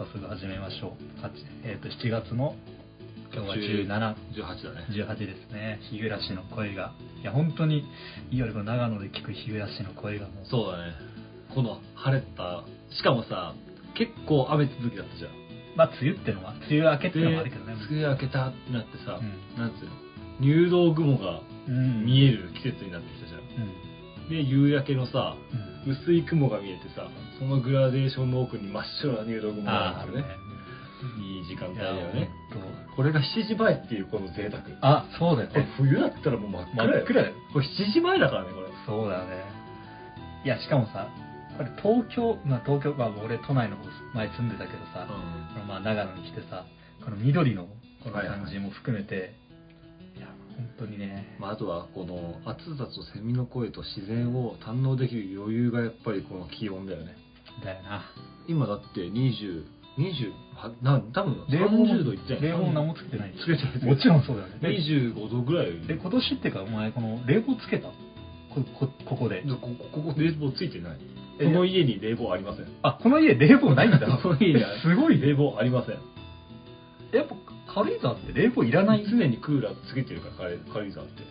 早速始めましょう。8えっ、と、7月の、今日は17、18だね。18ですね。日暮らしの声が。いや、本当に、いわゆる長野で聞く日暮らしの声がもう、そうだね。この晴れた、しかもさ、結構雨続きだったじゃん。まあ、梅雨ってのは、梅雨明けってのもあるけどね。梅雨明けたってなってさ、うんなんつうの入道雲がうん見える季節になってきたじゃん。うん。で、夕焼けのさ、うん。薄い雲が見えてさ、そのグラデーションの奥に真っ白な入道雲があるんですよね。いい時間帯だよね。これが7時前っていうこの贅沢。あ、そうだよこれね。冬だったらもう真っ暗よ。真っ暗よこれ7時前だからね、これ。そうだよね。いや、しかもさ、これ東京、まあ東京、まあ俺都内の方前住んでたけどさ、このまあ長野に来てさ、この緑のこの感じも含めて、いや、本当にね、まあ、あとはこの暑さとセミの声と自然を堪能できる余裕がやっぱりこの気温だよねだよな。今だって20 20はなん多分冷房も30度いってない冷房も何もつけてないつけてるもちろんそうだよね。で25度ぐらいえ、今年ってか、お前、この冷房つけた？ここここで。でここ冷房ついてないえこの家に冷房ありませんあ、この家冷房ないんだ。この家にはすごいね。冷房ありませんやっぱ軽井沢って冷房いらない？常にクーラーつけてるから軽軽井沢って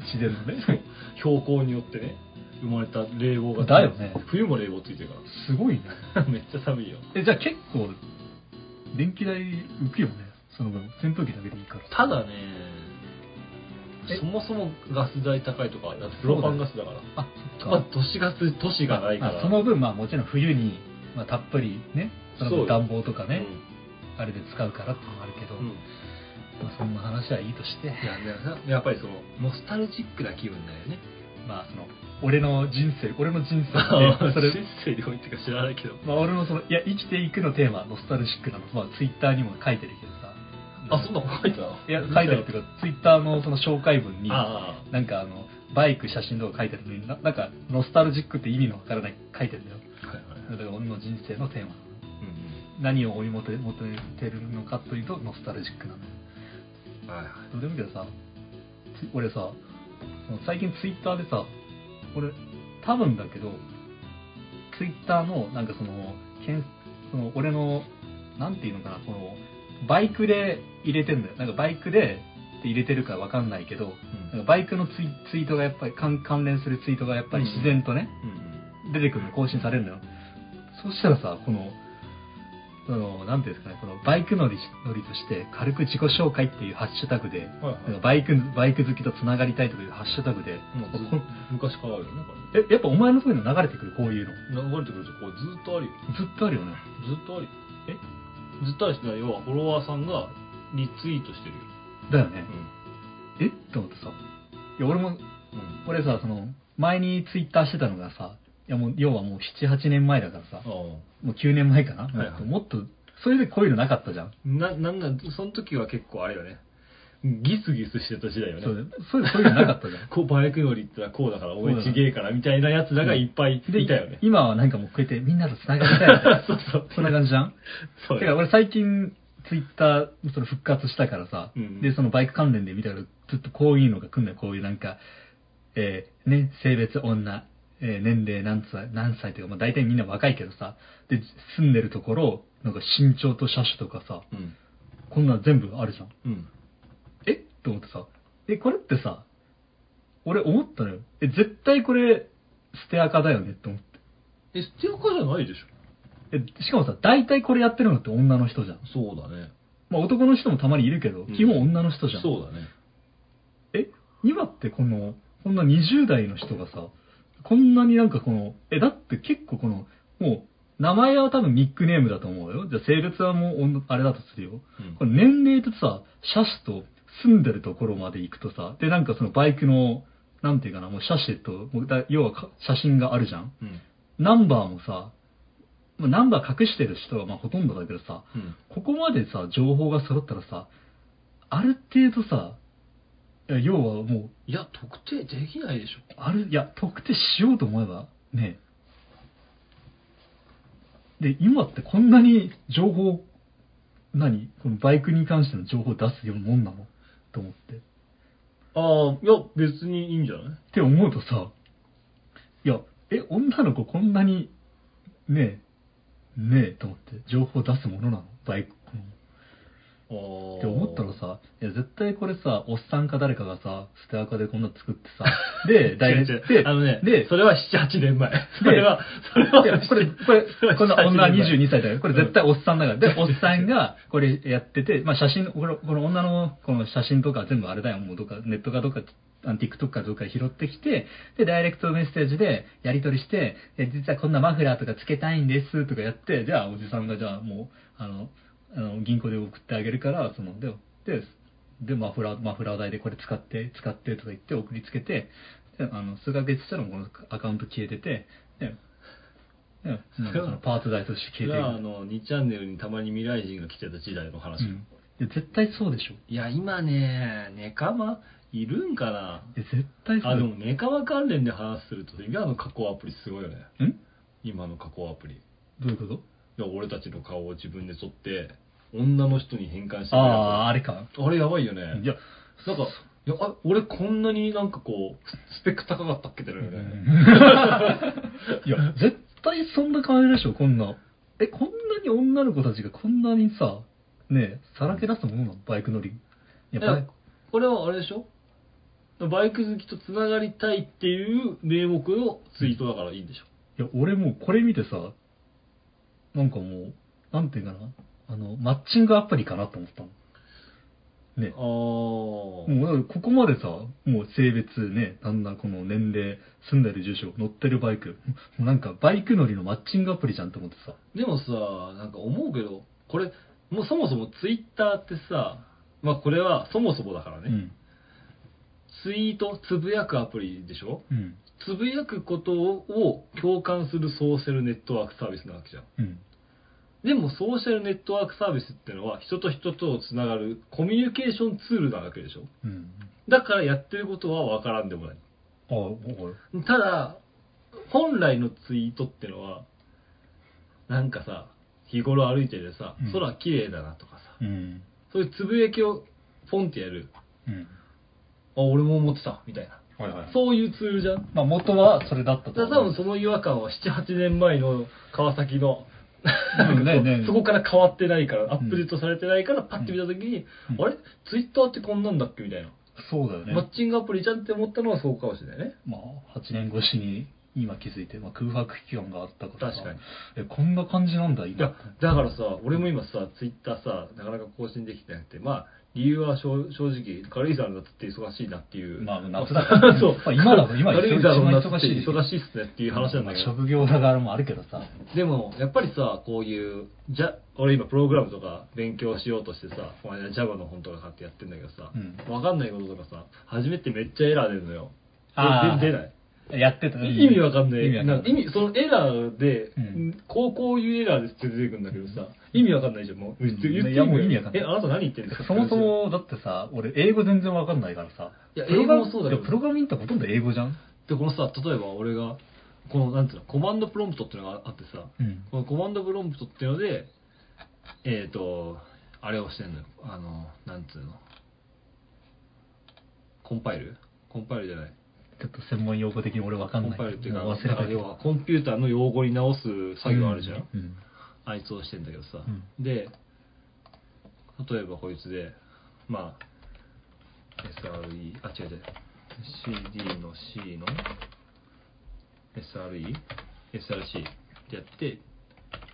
自然のね。標高によってね生まれた冷房がだよね。冬も冷房ついてるかすごいね。ら めっちゃ寒いよ。え、じゃあ結構、電気代浮くよね。その分、扇風機だけでいいから。ただねえ？そもそもガス代高いとかだってプロパンガスだから。あ、そっまあ都市ガス都市がないから。あその分、まあもちろん冬に、まあ、たっぷりね、そのそうよ分暖房とかね、あれで使うからってのもあるけど、うん、うんまあ、そんな話はいいとして、いやねやっぱりそのノスタルジックな気分だよね。まあその、俺の人生、俺の人生って、それ、人生においてか知らないけど。まあ俺のその、いや、生きていくのテーマ、ノスタルジックなの、まあツイッターにも書いてるけどさ、あそんなの書いてたの？いや、書いてあるっていうか、ツイッターのその紹介文に、あなんかあの、バイク、写真とか書いてあるのに、ななんか、ノスタルジックって意味のわからない書いてるんだよ。あはいはい。だから俺の人生のテーマ。うん何を追い求めてるのかというと、ノスタルジックなの。はいはい。どうでもいいけどさ、つ俺さ、最近ツイッターでさ、俺、多分だけど、ツイッターの、なんかその、けんその俺の、なんていうのかな、この、バイクで入れてんだよ。なんかバイクでって入れてるかわかんないけど、なんかバイクのツイツイートがやっぱり関、関連するツイートがやっぱり自然とね、うん出てくるの、更新されるのよ。そしたらさ、この、その、なんていうんですかね、このバイク乗り乗りとして軽く自己紹介っていうハッシュタグで、はいはい。バイク、バイク好きと繋がりたいとかいうハッシュタグで、もう昔からあるよねこえ、やっぱお前のそういうの流れてくる、こういうの？れ流れてくるとこうずっとあるよずっとあるよね。ずっとあるよ。え？ずっとある人は要はフォロワーさんがリツイートしてるよ。だよね。うえ？って思ってさ。いや、俺も、んうん。俺さ、その、前にツイッターしてたのがさ、いやもう、要はもう7、8年前だからさ、あもう9年前かな、はいはい。もっと、それでこういうのなかったじゃん。あななんなんその時は結構あれよね。ギスギスしてた時代よね。そうだよそういうのなかったじゃん。こうバイク乗りってのはこうだからお前ちげえからみたいなやつらがいっぱいでいたよね。今はなんかもうこうやってみんなと繋がりたいみたいなそうそう。そんな感じじゃん。そうよ。てか俺最近ツイッターその復活したからさ、うん。で、そのバイク関連で見たらずっとこういうのが来るんだよ。こういうなんか、えーね、性別女、えー年齢何歳、何歳というか、まあ大体みんな若いけどさ、で、住んでるところ、なんか身長と車種とかさ、うん。こんなの全部あるじゃん。うん。え？って思ってさ、え、これってさ、俺思ったのよ。え、絶対これ、捨て垢だよね？って思って。え、捨て垢じゃないでしょえ、しかもさ、大体これやってるのって女の人じゃん。そうだね。まあ男の人もたまにいるけど、うん基本女の人じゃん。そうだね。え、今ってこの、こんな20代の人がさ、こんなになんかこの、え、だって結構この、もう、名前は多分ニックネームだと思うよ。じゃあ性別はもう女、あれだとするよ。うんこれ年齢とさ、車種と住んでるところまで行くとさ、で、なんかそのバイクの、なんていうかな、もう車種と、もうだ要はか写真があるじゃん。うん。ナンバーもさ、まあナンバー隠してる人はまあほとんどだけどさ、うん。ここまでさ、情報が揃ったらさ、ある程度さ、いや要はもう、いや、特定できないでしょ。ある、いや、特定しようと思えば、ね。で、今ってこんなに情報、何？このバイクに関しての情報を出すようなもんなの？と思って。っああ、いや、別にいいんじゃない？て思うとさ、いや、え、女の子こんなに、ね、ねえと思って、情報出すものなの？バイク。って思ったらさ、いや絶対これさ、おっさんか誰かがさ、ステアカでこんな作ってさ、で、ダイレ違うクト違うあのね、で、それは7、8年前。それは、それは、これ、これ、こんな女22歳だよ。これ絶対うんおっさんだから。で、おっさんがこれやってて、まあ写真、このこの女のこの写真とか全部あれだよ。もうどっか、ネットかどっか、TikTok かどっかで拾ってきて、で、ダイレクトメッセージでやり取りして、で実はこんなマフラーとかつけたいんですとかやって、じゃあおじさんがじゃあもう、あの、あの銀行で送ってあげるから、その、で、で、で、マフラー、マフラー代でこれ使って、使ってとか言って送りつけて、であの、数ヶ月したらこのアカウント消えてて、で、でなんかそのパーツ代としてそ消えてる。れはあの、2チャンネルにたまに未来人が来てた時代の話。うん。いや、絶対そうでしょ。いや、今ね、ネカマいるんかな？いや、絶対そうあ、でだもネカマ関連で話すると、今の加工アプリすごいよね。ん？今の加工アプリ。いどういうこと？や俺たちの顔を自分で撮って、女の人に変換してああ、あれか？あれやばいよね。いや、なんか、いや、あ、俺こんなになんかこう、スペック高かったっけだよね。いや、絶対そんな感じでしょ、こんな。え、こんなに女の子たちがこんなにさ、ねえ、さらけ出すものなの？バイク乗り。いや、これはあれでしょ？バイク好きとつながりたいっていう名目のツイートだからいいんでしょ。いや、俺もうこれ見てさ、なんかもう、なんていうかな、あの、マッチングアプリかなと思ったの。ね。あもうここまでさ、もう性別ね、なんだこの年齢、住んでる住所、乗ってるバイク、もうなんかバイク乗りのマッチングアプリじゃんと思ってさ。でもさ、なんか思うけど、これ、もうそもそもツイッターってさ、まあこれはそもそもだからね、うん。ツイート、つぶやくアプリでしょ？うん。つぶやくことを共感するソーシャルネットワークサービスなわけじゃん。うん。でもソーシャルネットワークサービスってのは人と人とつながるコミュニケーションツールなわけでしょうん。だからやってることはわからんでもない。あ、おいただ、本来のツイートってのは、なんかさ、日頃歩いててさうん、空綺麗だなとかさ、うん。そういうつぶやきをポンってやる。うん。あ、俺も思ってた、みたいな。はいはい。そういうツールじゃん？まあ元はそれだったとだから多分その違和感は7、8年前の川崎の、うんね ねそこから変わってないから、アップデートされてないから、パッて見たときに、うんあれ？ツイッターってこんなんだっけ？みたいな。そうだよね。マッチングアプリじゃんって思ったのはそうかもしれないね。まあ、8年越しに今気づいて、まあ、空白期間があったからさ確かに。え、こんな感じなんだ、い今や。、だからさ、俺も今さ、ツイッターさ、なかなか更新できてなくて、まあ、理由は正正直、軽井沢の夏って忙しいなっていう。まあ夏だから そう。まあ今だろ今軽井沢の夏って忙しいっすねっていう話なんだけど。職業だからもあるけどさ。でも、やっぱりさ、こういう、じゃ、俺今プログラムとか勉強しようとしてさ、この間 Java の本とか買ってやってんだけどさ、うんわかんないこととかさ、初めってめっちゃエラー出るのよ。あ出ない？やってたね意味わかんない。意味わかんなんか意味、そのエラーで、うんこうこういうエラーですって出てくるんだけどさ、意味わかんないじゃん、もう。うん言って言っていやもう意味わかんないえ、あなた何言ってるんですかそもそ。も、だってさ、俺、英語全然わかんないからさ。いや英語もそうだけどいやプログラミングってほとんど英語じゃんで、このさ、例えば俺が、この、なんつうの、コマンドプロンプトっていうのがあってさ、うん。このコマンドプロンプトっていうので、えっ、と、あれをしてんのよ。あの、なんつうの？コンパイル？コンパイルじゃない。ちょっと専門用語的に俺わかんコンない。パイルっていうか、もう忘れたけどだから要はコンピューターの用語に直す作業あるじゃん。うん。あいつをしてんだけどさ、うんで例えばこいつでまあ SRE あ違う違う CD の C の SRE SRC ってやってい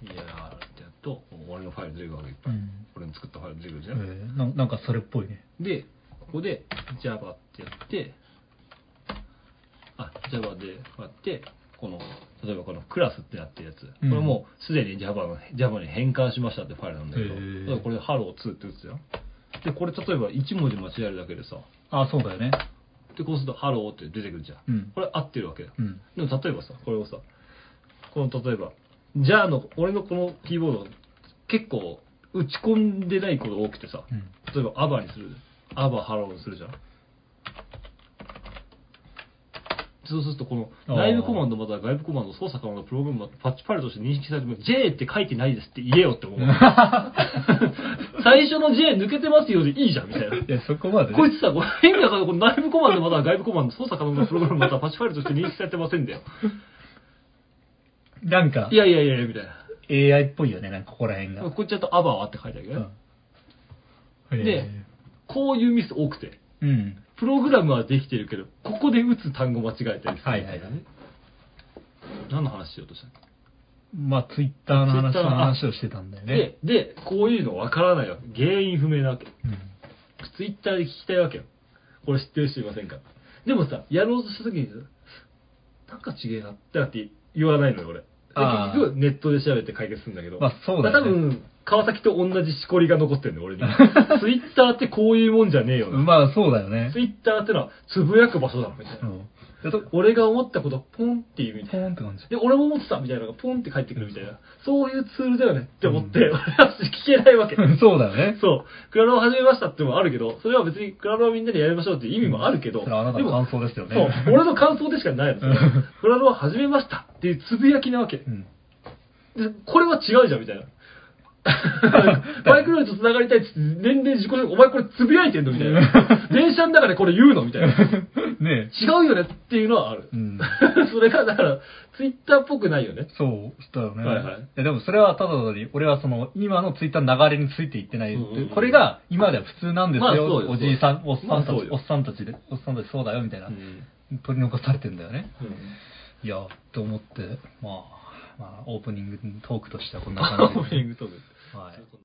やーってやると俺のファイル出てくるわけいっぱい、うん俺の作ったファイル出てくるじえゃん、ーななんかそれっぽいね。でここで Java ってやってあ Java でこうやってこの例えばこのクラスってなってるやつ、うんこれもうすでに Java の Java に変換しましたってファイルなんだけど、へーだからこれ Hello2 って打つよでこれ例えば1文字間違えるだけでさあ、そうだよね。でこうすると Hello って出てくるじゃん、うん。これ合ってるわけだうん。でも例えばさこれをさこの例えばじゃあの俺のこのキーボード結構打ち込んでないこと多くてさ、うん。例えば ABA にする。ABA ハローにするじゃん。そうすると、この内部コマンドまたは外部コマンド操作可能なプログラムがバッチファイルとして認識されても J って書いてないですって言えよって思う。最初の J 抜けてますよでいいじゃんみたいな。いや、そこまでね。こいつさ、これ意味わかんない。この内部コマンドまたは外部コマンド操作可能なプログラムまたはバッチファイルとして認識されてませんだよ。なんかい、やいやいやいや、みたいな。AI っぽいよね、なんかここら辺が。こっちだとアバーって書いてあるけどね。うんでこういうミス多くて。うん。プログラムはできてるけど、ここで打つ単語間違えたりする。はいはいはい何の話しようとしたっけまあ、ツイッターの話のの話をしてたんだよね。で、で、こういうの分からないわけ。原因不明なわけ。うん。ツイッターで聞きたいわけよ。これ知ってる人いませんか？でもさ、やろうとした時にさ、なんか違えなってなって言わないのよ、俺。であー結局、ネットで調べて解決するんだけど。まあ、そうだよね。多分、川崎と同じしこりが残ってるんだよ、俺に。ツイッターってこういうもんじゃねえよな。まあ、そうだよねツ。イッターってのは、つぶやく場所だろ、みたいうな。ん。でと俺が思ったこと、ポンっていうみたいな。ポーンって感じ。で、俺も思ってたみたいなのがポンって返ってくるみたいな。そういうツールだよねって思って、俺は聞けないわけ。そうだよね。そう。クラロワ始めましたってのもあるけど、それは別にクラロワみんなでやりましょうっていう意味もあるけど、それはあなたの感想ですよね。そう、俺の感想でしかないの。クラロワ始めましたっていうつぶやきなわけ。うん。で、これは違うじゃんみたいな。バイクロールと繋がりたいっつって、年齢自己紹介お前これつぶやいてんのみたいな。電車の中でこれ言うのみたいな。ね違うよねっていうのはあるえ。う。ん。それが、だから、ツイッターっぽくないよね。そう、だよね。はいはいやでもそれはただ単に、俺はその、今のツイッターの流れについていってない。うんうんうんこれが今では普通なんですよ。まあおじいさん、おっさんたち、おっさんたちで、おっさんたちそうだよみたいな、うん。取り残されてんだよね。うんいや、と思って、まあ、まあ、オープニングトークとしてはこんなオ感じ ープニングトーク。はい。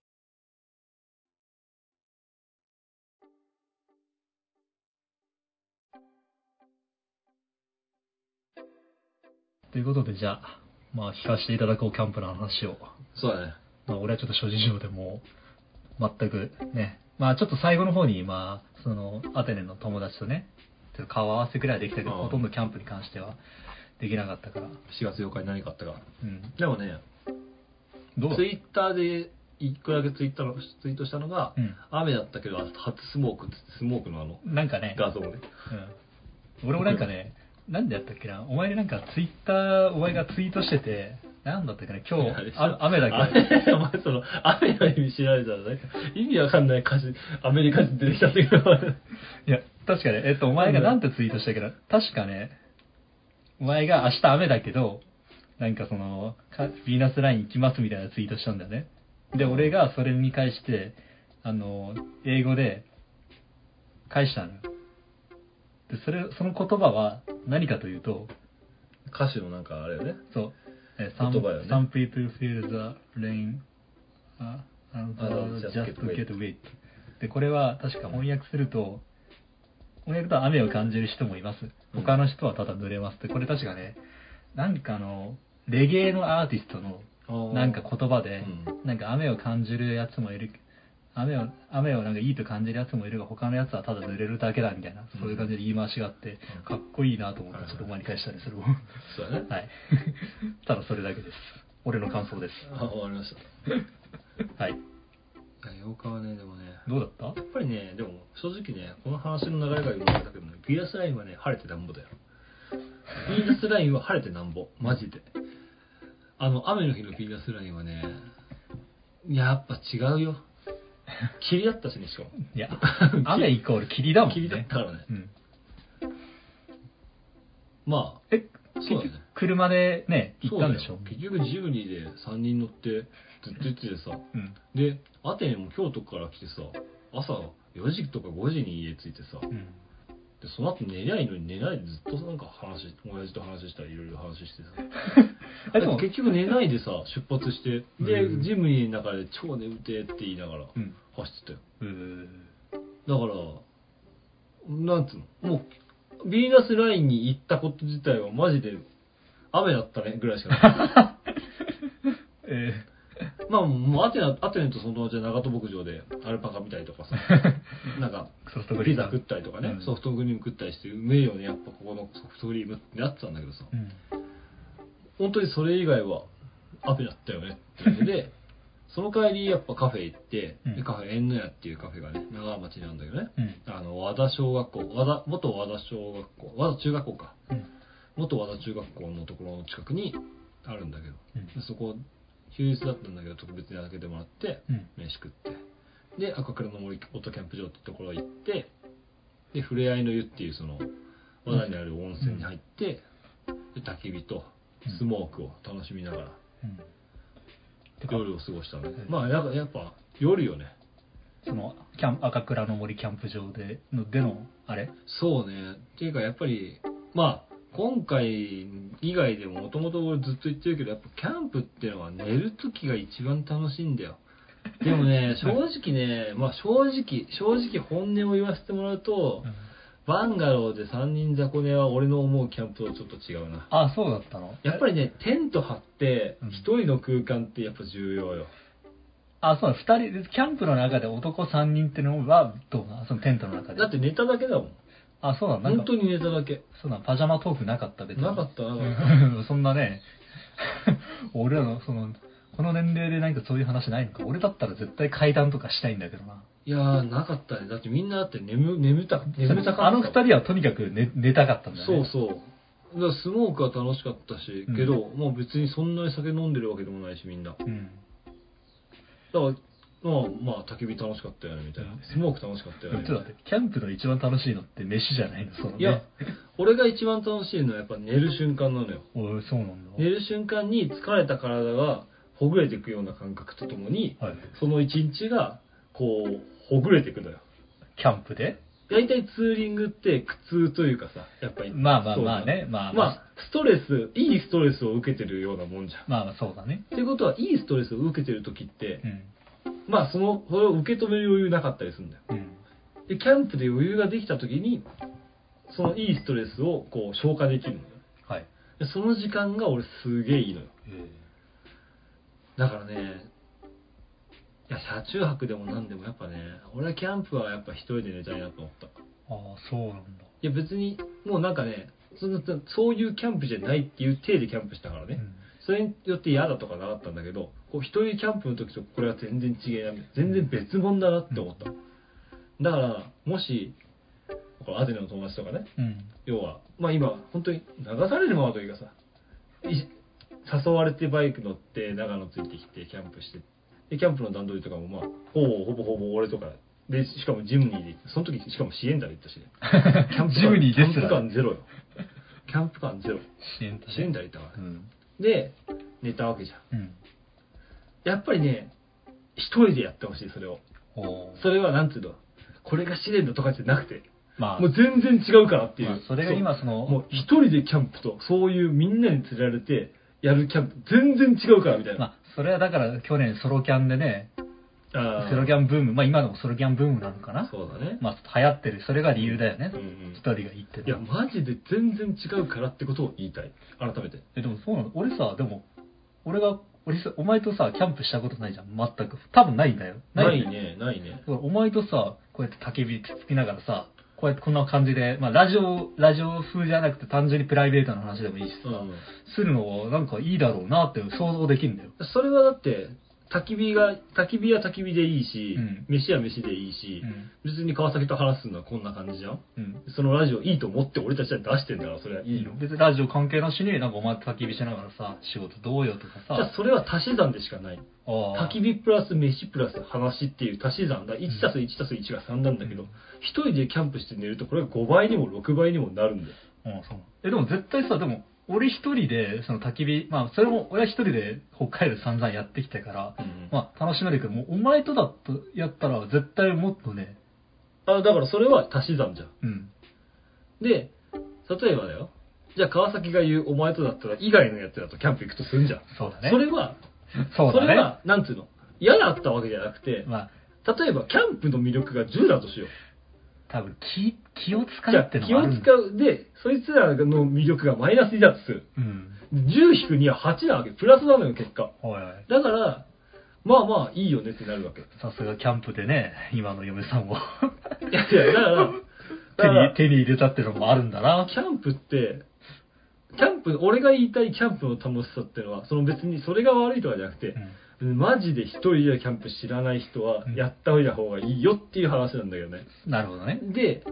ということで、じゃあ、まあ、聞かせていただこう、キャンプの話を。そうだね。まあ、俺はちょっと諸事情でもう、全くね、まあ、ちょっと最後の方に、まあ、その、アテネの友達とね、ちょっと顔合わせくらいできたけど、うんほとんどキャンプに関してはできなかったから。4月8日に何かあったか。うん。でもね、どうツイッターで一個だけツイッターのツイートしたのが、うん。雨だったけど、初スモークスモークのあのなんかね、画像ね。うん。俺もなんかね、なんでやったっけな、お前なんかツイッター、お前がツイートしてて、なんだったっけな、今日、あ雨だけ？ど、雨お前その、雨の意味知られたら、なんか意味わかんない歌詞、アメリカ人出てきたんだけど、いや、確かね、えっと、お前がなんてツイートしたっけど、確かね、お前が明日雨だけど、なんかその、かヴィーナスライン行きますみたいなツイートしたんだよね。で、俺がそれに対して、あの、英語で返したのよ。で、それ、その言葉は何かというと、歌詞のなんかあれよね。そう、え some, 言葉よね some people feel the rain, uh, and just get wet. で、これは確か翻訳すると、翻訳と雨を感じる人もいます。うん他の人はただ濡れますって、これ確かね、なんかあの、レゲエのアーティストのなんか言葉で、うんなんか雨を感じるやつもいる、雨を、雨をなんかいいと感じるやつもいるが、他のやつはただ濡れるだけだみたいな、そういう感じで言い回しがあって、うんかっこいいなと思って、はいちょっとお前に返したね、それを。そうだね。はい。ただそれだけです。俺の感想です。あ、終わりました。はい。いや、8日はね、でもね、どうだった？やっぱりね、でも正直ね、この話の流れが言われたけどね、ピーナスラインはね、晴れてなんぼだよ。ピーナスラインは晴れてなんぼ。マジで。あの、雨の日のピーナスラインはね、やっぱ違うよ。霧だったしね、しかも。いや、雨イコール霧だもんね。霧だったからね。うん。まあ、え、そうだね。車でね、行ったんでしょ？結局ジムニーで3人乗って、ずっと行っててさ、うん。で、アテネも京都から来てさ、朝4時とか5時に家着いてさ、うん。で、その後寝りゃいいのに寝ないでずっとなんか話、親父と話したりいろいろ話してさ。あでも結局寝ないでさ、出発して、で、うんジムニーの中で超眠てえって言いながらうん。走ってたよ。うーだから、なんつうの、もう、ヴィーナスラインに行ったこと自体はマジで雨だったねぐらいしかない。え まあ、もうアテナ、アテネとその友達は長戸牧場でアルパカ見たりとかさ、なんか、ー、ソフトクリーム。ピザ食ったりとかね、うん。ソフトクリーム食ったりして、うめえよね、やっぱここのソフトクリームってなってたんだけどさ、うん。本当にそれ以外は雨だったよねっていうので、その帰りやっぱカフェ行って、うん。でカフェ縁の屋っていうカフェがね、長川町にあるんだけどね、うん。あの、和田小学校、和田、元和田小学校、和田中学校か。うん。元和田中学校のところの近くにあるんだけど、うん。でそこ、休日だったんだけど、特別に開けてもらって、うん。飯食って、で、赤倉の森オートキャンプ場ってところ行って、で、ふれあいの湯っていうその、和田にある温泉に入って、で、焚き火とスモークを楽しみながら、夜を過ごしたね。うん。まあやっぱやっぱ夜よね。そのキャン赤倉の森キャンプ場でのでのあれ？そうね。っていうかやっぱりまあ今回以外でももともと俺ずっと言ってるけどやっぱキャンプっていうのは寝る時が一番楽しいんだよ。でもね 正直ねまあ正直正直本音を言わせてもらうと、バンガローで3人雑魚寝は俺の思うキャンプとちょっと違うな。あそうだったの？やっぱりねテント張ってうん。一人の空間ってやっぱ重要よ。あそうだ2人でキャンプの中で男3人ってのはどうなそのテントの中で。だって寝ただけだもんあそうだ。なんか。本当に寝ただけ。そうだパジャマトークなかった別に。なかったなかったうんそんなね。俺らのそのこの年齢でなんかそういう話ないのか。俺だったら絶対階段とかしたいんだけどな。いやーなかったね。だってみんなだって眠眠た眠たかった。あの二人はとにかく寝寝たかったんだよね。そうそうだからスモークは楽しかったし、うん。けどもう別にそんなに酒飲んでるわけでもないしみんな。だかうんらまあまあ焚き火楽しかったよねみたいな。うん。スモーク楽しかったよね。ちょっと待ってキャンプの一番楽しいのって飯じゃないのそのね。いや俺が一番楽しいのはやっぱ寝る瞬間なのよ。おいそうなんだ。寝る瞬間に疲れた体がほぐれていくような感覚とともにはい。その一日がこうほぐれていくのよ。キャンプで？大体ツーリングって苦痛というかさやっぱり。まあまあまあね。まあ。まあストレスいいストレスを受けてるようなもんじゃん。まあまあそうだね。ってことはいいストレスを受けてる時ってうんまあそのそれを受け止める余裕なかったりするんだよ。うん。でキャンプで余裕ができた時にそのいいストレスをこう消化できるのよ。はい。でその時間が俺すげえいいのよ。だからねいや車中泊でも何でもやっぱね俺はキャンプはやっぱ一人で寝たいなと思った。ああそうなんだ。いや別にもうなんかねそのそういうキャンプじゃないっていう体でキャンプしたからね、うん。それによって嫌だとかなかったんだけどこう一人キャンプの時とこれは全然違えな全然別物だなって思った、だからもしアテネの友達とかねうん。要はまあ今本当に流されるままというかさい誘われてバイク乗って長野ついてきてキャンプしてでキャンプの段取りとかもまあほぼほぼほぼ俺とかでしかもジムニーでその時しかもシエンダで行ったしね。キャンプジムニーキャンプ感ゼロよ。キャンプ感ゼロ支援とシエンダで行ったからねうん。で寝たわけじゃん。うんやっぱりね一人でやってほしいそれを。それはなんつうの？これが試練だとかじゃなくてまあ。もう全然違うからっていう、まあそれが今そのもう一人でキャンプとそういうみんなに連れられてやるキャンプ全然違うからみたいな、まあそれはだから去年ソロキャンでねソロキャンブーム。まあ今でもソロキャンブームなのかな？そうだね、まあ流行ってる。それが理由だよね。うんうん。一人がいいって。いやマジで全然違うからってことを言いたい。改めて。えでもそうなの？俺さでも俺が俺さお前とさキャンプしたことないじゃん。全く。多分ないんだよ。ないよね。ないね。お前とさこうやって焚き火つきながらさこうやってこんな感じで、まあ、ラジオラジオ風じゃなくて単純にプライベートな話でもいいしさ、うん。するのはなんかいいだろうなって想像できるんだよ。それはだって焚き火が焚き火は焚き火でいいし、うん。飯は飯でいいし、うん。別に川崎と話すのはこんな感じじゃん？うん。そのラジオいいと思って俺たちは出してんだからそれ。はいいよ、別にラジオ関係なしになんかお前と焚き火しながらさ仕事どうよとかじゃあさそれは足し算でしかない。あ焚き火プラス飯プラス話っていう足し算だ。1たす1たす1が3なんだけどうん。一人でキャンプして寝るとこれが5倍にも6倍にもなるんだよ。うんそう。えでも絶対さでも俺一人でその焚き火まあそれも俺は一人で北海道散々やってきたから、まあ楽しめるけどもうお前とだとやったら絶対もっとねあだからそれは足し算じゃん。うん。で例えばだよ。じゃあ川崎が言うお前とだったら以外のやつだとキャンプ行くとするんじゃん。そうだね。それはそうだね。れはなんつうの？嫌だったわけじゃなくてまあ。例えばキャンプの魅力が10だとしよう多分気気を使うっての気をもあるんだ。使う。でそいつらの魅力がマイナス2だとする。うん。10引く2は8なわけ。プラスなのよ結果。おいおい。だからまあまあいいよねってなるわけ。いさすがキャンプでね今の嫁さんを。やいやだから だ手からに手に入れたってのもあるんだな。キャンプってキャンプ俺が言いたいキャンプの楽しさっていうのはその別にそれが悪いとかじゃなくて、マジで一人でキャンプ知らない人はうんやった方がいいよっていう話なんだけどね。うんなるほどねで、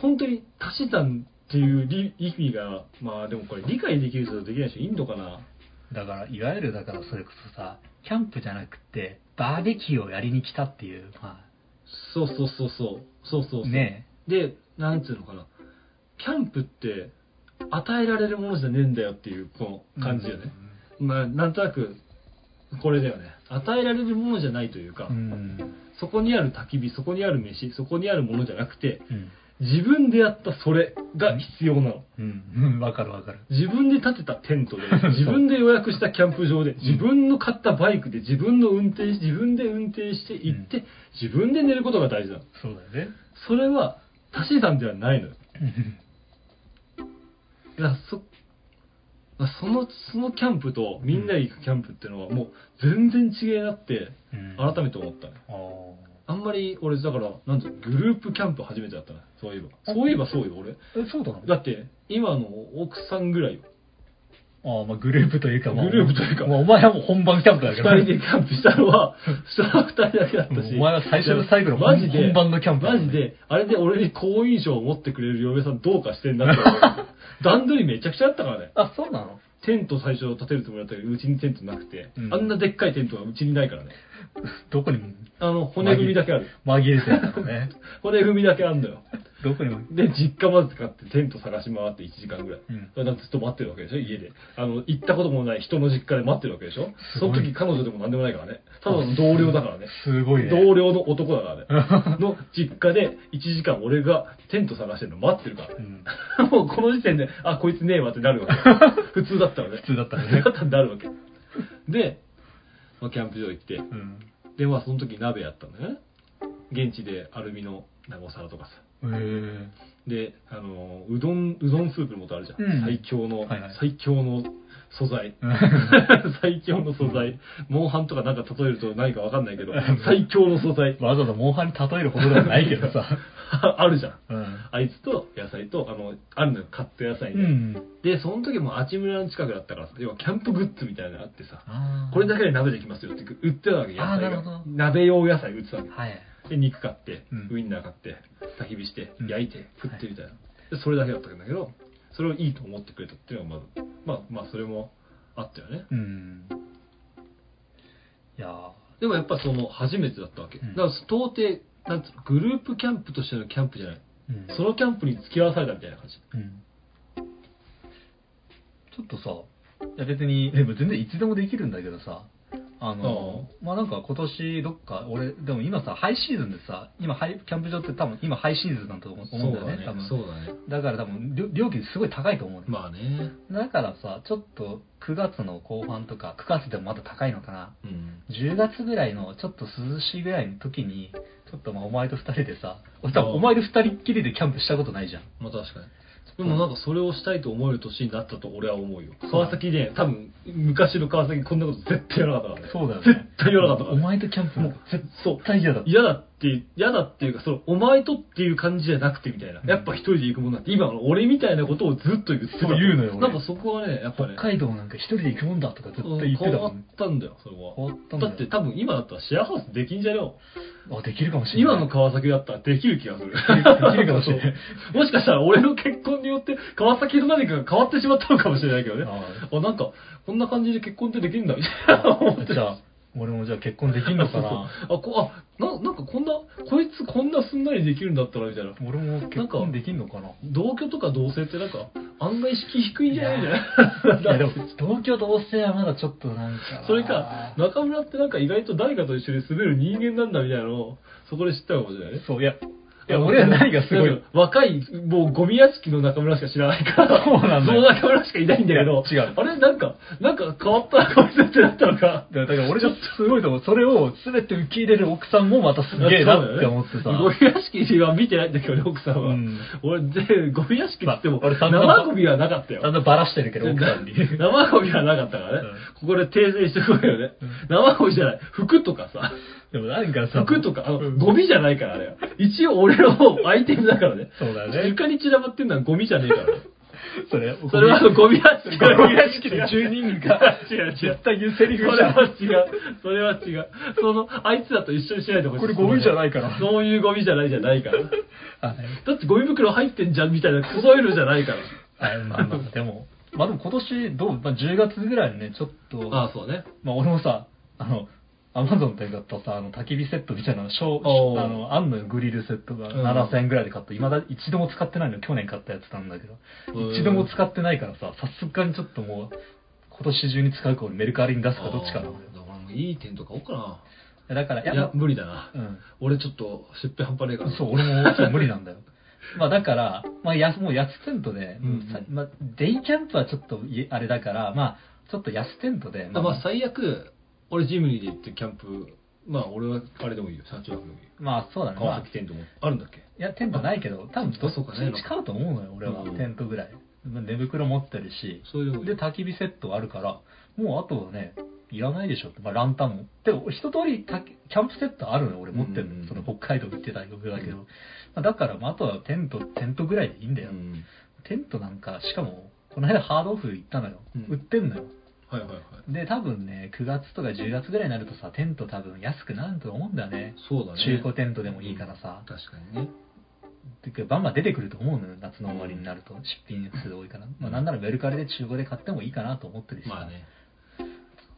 本当に足し算っていう理意味が、まあでもこれ理解できる人とできない人いんのかなだからいわゆるだからそれこそさキャンプじゃなくてバーベキューをやりに来たっていうまそうそうそうそう。そうそうそう。あねで、なんつうのかな。キャンプって与えられるものじゃねえんだよっていうこの感じよね。まあなんとなく、これだよね。与えられるものじゃないというか、うん。そこにある焚き火、そこにある飯、そこにあるものじゃなくて、うん。自分でやったそれが必要なの。うん。うん。わかるわかる。自分で建てたテントで、自分で予約したキャンプ場で、自分の買ったバイクで自分の運転し、自分で運転して行って、自分で寝ることが大事なの。そうだよね。それは、足し算ではないのよ。そ、まあその、そのキャンプとみんなで行くキャンプっていうのはもう全然違えなって、うん。改めて思ったね。ああんまり俺、だから、なんてグループキャンプ初めてだったね。そういえば。そういえばそうよ、俺。ーえ、そうだの？だって、今の奥さんぐらいよ。ああ、まあグループというか、まあ、グループというかまあお前はもう本番キャンプだ二から。人でキャンプしたのは、それは二人だけだったし。お前は最初の最後のマジで、本番のキャンプマジで、あれで俺に好印象を持ってくれる嫁さんどうかしてんなって思う。段取りめちゃくちゃあったからね。あ、そうなの？テント最初立てるつもりだったけど、うちにテントなくて、うんあんなでっかいテントがうちにないからね。どこにもあの、骨組みだけある。紛れてるのね。骨組みだけあんのよ。どこにも。で、実家まで使ってテント探し回って1時間ぐらい。うんそれだってずっと待ってるわけでしょ家で。あの、行ったこともない人の実家で待ってるわけでしょその時彼女でも何でもないからね。ただの同僚だからね。すごいね。同僚の男だからね。の実家で1時間俺がテント探してるの待ってるからね。うん。もうこの時点で、あ、こいつねえわってなるわけ。普通だったらね。普通だったらね普通だったらなるわけ。で、まあ、キャンプ場行って、うん。で、まあその時鍋やったんだよね。現地でアルミのなんかお皿とかさ。へえ。で、あの、うどん、うどんスープの素あるじゃん。うん最強の、はいはい最強の 素材。うん最強の素材。モンハンとかなんか例えると何かわかんないけど、最強の素材。わざわざモンハンに例えるほどではないけどさ。あるじゃん。うん。あいつと野菜と、あの、あるのよ、買った野菜ね。うん。で、その時もあちむらの近くだったからさ、要はキャンプグッズみたいなのがあってさ、これだけで鍋できますよって売ってたわけ、野菜が。鍋用野菜売ってたわけ。はい。で、肉買ってうん、ウインナー買って、焚き火してう、ん焼いて、食ってみたいな。で、それだけだったんだけど、それをいいと思ってくれたっていうのがまず、まあ、まあ、それもあったよね。うん。いやでもやっぱその、初めてだったわけ。うんだから、到底、なんつうの、グループキャンプとしてのキャンプじゃない。ーうん。ソロキャンプに付き合わされたみたいな感じ。うん。ちょっとさ、いや別に、でも全然いつでもできるんだけどさ、あの、まあなんか今年どっか、俺、でも今さ、ハイシーズンでさ、今ハイ、キャンプ場って多分今ハイシーズンだと思うんだよね、多分。そうだね。だから多分、料料金すごい高いと思うね。まあね。だからさ、ちょっと9月の後半とか、9月でもまだ高いのかな。うん。10月ぐらいのちょっと涼しいぐらいの時に、ちょっとまあお前と二人でさ、俺多分お前で二人っきりでキャンプしたことないじゃん。まあ確かに。でもなんかそれをしたいと思える年になったと俺は思うよ。川崎で、多分、昔の川崎こんなこと絶対やらなかったからね。そうだよね。絶対やらなかったからね。お前とキャンプもそう。対嫌だった。嫌だって、嫌だっていうか、その、お前とっていう感じじゃなくてみたいな。うんやっぱ一人で行くもんだって、今の俺みたいなことをずっと言ってた。そう言うのよ俺なんかそこはね、やっぱね、北海道なんか一人で行くもんだとか絶対言ってた変わっもん。たんだよ、それは。変わったんだよだって多分今だったらシェアハウスできんじゃねよ。あ、できるかもしれない。今の川崎だったらできる気がする。できるかもしれないもしかしたら俺の結婚によって川崎の何かが変わってしまったのかもしれないけどね。ああ、なんか、こんな感じで結婚ってできるんだ、みたいな。じゃあ、俺もじゃあ結婚できんのかな？そうそうあ、こあな、なんかこんな、こいつこんなすんなりできるんだったら、みたいな。俺も結婚できんのかな？同居とか同棲ってなんか、案外敷居低いんじゃないみたいいや でな。も、同居同棲はまだちょっとなんか。それか、中村ってなんか意外と誰かと一緒に住める人間なんだみたいなのを、そこで知ったかもしれないね。そう、いや、いや、俺は何がすごい若い、もうゴミ屋敷の中村しか知らないから、そうなんだよその中村しかいないんだけど、違うあれなんか、なんか変わったな、こいつってなったのか。だから俺ちょっとすごいと思う。それを全て受け入れる奥さんもまたすげえなって思ってさ。ゴミ屋敷は見てないんだけどね、奥さんは。うん俺、で、ゴミ屋敷って言っても、生ゴミはなかったよ。だんだんバラしてるけど、奥さんに。生ゴミはなかったからね。ここで訂正してくれよね。生ゴミじゃない。服とかさ、でもなんかさ、服とか、あの、うんゴミじゃないからね。一応俺のアイテムだからね。そうだよね。床に散らばってんのはゴミじゃねえからね。それ、それはあのゴミ屋敷。ゴミ屋敷の住人が違う違う。絶対言うセリフそじゃん。れは違う。それは違う。その、あいつらと一緒にしないでほしい。これゴミじゃないからそういうゴミじゃないじゃないから。はいだってゴミ袋入ってんじゃんみたいな、そういうのじゃないから。はい、まあまあ、でも、まあでも今年、どう、まあ10月ぐらいにね、ちょっと、ああ、そうね。まあ俺もさ、あの、アマゾンで買ったさ、あの、焚き火セットみたいなの、小おーあの、あんのよ、グリルセットがうん7000円ぐらいで買った。今だ、一度も使ってないの、去年買ったやつなんだけどうん。一度も使ってないからさ、さすがにちょっともう、今年中に使うか俺メルカリに出すかどっちかなんだよ。だからもういいテント買おうかだから、な。いや、無理だな。うん。俺ちょっと出費半端ねえから。そう、俺もそう無理なんだよ。まあだから、まあやもう安テントで、うんまあデイキャンプはちょっといあれだから、まあちょっと安テントで、あまあ最悪、俺ジムニーで行ってキャンプ、まあ俺はあれでもいいよ、車中泊でもいいよ。まあそうだね。まあ川崎テントもあるんだっけいや、テントないけど、多分どっちそうかねみち買うと思うのよ、俺は。うんテントぐらい。まあ寝袋持ってるし、でもいいで、焚き火セットあるから、もうあとはね、いらないでしょって。まあ、ランタンも。でも、一通り焚き、キャンプセットあるのよ、俺持ってるのその北海道行ってたよ、だけど。うんまあ、だから、まあ、あとはテント、テントぐらいでいいんだよ。うんテントなんか、しかも、この間ハードオフ行ったのよ。うん売ってんのよ。はいはいはい。で、多分ね、9月とか10月ぐらいになるとさ、テント多分安くなると思うんだよね。そうだね。中古テントでもいいからさ。確かにね。てかバンバン出てくると思うのよ、夏の終わりになると。出品数多いから。まあ、なんならメルカリで中古で買ってもいいかなと思ってるしさ。まあね。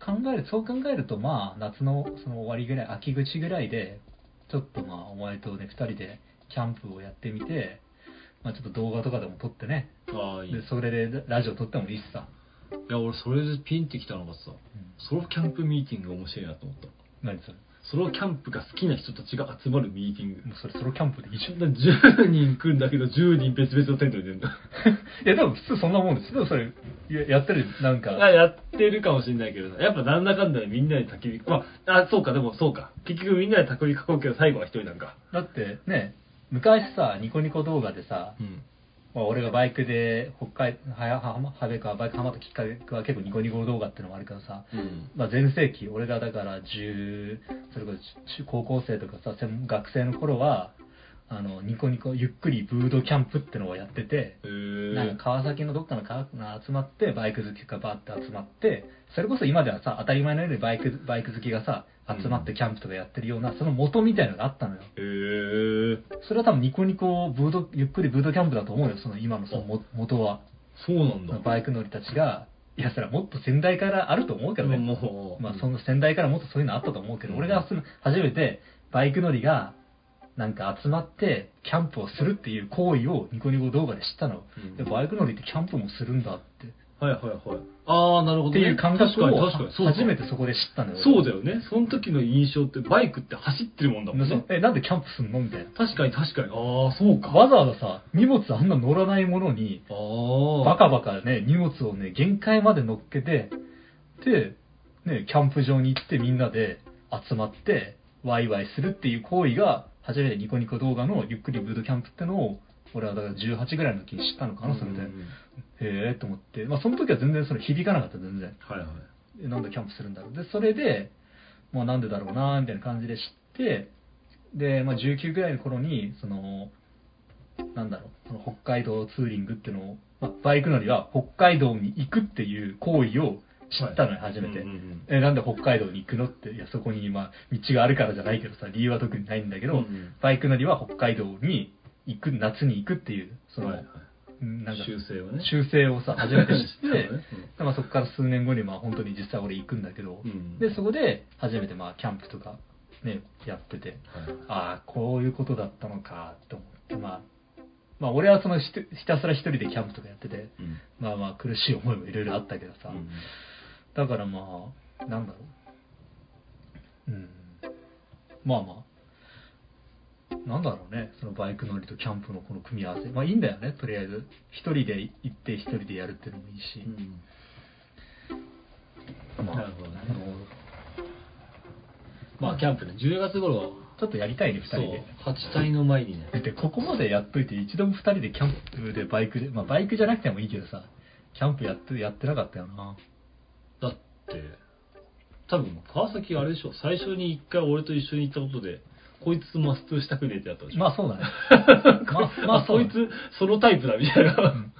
考える、そう考えると、まあ、夏のその終わりぐらい、秋口ぐらいで、ちょっとまあ、お前とね、二人でキャンプをやってみて、まあ、ちょっと動画とかでも撮ってね、ああ、いい。いで、それでラジオ撮ってもいいしさ。や、俺それでピンってきたのがさ、ソロキャンプミーティングが面白いなと思った。何それ？ソロキャンプが好きな人たちが集まるミーティング。もうそれソロキャンプでいいじゃん。だ10人来るんだけど、10人別々のテントに出るんだ。いや、でも普通そんなもんです。でもそれ、ややってる、なんか、あやってるかもしれないけどさ、やっぱなんだかんだでみんなで焚き火、まあ、あ、そうか、でもそうか。結局みんなで焚き火囲うけど、最後は一人なんか。だってね、昔さ、ニコニコ動画でさ、うん。まあ、俺がバイクで北海はやははべかバイクハマったきっかけは結構ニコニコ動画っていうのもあるからさ、うん。まあ、全盛期俺がだから10それこそ中高校生とかさ専学生の頃はあのニコニコゆっくりブードキャンプってのをやってて、なんか川崎のどっかの川が集まってバイク好きがバーって集まってそれこそ今ではさ当たり前のようにバイクバイク好きがさ集まってキャンプとかやってるような、その元みたいのがあったのよ。へー。それは多分ニコニコブードゆっくりブードキャンプだと思うよその今のそのも元は。そうなんだ。バイク乗りたちがいやそれはもっと先代からあると思うけどね、もう、まあ、その先代からもっとそういうのあったと思うけど、うん。俺がその初めてバイク乗りがなんか集まってキャンプをするっていう行為をニコニコ動画で知ったの、うん。でバイク乗りってキャンプもするんだって。はいはいはい。ああ、なるほど、ね。っていう感覚を初めてそこで知ったのよそうだよね。その時の印象ってバイクって走ってるもんだもんね。えなんでキャンプすんのみたいな確かに確かに。ああ、そうか。わざわざさ荷物あんな乗らないものにああ。バカバカね荷物をね限界まで乗っけてで、ね、キャンプ場に行ってみんなで集まってワイワイするっていう行為が初めてニコニコ動画のゆっくりブードキャンプってのを俺はだから18ぐらいの時に知ったのかなそれで、うんうんうんへえと思って、まあ、その時は全然それ響かなかった全然。はいはい。えなんでキャンプするんだろう。でそれで、まあ、なんでだろうなみたいな感じで知ってで、まあ、19ぐらいの頃にそのなんだろうその北海道ツーリングっていうのを、まあ、バイク乗りは北海道に行くっていう行為を知ったのよ、初めて、うんうんうん。えなんで北海道に行くのっていやそこに、まあ、道があるからじゃないけどさ理由は特にないんだけど、うんうん。バイク乗りは北海道に行く夏に行くっていうその、はいはいなんか修正をね。修正をさ 初めて知ってそうね。でまあ、そこから数年後にまあ本当に実際俺行くんだけど、うん。でそこで初めてまあキャンプとかねやっててはい。ああこういうことだったのかと思ってまあまあ俺はそのひたすら一人でキャンプとかやっててうん。まあまあ苦しい思いもいろいろあったけどさ、うん。だからまあなんだろう。うん。まあまあなんだろうね。そのバイク乗りとキャンプのこの組み合わせ。まあいいんだよね。とりあえず。一人で行って一人でやるっていうのもいいし、まあ。なるほどね。まあ。キャンプね、10月頃。は、ちょっとやりたいね、二人そうで。、8体の前にね、で、ここまでやっといて、一度も二人でキャンプでバイクで、まあバイクじゃなくてもいいけどさ、キャンプやって、やってなかったよな。だって、多分川崎あれでしょ、最初に一回俺と一緒に行ったことで、こいつマストしたくねえってやったでしょ。まあそうだね。まあ、まあこいつそのタイプだみたいな、ん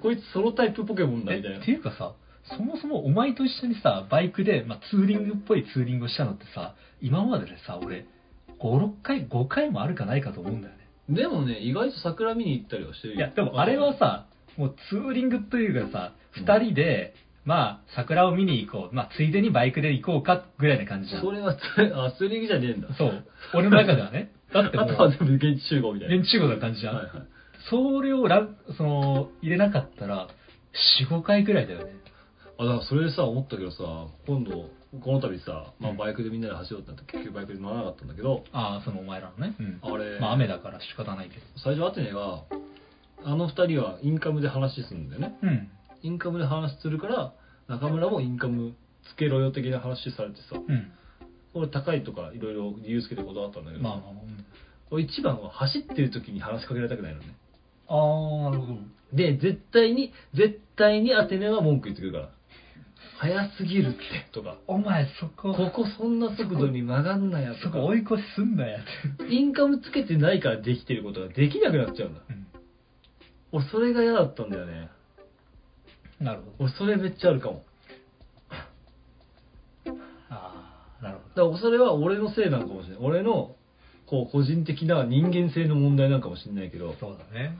こいつそのタイプポケモンだえみたいなっていうかさ、そもそもお前と一緒にさ、バイクで、まあ、ツーリングっぽいツーリングをしたのってさ、今まででさ、俺、5、6回、5回もあるかないかと思うんだよね。でもね意外と桜見に行ったりはしてるよいや、でもあれはさ、もうツーリングというかさ、うん二人で、まあ、桜を見に行こう。まあ、ついでにバイクで行こうか、ぐらいな感じじゃん。それはツ あツーリングじゃねえんだそう。俺の中ではね。だってもあとはう、全部現地集合みたいな現地集合な感じじゃん。はいはいそれをランその、入れなかったら、4、5回ぐらいだよね。あだからそれでさ思ったけどさ今度この度さ、まあ、うんバイクでみんなで走ろうってなって結局バイクで乗らなかったんだけど、ああ、そのお前らのね。うん。あれ、まあ雨だから仕方ないけど。最初アテネが、あの二人はインカムで話するんだよね。うん。インカムで話するから、中村もインカムつけろよ的な話されてさ、うん。俺高いとかいろいろ理由つけて断ったんだけど、まあまあまあうん。俺一番は走ってる時に話しかけられたくないのね。ああ、なるほど。で、絶対に、絶対にアテネは文句言ってくるから。早すぎるって、とか。お前そこ、ここそんな速度に曲がんなやとかそこ。追い越しすんなやって。インカムつけてないからできてることができなくなっちゃうんだ。うん。俺それが嫌だったんだよね。なるほど。俺それめっちゃあるかも。ああ、なるほだからそれは俺のせいなのかもしれない。俺の、こう、個人的な人間性の問題なんかもしれないけどど。、そうだね。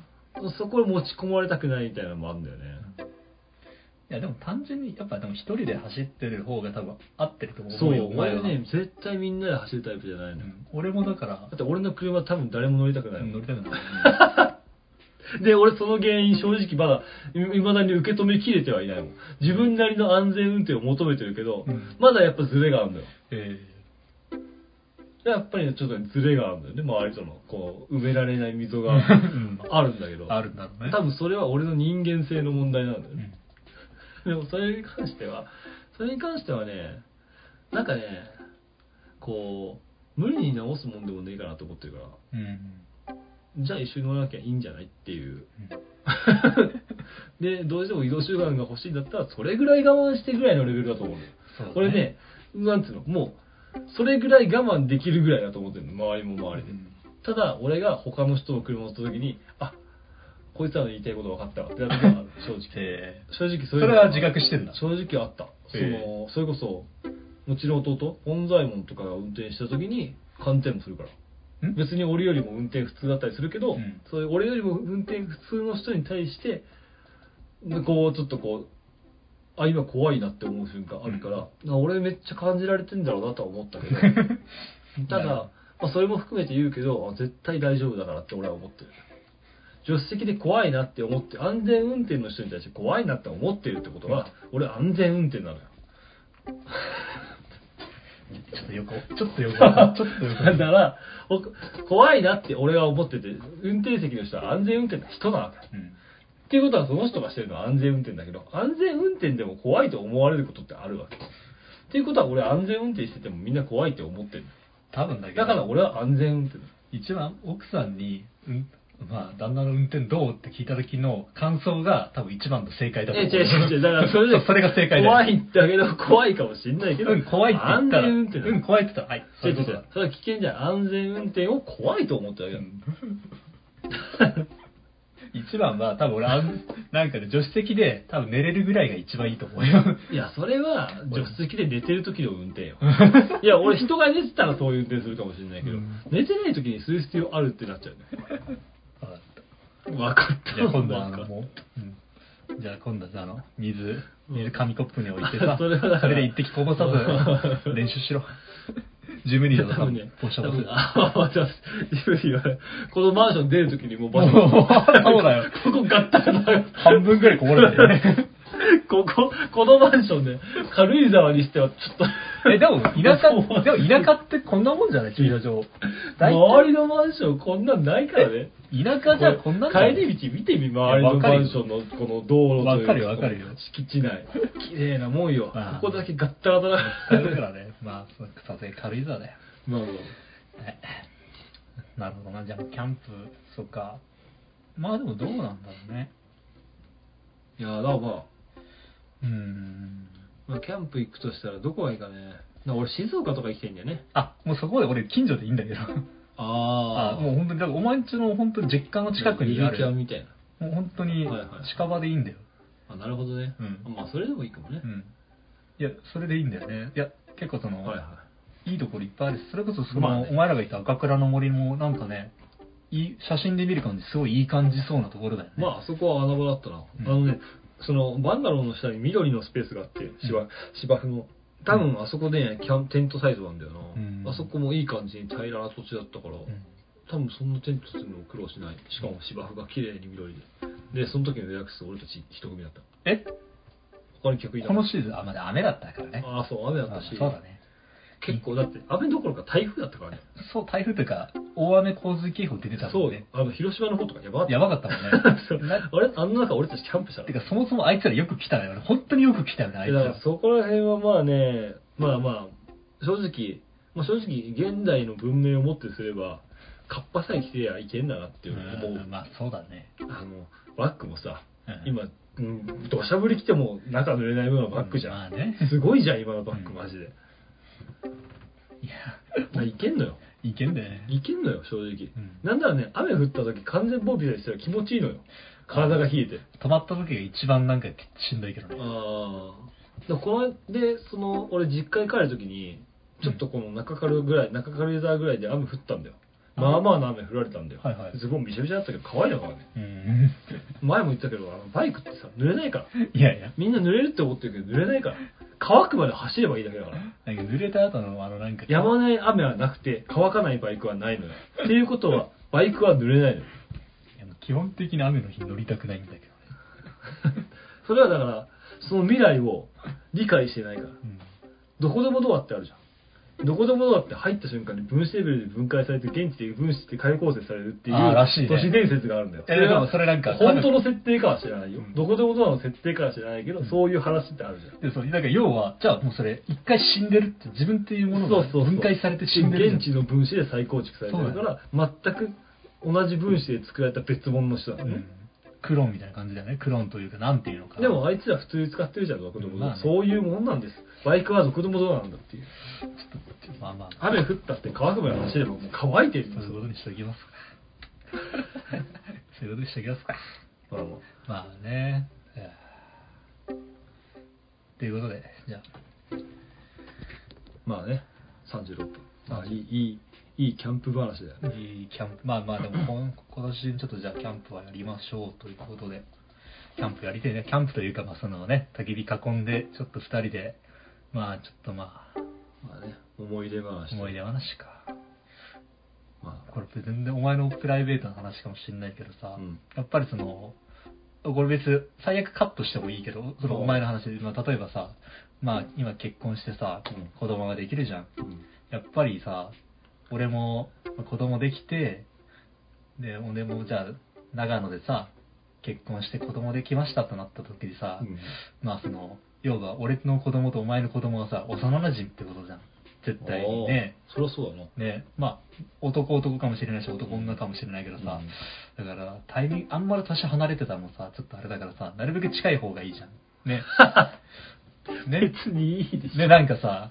そこに持ち込まれたくないみたいなのもあるんだよね。いやでも単純に、やっぱでも一人で走ってる方が多分合ってると思うそう、よ、お前は。俺ね、絶対みんなで走るタイプじゃないのよ。うん俺もだからだ、って俺の車多分誰も乗りたくないもん乗りたくない。で、俺その原因正直まだ、いまだに受け止めきれてはいないもん。自分なりの安全運転を求めてるけど、うんまだやっぱズレがあるんだよ。えやっぱりねちょっとねズレがあるんだよね、周りとの。こう、埋められない溝えがうんあるんだけど。あるんだろうね。多分それは俺の人間性の問題なんだよね。うん。でもそれに関しては、それに関してはね、なんかね、こう、無理に直すもんでもねえかなと思ってるから、うん。じゃあ一緒に乗らなきゃいいんじゃない？っていう。うん で、どうしても移動手段が欲しいんだったら、それぐらい我慢してぐらいのレベルだと思ううだ俺ね、なんつうの、もう、それぐらい我慢できるぐらいだと思ってるの、周りも周りで。うんただ、俺が他の人の車乗った時に、あ、こいつらの言いたいこと分かったわってなる時はある、正直。え正直そそれれは自覚してんだ。正直あった。そえの、それこそ、もちろん弟、本左衛門とかが運転した時に、勘転もするから。ん？別に俺よりも運転普通だったりするけど、うん。そういう俺よりも運転普通の人に対して、こう、ちょっとこう、あ、今怖いなって思う瞬間あるから、あ俺めっちゃ感じられてんだろうなとは思ったけど、ただ、まあ、それも含めて言うけど、あ絶対大丈夫だからって俺は思ってる。助手席で怖いなって思って、安全運転の人に対して怖いなって思ってるってことは、俺安全運転なのよ。ちょっとよく、ちょっとよくわかん、ちょっとよくわかんだから、ほ怖いなって俺は思ってて、運転席の人は安全運転な人なわけ。うん。っていうことはその人がしてるのは安全運転だけど、安全運転でも怖いと思われることってあるわけ。っていうことは俺安全運転しててもみんな怖いって思ってる。多分だけど。だから俺は安全運転だ。一番奥さんに、うん、まあ、旦那の運転どうって聞いた時の感想が多分一番の正解だとえ、思う。違う違う違う。だからそれで、それが正解だよ怖いんだけど、怖いかもしんないけど、うん、怖いって言ったら、安全運転だ。うん、怖いって言ったら、はい、そういうことだ。それは危険じゃん。安全運転を怖いと思ってるわけだ。一番は多分俺あん、なんかね、助手席で多分寝れるぐらいが一番いいと思うよ。いや、それは、助手席で寝てる時の運転よ。いや、俺人が寝てたらそういう運転するかもしれないけど、うん寝てない時にする必要あるってなっちゃうね。分かった。じゃあ今度はあの、もう、うん、じゃあ今度はああの、水、水紙コップに置いてさ、それはだからで一滴こぼさず練習しろ。10ミリだと多分ね、ポッシャポシャ。あ、じゃあ、ジブリは、このマンション出る時にもう場所もうそうだよ ここガッタガタ。半分ぐらいこぼれてるね。ここ、このマンションで、軽井沢にしてはちょっと、え、でも田舎、でも田舎ってこんなもんじゃない？駐車場。大周りのマンションこんなんないからね。体田舎じゃこんなん帰り道見てみ、周りのマンションのこの道路というわかるよわかるよ敷地内。綺麗なもんよ。ここだけガッタガタだ。だからね、まあ、さすがに軽井沢だよ。まあまあはいなるほどな、じゃあキャンプ、そっか。まあでもどうなんだろうね。いや、だからまあ、うーん。まあ、キャンプ行くとしたらどこがいいかね。だから俺静岡とか行きたいんだよね。あ、もうそこで俺近所でいいんだけど。ああもう本当に、だからお前んちの本当に実家の近くにあゆるキャンる。みたいな。もう本当にはいはい近場でいいんだよ。あ、なるほどね。うんまあ、それでもいいかもねう。ん。いや、それでいいんだよね。いや、結構その、はいはいいところいっぱいあるしそれこそその、まあねお前らがいた赤倉の森もなんかね、いい、写真で見る感じすごいいい感じそうなところだよね。い。まあ、あそこは穴場だったな。うんあのね、その、バンガローの下に緑のスペースがあって、芝、芝生の。多分あそこで、ね、キャンテントサイズなんだよな、うんあそこもいい感じに平らな土地だったから、うん多分そんなテントするのも苦労しない。しかも芝生が綺麗に緑で。で、その時の予約数俺たち一組だった。え？他に客いたこのシーズン、あ、まだ雨だったからね。ああ、そう、雨だったし。あそうだね。結構、だって、雨どころか台風だったからね。そう、台風というか、大雨洪水警報出てたそうもんね。。あの、広島の方とかやばかった。やばかったもんね。そうなあれあんな中俺たちキャンプしたの？てか、そもそもあいつらよく来たよね。本当によく来たよね、あいつだからら。そこら辺はまあね、まあまあ、正直、まあ正直、現代の文明をもってすれば、カッパさえ着てりゃいけんだなっていう思う。うんまあ、そうだね。あの、バッグもさ、うん今、うん、土砂降り来ても中濡れないようなバッグじゃん。まあね。すごいじゃん、今のバッグ、うんマジで。いや、まあいけんのよ。いけんだよね。いけんのよ、正直。うんなんならね、雨降った時完全防備したら気持ちいいのよ。体が冷えて。止まった時が一番なんかしんどいけどね。ああ。でこので、その、俺実家に帰る時に、ちょっとこの中軽ぐらい、中軽井沢ぐらいで雨降ったんだよ。まあまあの雨降られたんだよ。はいはいすごいびしゃびしゃだったけど、可愛いのからね。うん。前も言ったけど、あのバイクってさ、濡れないから。いやいや。みんな濡れるって思ってるけど、濡れないから。乾くまで走ればいいだけだから。なんか濡れた後のあのなんか。やまない雨はなくて、乾かないバイクはないのよ。っていうことは、バイクは濡れないのよ。基本的に雨の日乗りたくないんだけどね。それはだから、その未来を理解してないから。うん。どこでもドアってあるじゃん。どこでもドアって入った瞬間に分子レベルで分解されて、現地で分子って解構成されるっていうあーらしいね都市伝説があるんだよ。えでもそれなんか本当の設定かは知らないようん。どこでもドアの設定かは知らないけど、うんそういう話ってあるじゃん。で、そう、だから要は、じゃあもうそれ、一回死んでるって、自分っていうものが分解されて死んでるじゃん。現地の分子で再構築されてるから、全く同じ分子で作られた別物の人なのね。うん。クローンみたいな感じだよね。クローンというか、なんていうのかな。でもあいつら普通に使ってるじゃん、どこでもドア、まあねそういうもんなんです。バイクはどこでもドアなんだっていう。まあまあ、雨降ったって乾くまで走ればもう乾いてる。そういうことにしておきますか。そういうことにしておきますか。まあまあまあね。ということで、じゃあ、まあね、36分。まあいい、いい、いいキャンプ話だよね。いいキャンプ、まあまあでも今、今年ちょっとじゃあキャンプはやりましょうということで、キャンプやりたいね。キャンプというか、まあそのね、焚き火囲んで、ちょっと二人で、まあちょっとまあ、まあね、思い出話。思い出話か。まあ、これ全然お前のプライベートな話かもしれないけどさ、うんやっぱりその、これ別、最悪カットしてもいいけど、そのうんお前の話で、まあ、例えばさ、まあ今結婚してさ、うん子供ができるじゃん。うん。やっぱりさ、俺もまあ子供できて、で、俺もじゃあ長野でさ、結婚して子供できましたとなった時にさ、うんまあその、要は俺の子供とお前の子供はさ、幼馴染ってことじゃん。絶対にね。そりゃそうだな。ね、まあ、男男かもしれないし、男女かもしれないけどさ、だから、タイミング、あんまり年離れてたらもさ、ちょっとあれだからさ、なるべく近い方がいいじゃん。ね。ね。別にいいでしょ。ね、なんかさ、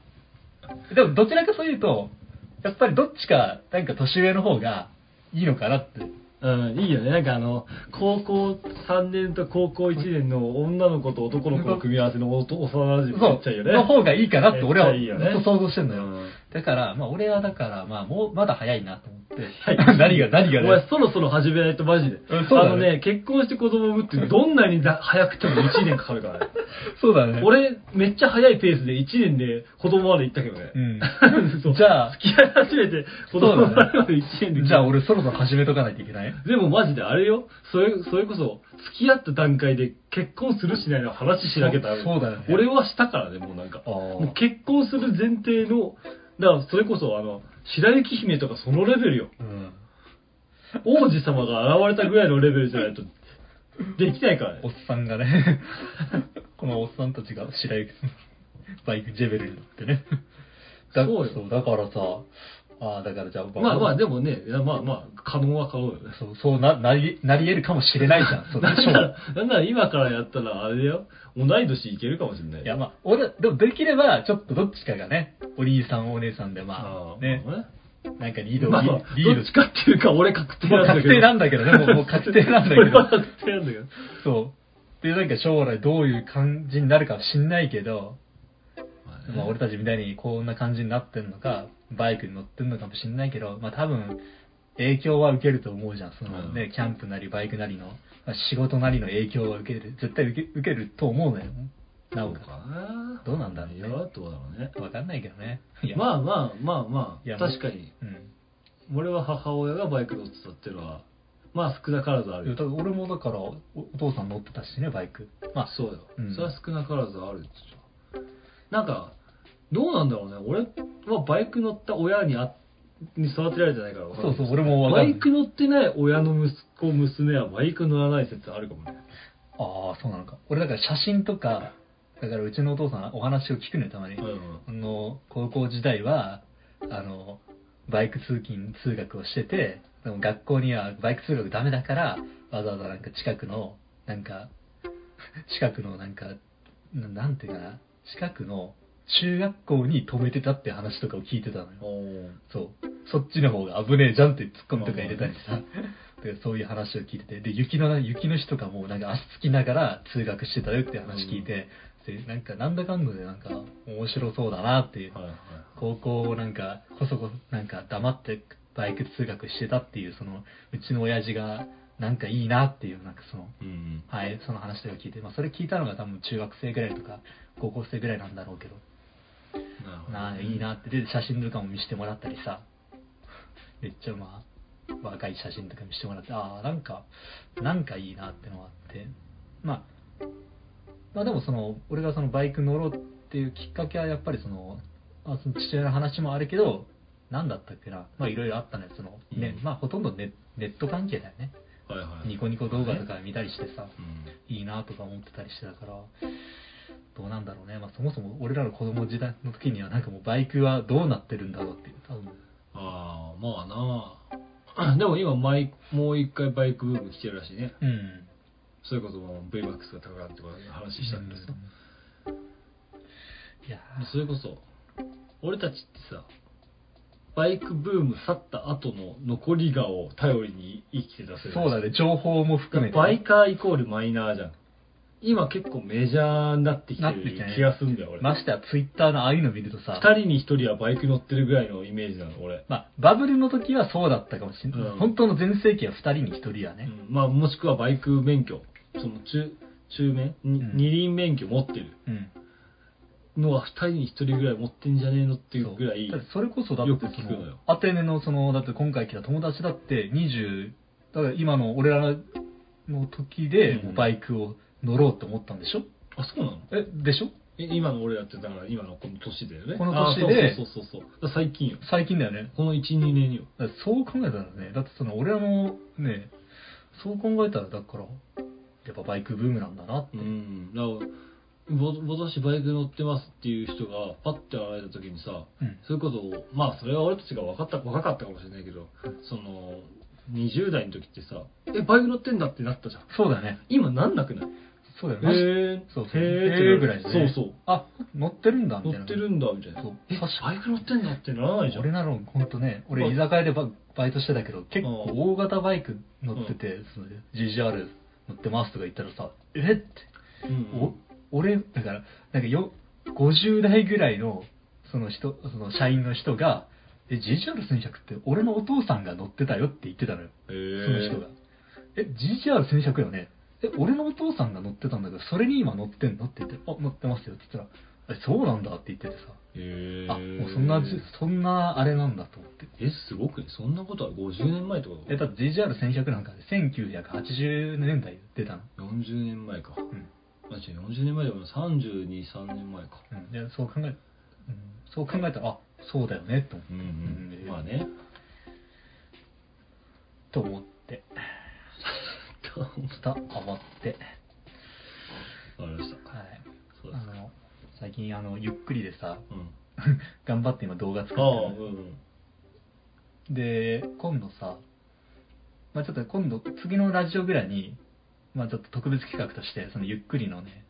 でもどちらかというと、やっぱりどっちか、なんか年上の方がいいのかなって。うん、いいよね。なんかあの、高校3年と高校1年の女の子と男の子の組み合わせのおと幼馴染めっちゃいいよね。の方がいいかなって俺はいいよねずっと想像してんのよ。うんだから、まあ俺はだから、まあもう、まだ早いなと思何が、何がお前ね。そろそろ始めないとマジで。うんそうだねあのね、結婚して子供を産むってどんなにだ早くても1年かかるからね。そうだね。俺、めっちゃ早いペースで1年で子供まで行ったけどね。うん そうじゃあ付き合い始めて子供生まれるまで1年で。じゃあ俺そろそろ始めとかないといけない？でもマジであれよ、それ、それこそ、付き合った段階で結婚するしないの話しなきゃダメ。そうそうだよね俺はしたからね、もうなんか。あーもう結婚する前提の、だからそれこそあの、白雪姫とかそのレベルよ。うん。王子様が現れたぐらいのレベルじゃないと、できないからね。おっさんがね、このおっさんたちが白雪、バイクジェベルに乗ってね。だそうよだからさ、ああ、だからじゃあ、まあまあ、でもね、いやまあまあ、可能は可能よね。そう、そうな、なり、なり得るかもしれないじゃん。そう なんなら、なんなら今からやったらあれだよ、同い年いけるかもしれない。いや、まあ、俺、でもできれば、ちょっとどっちかがね、お兄さん、お姉さんで、まああ、ね、なんかリード、まあまあ、リードどっちかっていうか、俺確定なんだけど。確定なんだけどね、もうもう確定なんだけど。確定なんだけど。そう。で、なんか将来どういう感じになるかは知んないけど、まあねまあ俺たちみたいにこんな感じになってんのか、バイクに乗ってんのかもしんないけど、まあ多分、影響は受けると思うじゃん。そのね、うんキャンプなりバイクなりの、まあ仕事なりの影響は受ける。絶対受け受けると思うのよ。なおか。どうなんだろうねいや、どうだろうね。つ。わかんないけどね。まあまあまあまあ、確かに。うん。俺は母親がバイク乗ってたっていうのは、まあ少なからずある俺もだからおお父さん乗ってたしねバイクまあそうよ、うんそれは少なからずあるなんかどうなんだろうね俺はバイク乗った親にあに育てられてないから分かそうそう俺も分かバイク乗ってない親の息子娘はバイク乗らない説あるかもね。ああそうなのか。俺だから写真とかだからうちのお父さんお話を聞くのよたまに、うんうん。あの高校時代はあのバイク通勤通学をしててでも学校にはバイク通学ダメだからわざわざなんか近くのなんか近くのなんかななんていうかな近くの中学校に止めてたって話とかを聞いてたのよ。そう。そっちの方が危ねえじゃんってツッコミとか入れたりさ。でそういう話を聞いてて。で雪の雪の日とかもなんか足つきながら通学してたよって話聞いて、でなんかなんだかんだでなんか面白そうだなっていう。はいはい高校をなんかこそこなんか黙ってバイク通学してたっていうそのうちの親父がなんかいいなっていうなんかそのうんうん。はいその話とか聞いて、まあ、それ聞いたのが多分中学生ぐらいとか高校生ぐらいなんだろうけどなあいいなって。で写真とかも見せてもらったりさ。めっちゃまあ若い写真とか見せてもらってああなんかなんかいいなってのがあって。まあまあでもその俺がそのバイク乗ろうっていうきっかけはやっぱりその,、まあ、その父親の話もあるけど何だったっけな。まあいろいろあったねその、ねうん。まあほとんどネネット関係だよね。はいはい。ニコニコ動画とか見たりしてさうん。いいなとか思ってたりしてたからどうなんだろうね、まあ、そもそも俺らの子供時代の時にはなんかもうバイクはどうなってるんだろうっていう。多分ああまあな。あ でも今マイもう一回バイクブーム来てるらしいね。うん。それこそ VMAX が高かったとか話したけどさ、いやそれこそ俺たちってさバイクブーム去った後の残りがを頼りに生きてたそうだね。情報も含めてね、バイカーイコールマイナーじゃん今結構メジャーになってきてる気がするんだよ俺。ましてやツイッターのああいうの見るとさ二人に一人はバイク乗ってるぐらいのイメージなの俺、まあ、バブルの時はそうだったかもしれない、うん。本当の全盛期は2人に1人はね、うん。まあもしくはバイク免許。その中中免、にうん。二輪免許持ってる。うん。のは二人に一人ぐらい持ってんじゃねえのっていうぐらいそそれこそだってよくそ聞くのよ。のアテネのそのだって今回来た友達だって20だから今の俺らの時でバイクを乗ろうって思ったんでしょ、あそうなの？えでしょ？え今の俺やってたから今のこの年だよねこの年で？あそうそうそうそう。だから最近よ。最近だよね。この12年よ。だからそう考えたらねだってその俺らのねそう考えたらだからやっぱバイクブームなんだなって、うん。だからぼ私バイク乗ってますっていう人がパッて現れた時にさうん。そういうことをまあそれは俺たちが分かった若かったかもしれないけどその20代の時ってさえバイク乗ってんだってなったじゃん。そうだよね。今なんなくない？へそうだよね。えそうそう。へえへーぐらいでね。そうそう。あ乗ってるんだみたいな。乗ってるんだみたいな。そう。え確かバイク乗ってんだってならないじゃん。俺なの本当ね俺居酒屋でババイトしてたけど結構大型バイク乗ってて、その GGR 乗ってますとか言ったらさえ？って。うんお俺だからなんかよ50代ぐらいのその人その社員の人が「え GGR1100 って俺のお父さんが乗ってたよ」って言ってたのよ。その人が「え GGR1100 よね？え俺のお父さんが乗ってたんだけどそれに今乗ってんの?」って言って「あ乗ってますよ」って言ったら「えそうなんだ」って言っててさ。へえあもうそんなじそんなあれなんだと思って。えすごくね。そんなことは50年前ってことえだって GGR1100 なんかで1980年代出たの。40年前か。うん。あ違う40年前でも323年前か。うん、でそう考え、うん、そう考えたらあそうだよねと思うん。うん。まあね。と思ってた思って。わかりました。はい。そうですか。あの最近あのゆっくりでさうん。頑張って今動画作ってあうんうんで今度さまあちょっと今度次のラジオぐらいにまあちょっと特別企画としてそのゆっくりのね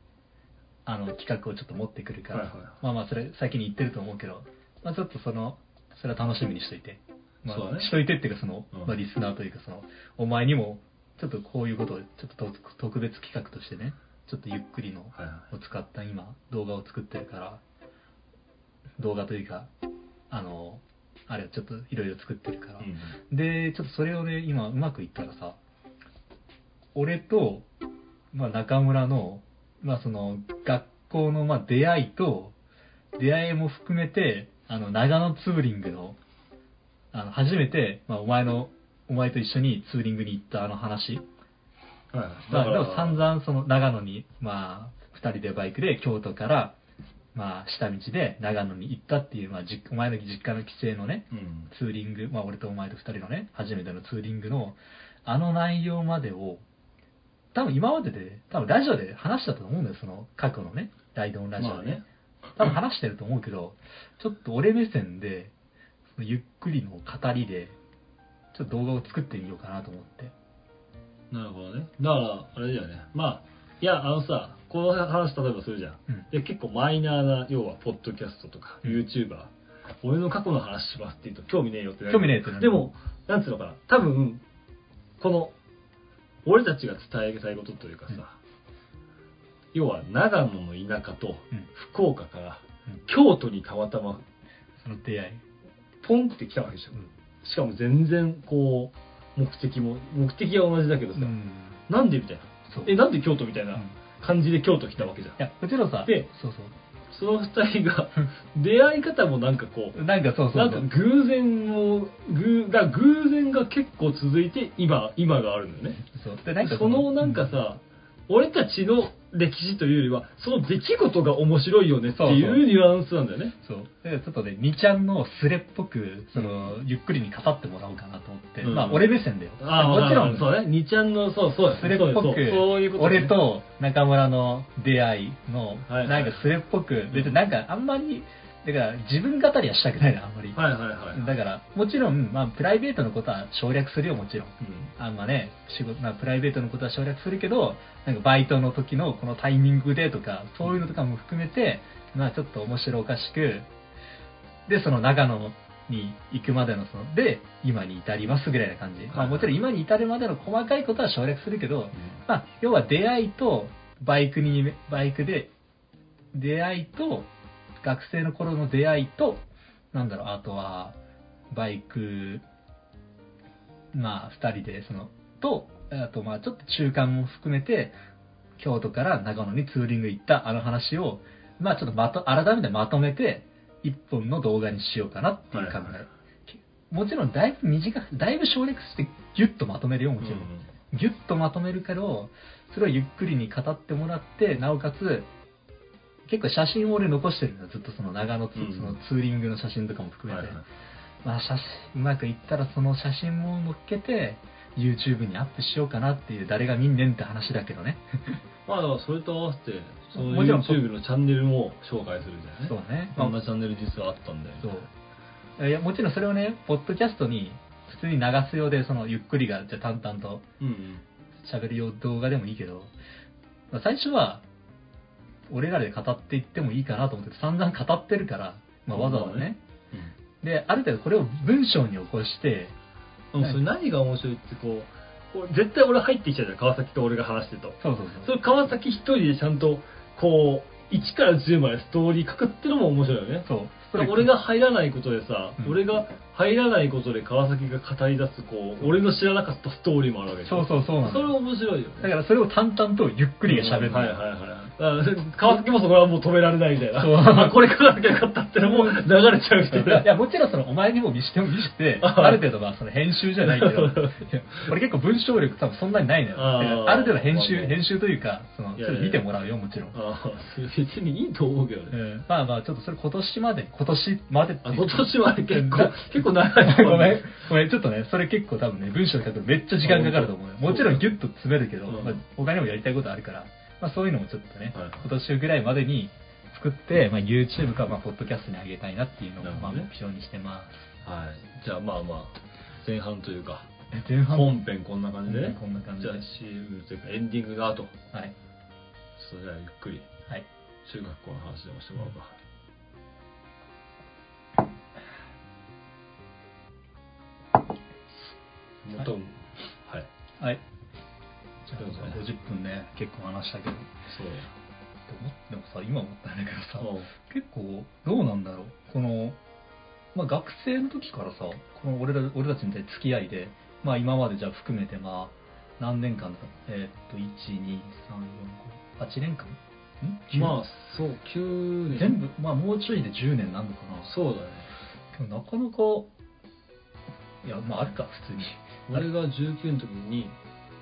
あの企画をちょっと持ってくるから、はいはい。まあまあそれ先に言ってると思うけどまあちょっとそのそれは楽しみにしといて。まあそうだね。しといてっていうかその、うん。まあ、リスナーというかそのお前にもちょっとこういうことをちょっと特特別企画としてねちょっとゆっくりのを使った今動画を作ってるから動画というかあのあれをちょっといろいろ作ってるから、うん。でちょっとそれをね今うまくいったらさ俺と、まあ、中村の,、まあその学校のまあ出会いと出会いも含めてあの長野ツーリングのあの初めて、まあ、お前のお前と一緒にツーリングに行ったあの話。はい。だからも散々その長野に、まあ、二人でバイクで京都から、まあ、下道で長野に行ったっていう、まあ、実お前の実家の帰省のね、うん。ツーリング、まあ、俺とお前と二人のね、初めてのツーリングの、あの内容までを、多分今までで、多分ラジオで話したと思うんだよ、その過去のね、ライドオンラジオで、まあね。多分話してると思うけど、ちょっと俺目線で、ゆっくりの語りで、ちょっと動画を作ってみようかなと思って。なるほどね。だからあれだよね。まあいやあのさこの話例えばするじゃん。うん。で結構マイナーな要はポッドキャストとかうん。YouTuber、俺の過去の話しますって言うと興味ねえよって興味ねえってでもなんつうのかな。多分この俺たちが伝えたいことというかさ、うん。要は長野の田舎とうん。福岡からうん。京都にたまたまその出会い。ポンって来たわけでしょ、うんしかも全然こう目的も目的は同じだけどさ、うん。なんでみたいな？えなんで京都みたいなうん感じで京都来たわけじゃん、いや、もちろんさ、でそうそその二人が出会い方もなんかこうう。なんかそうそうなん。か偶然を偶だ偶然が結構続いて今今があるんだよねそうでなんかそのなんかさ、俺たちの歴史というよりはその出来事が面白いよねっていそうニュアンスなんだよね。そう。でちょっとね、2ちゃんのスレっぽく、その、ゆっくりに語ってもらおうかなと思って、うん。まあ、俺目線だよ。ああもちろん、そうね。二ちゃんのそうそう。スレっぽく、そういうことね。俺と中村の出会いの、はいはいなんかスレっぽく、別になんかあんまり、だから自分語りはしたくないな、あんまり。はいはいはいだから、もちろん、まあ、プライベートのことは省略するよ、もちろん。うんあんまね、仕事、まあ、プライベートのことは省略するけど、なんかバイトの時のこのタイミングでとか、そういうのとかも含めて、まあちょっと面白おかしく、で、その長野に行くまでのその、で、今に至りますぐらいな感じ。まあもちろん今に至るまでの細かいことは省略するけど、まあ要は出会いと、バイクに、バイクで、出会いと、学生の頃の出会いと、なんだろう、あとは、バイク、まあ、二人で、その、と、あと、まあ、ちょっと中間も含めて、京都から長野にツーリング行ったあの話を、まあ、ちょっとまと、改めてまとめて、一本の動画にしようかなっていう考え。はいはいもちろん、だいぶ短く、だいぶ省略して、ギュッとまとめるよ、もちろん。ギュッとまとめるけど、それをゆっくりに語ってもらって、なおかつ、結構写真を俺残してるんだよ、ずっとその長野ツ、うんそのツーリングの写真とかも含めて。はいはいまあ写真、うまくいったらその写真も載っけて、YouTube にアップしようかなっていう、誰が見んねんって話だけどね。まあそれと合わせてそのもちろん YouTube のチャンネルも紹介するじゃない？そうね。こんなチャンネル実はあったんだよそう。いや、もちろんそれをね、ポッドキャストに普通に流すようで、そのゆっくりが、じゃあ淡々と喋るよう動画でもいいけど、まあ最初は、俺らで語っていってもいいかなと思って散々語ってるから、まあ、わざわざね。で、ある程度これを文章に起こして、うん、それ何が面白いってこう絶対俺入ってきちゃうじゃん川崎と俺が話してると。そうそうそれ川崎一人でちゃんとこう1から10までストーリー書くってのも面白いよね。そう。俺が入らないことでさ、うん。俺が入らないことで川崎が語り出すこう俺の知らなかったストーリーもあるわけそうそうそうそれ面白いよね。だからそれを淡々とゆっくりが喋るの、はいはいはい川崎もそこはもう止められないみたいな。そう。あこれ書かなきゃよかったってのも流れちゃうみたいないや、もちろんその、お前にも見しても見して、あある程度はその編集じゃないけど、俺結構文章力多分そんなにないのよ。だある程度編集、編集というか、その、見てもらうよ、もちろん。ああ別にいいと思うけどね、うん。まあまあ、ちょっとそれ今年まで、今年まで今年は結うん。構結構長いごめん、ごめん、ちょっとね、それ結構多分ね、文章で書くのめっちゃ時間かかると思うよ。もちろんギュッと詰めるけど、他にもやりたいことあるから、まあそういうのもちょっとね、はい今年ぐらいまでに作って、まあ YouTube か、まあ、ポッドキャストに上げたいなっていうのを、まあ目標にしてます。はいじゃあまあまあ前半というかえ前半？本編こんな感じでねこんな感じで。じゃあ CM というかエンディングの後はい。それではゆっくりはい。中学校の話でもしてもらおうか、もっとはいはい。じゃどうぞねあ、50分ね、結構話したけど。そうでもでもさ、今思ったんだけどさ、うん結構、どうなんだろう。この、まあ学生の時からさ、この俺ら俺たちみたいに付き合いで、まあ今までじゃあ含めてまあ、何年間だ。えーっと、1、2、3、4、5、8年間？ん？まあそう9年全部、まあもうちょいで10年なんのかな。そうだねけどなかなか、いや、まああるか、普通に。俺が19の時に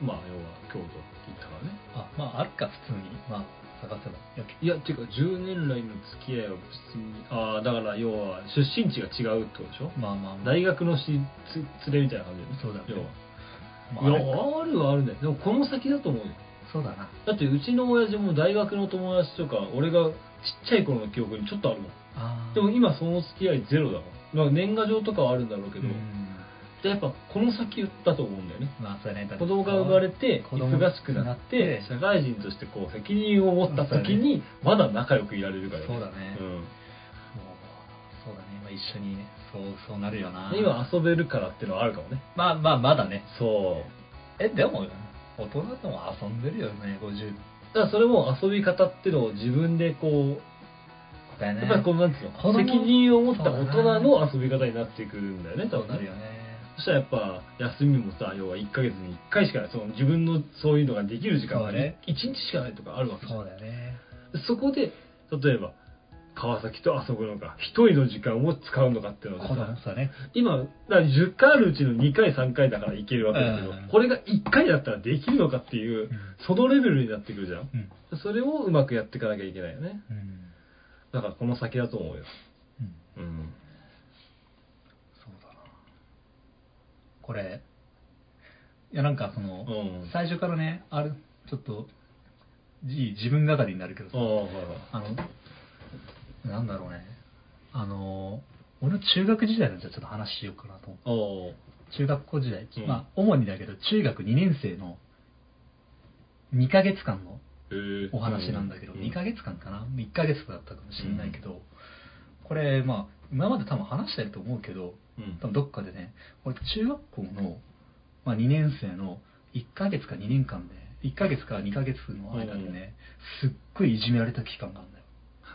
まあ要は京都って言ったからね。あまああるか普通に。まあ探せば。いやいやっていう。か10年来の付き合いは別に。ああだから要は出身地が違うってことでしょ？まあまあまあ。大学のしつ連れみたいな感じでそうだね。要は。まあいやあるはあるね。でもこの先だと思うよ。そうだな。だってうちの親父も大学の友達とか俺がちっちゃい頃の記憶にちょっとあるもん。でも今その付き合いゼロだもんまあ年賀状とかはあるんだろうけど、うん。でやっぱこの先だと思うんだよね。まあそうやね。子供が生まれて忙しくなって社会人としてこう責任を持った時にまだ仲良くいられるからそうだね。うん。もうそうだね。今一緒にねそうそうなるよな。で今遊べるからっていうのはあるかもね。まあまあまだね。そう。えでも大人とも遊んでるよね50だからそれも遊び方っていうのを自分でこうやっぱりこうなんつうの責任を持った大人の遊び方になってくるんだよね多分ね。そうなるよねそしたらやっぱ休みもさ要は1ヶ月に1回しかないその自分のそういうのができる時間がね。1日しかないとかあるわけじゃん。そうだよね。そこで例えば川崎と遊ぶのか一人の時間を使うのかっていうの子がさね今だから10回あるうちの2回3回だからいけるわけだけど、うん。これが1回だったらできるのかっていう、うん。そのレベルになってくるじゃん。うん。それをうまくやっていかなきゃいけないよね。うん。だからこの先だと思うよ。うんうんそうだなこれ。いやなんかその、うん。最初からねあるちょっとじ自分語りになるけどさ。あのなんだろうね。あの俺の中学時代のじゃあちょっと話しようかなと思って。あ中学校時代、うん。まあ主にだけど中学2年生の2ヶ月間のお話なんだけど、うん。2ヶ月間かな。1ヶ月だったかもしれないけど、これまあ今まで多分話してると思うけどうん多分どっかでね俺中学校の、まあ、2年生の1ヶ月か2年間で1ヶ月か2ヶ月の間でね、すっごいいじめられた期間があるんだよ。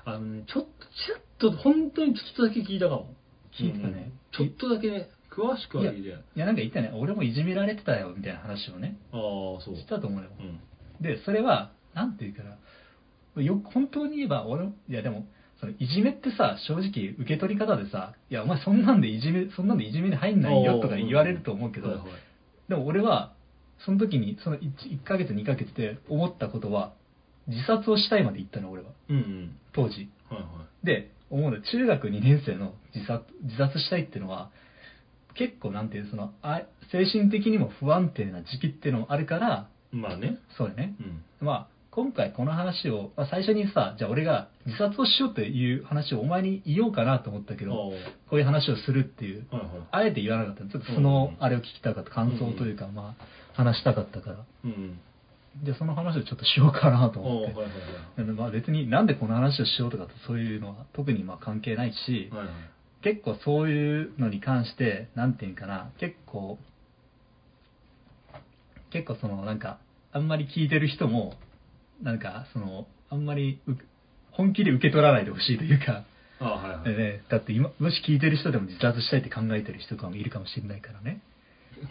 あのねちょっとちらっと本当にちょっとだけ聞いたかも。聞いてたね。うん。ちょっとだけね詳しくは聞いてないいやなんか言ったね。俺もいじめられてたよみたいな話をねああそう。したと思うよ。うん。でそれはなんていうかなよ本当に言えば俺いやでもそのいじめってさ正直受け取り方でさ「いやお前そんなんでいじめそんなんでいじめに入んないよ」とか言われると思うけど、はいはい。でも俺はその時にその 1, 1ヶ月2ヶ月で思ったことは自殺をしたいまで言ったの俺は。うんうん。当時。はいはい。で思うの中学2年生の自殺自殺したいっていうのは結構なんていうそのあ精神的にも不安定な時期っていうのもあるからまあね。そうよね。うん。まあ今回この話を、まあ、最初にさじゃあ俺が自殺をしようっていう話をお前に言おうかなと思ったけどあこういう話をするっていうあはいはい。あえて言わなかったちょっとそのうんあれを聞きたかった感想というかまあ話したかったから。うんでその話をちょっとしようかなと思って。はいはいはい。まあ別になんでこの話をしようとかそういうのは特にまあ関係ないし、はいはい。結構そういうのに関してなんていうんかな結構結構そのなんかあんまり聞いてる人もなんかそのあんまりう本気で受け取らないでほしいというか、ああはいはい。でね、だって今もし聞いてる人でも自殺したいって考えてる人とかもいるかもしれないからね。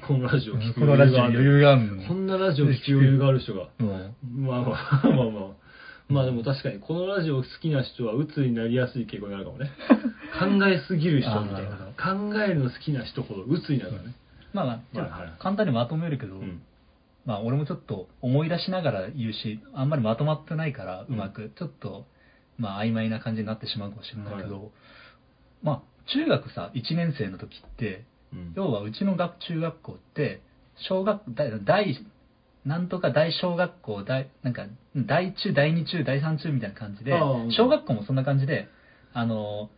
このラジオ聞くこのラジオに余裕があるの。にこんなラジオ聞く余裕がある人が。もうまあまあまあまあ。まあでも確かにこのラジオ好きな人は鬱になりやすい傾向にあるかもね。考えすぎる人みたいな。考えるの好きな人ほど鬱になるからね。まあまあ簡単にまとめるけど、うんまあ俺もちょっと思い出しながら言うしあんまりまとまってないからうまく、ちょっとまあ曖昧な感じになってしまうかもしれないけど、はまあ中学さ1年生の時ってうん。要はうちの学中学校って小学大大なんとか大小学校大なんか大中大二中第三中みたいな感じで小学校もそんな感じであの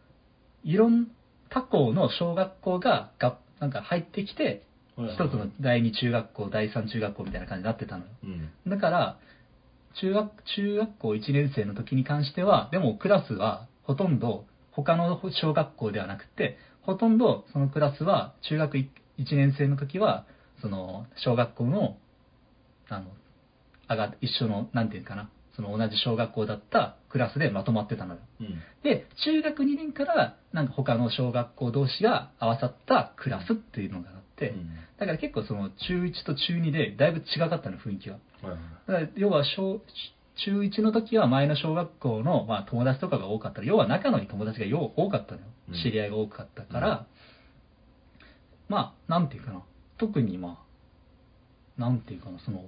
いろん他校の小学校ががなんか入ってきて一つの第二中学校第三中学校みたいな感じになってたのよ。うん。だから中学中学校1年生の時に関してはでもクラスはほとんど他の小学校ではなくてほとんどそのクラスは中学1年生の時はその小学校のあの上が一緒のなんていうかなその同じ小学校だったクラスでまとまってたのよ。うん。で中学2年からなんか他の小学校同士が合わさったクラスっていうのがうん。だから結構その中1と中2でだいぶ違かったの雰囲気は。はいはい。だから要は小中1の時は前の小学校の、まあ、友達とかが多かった。要は仲のいい友達がよう多かったのよ。うん。知り合いが多かったから、まあなんていうかな。特にまあなんていうかな、その、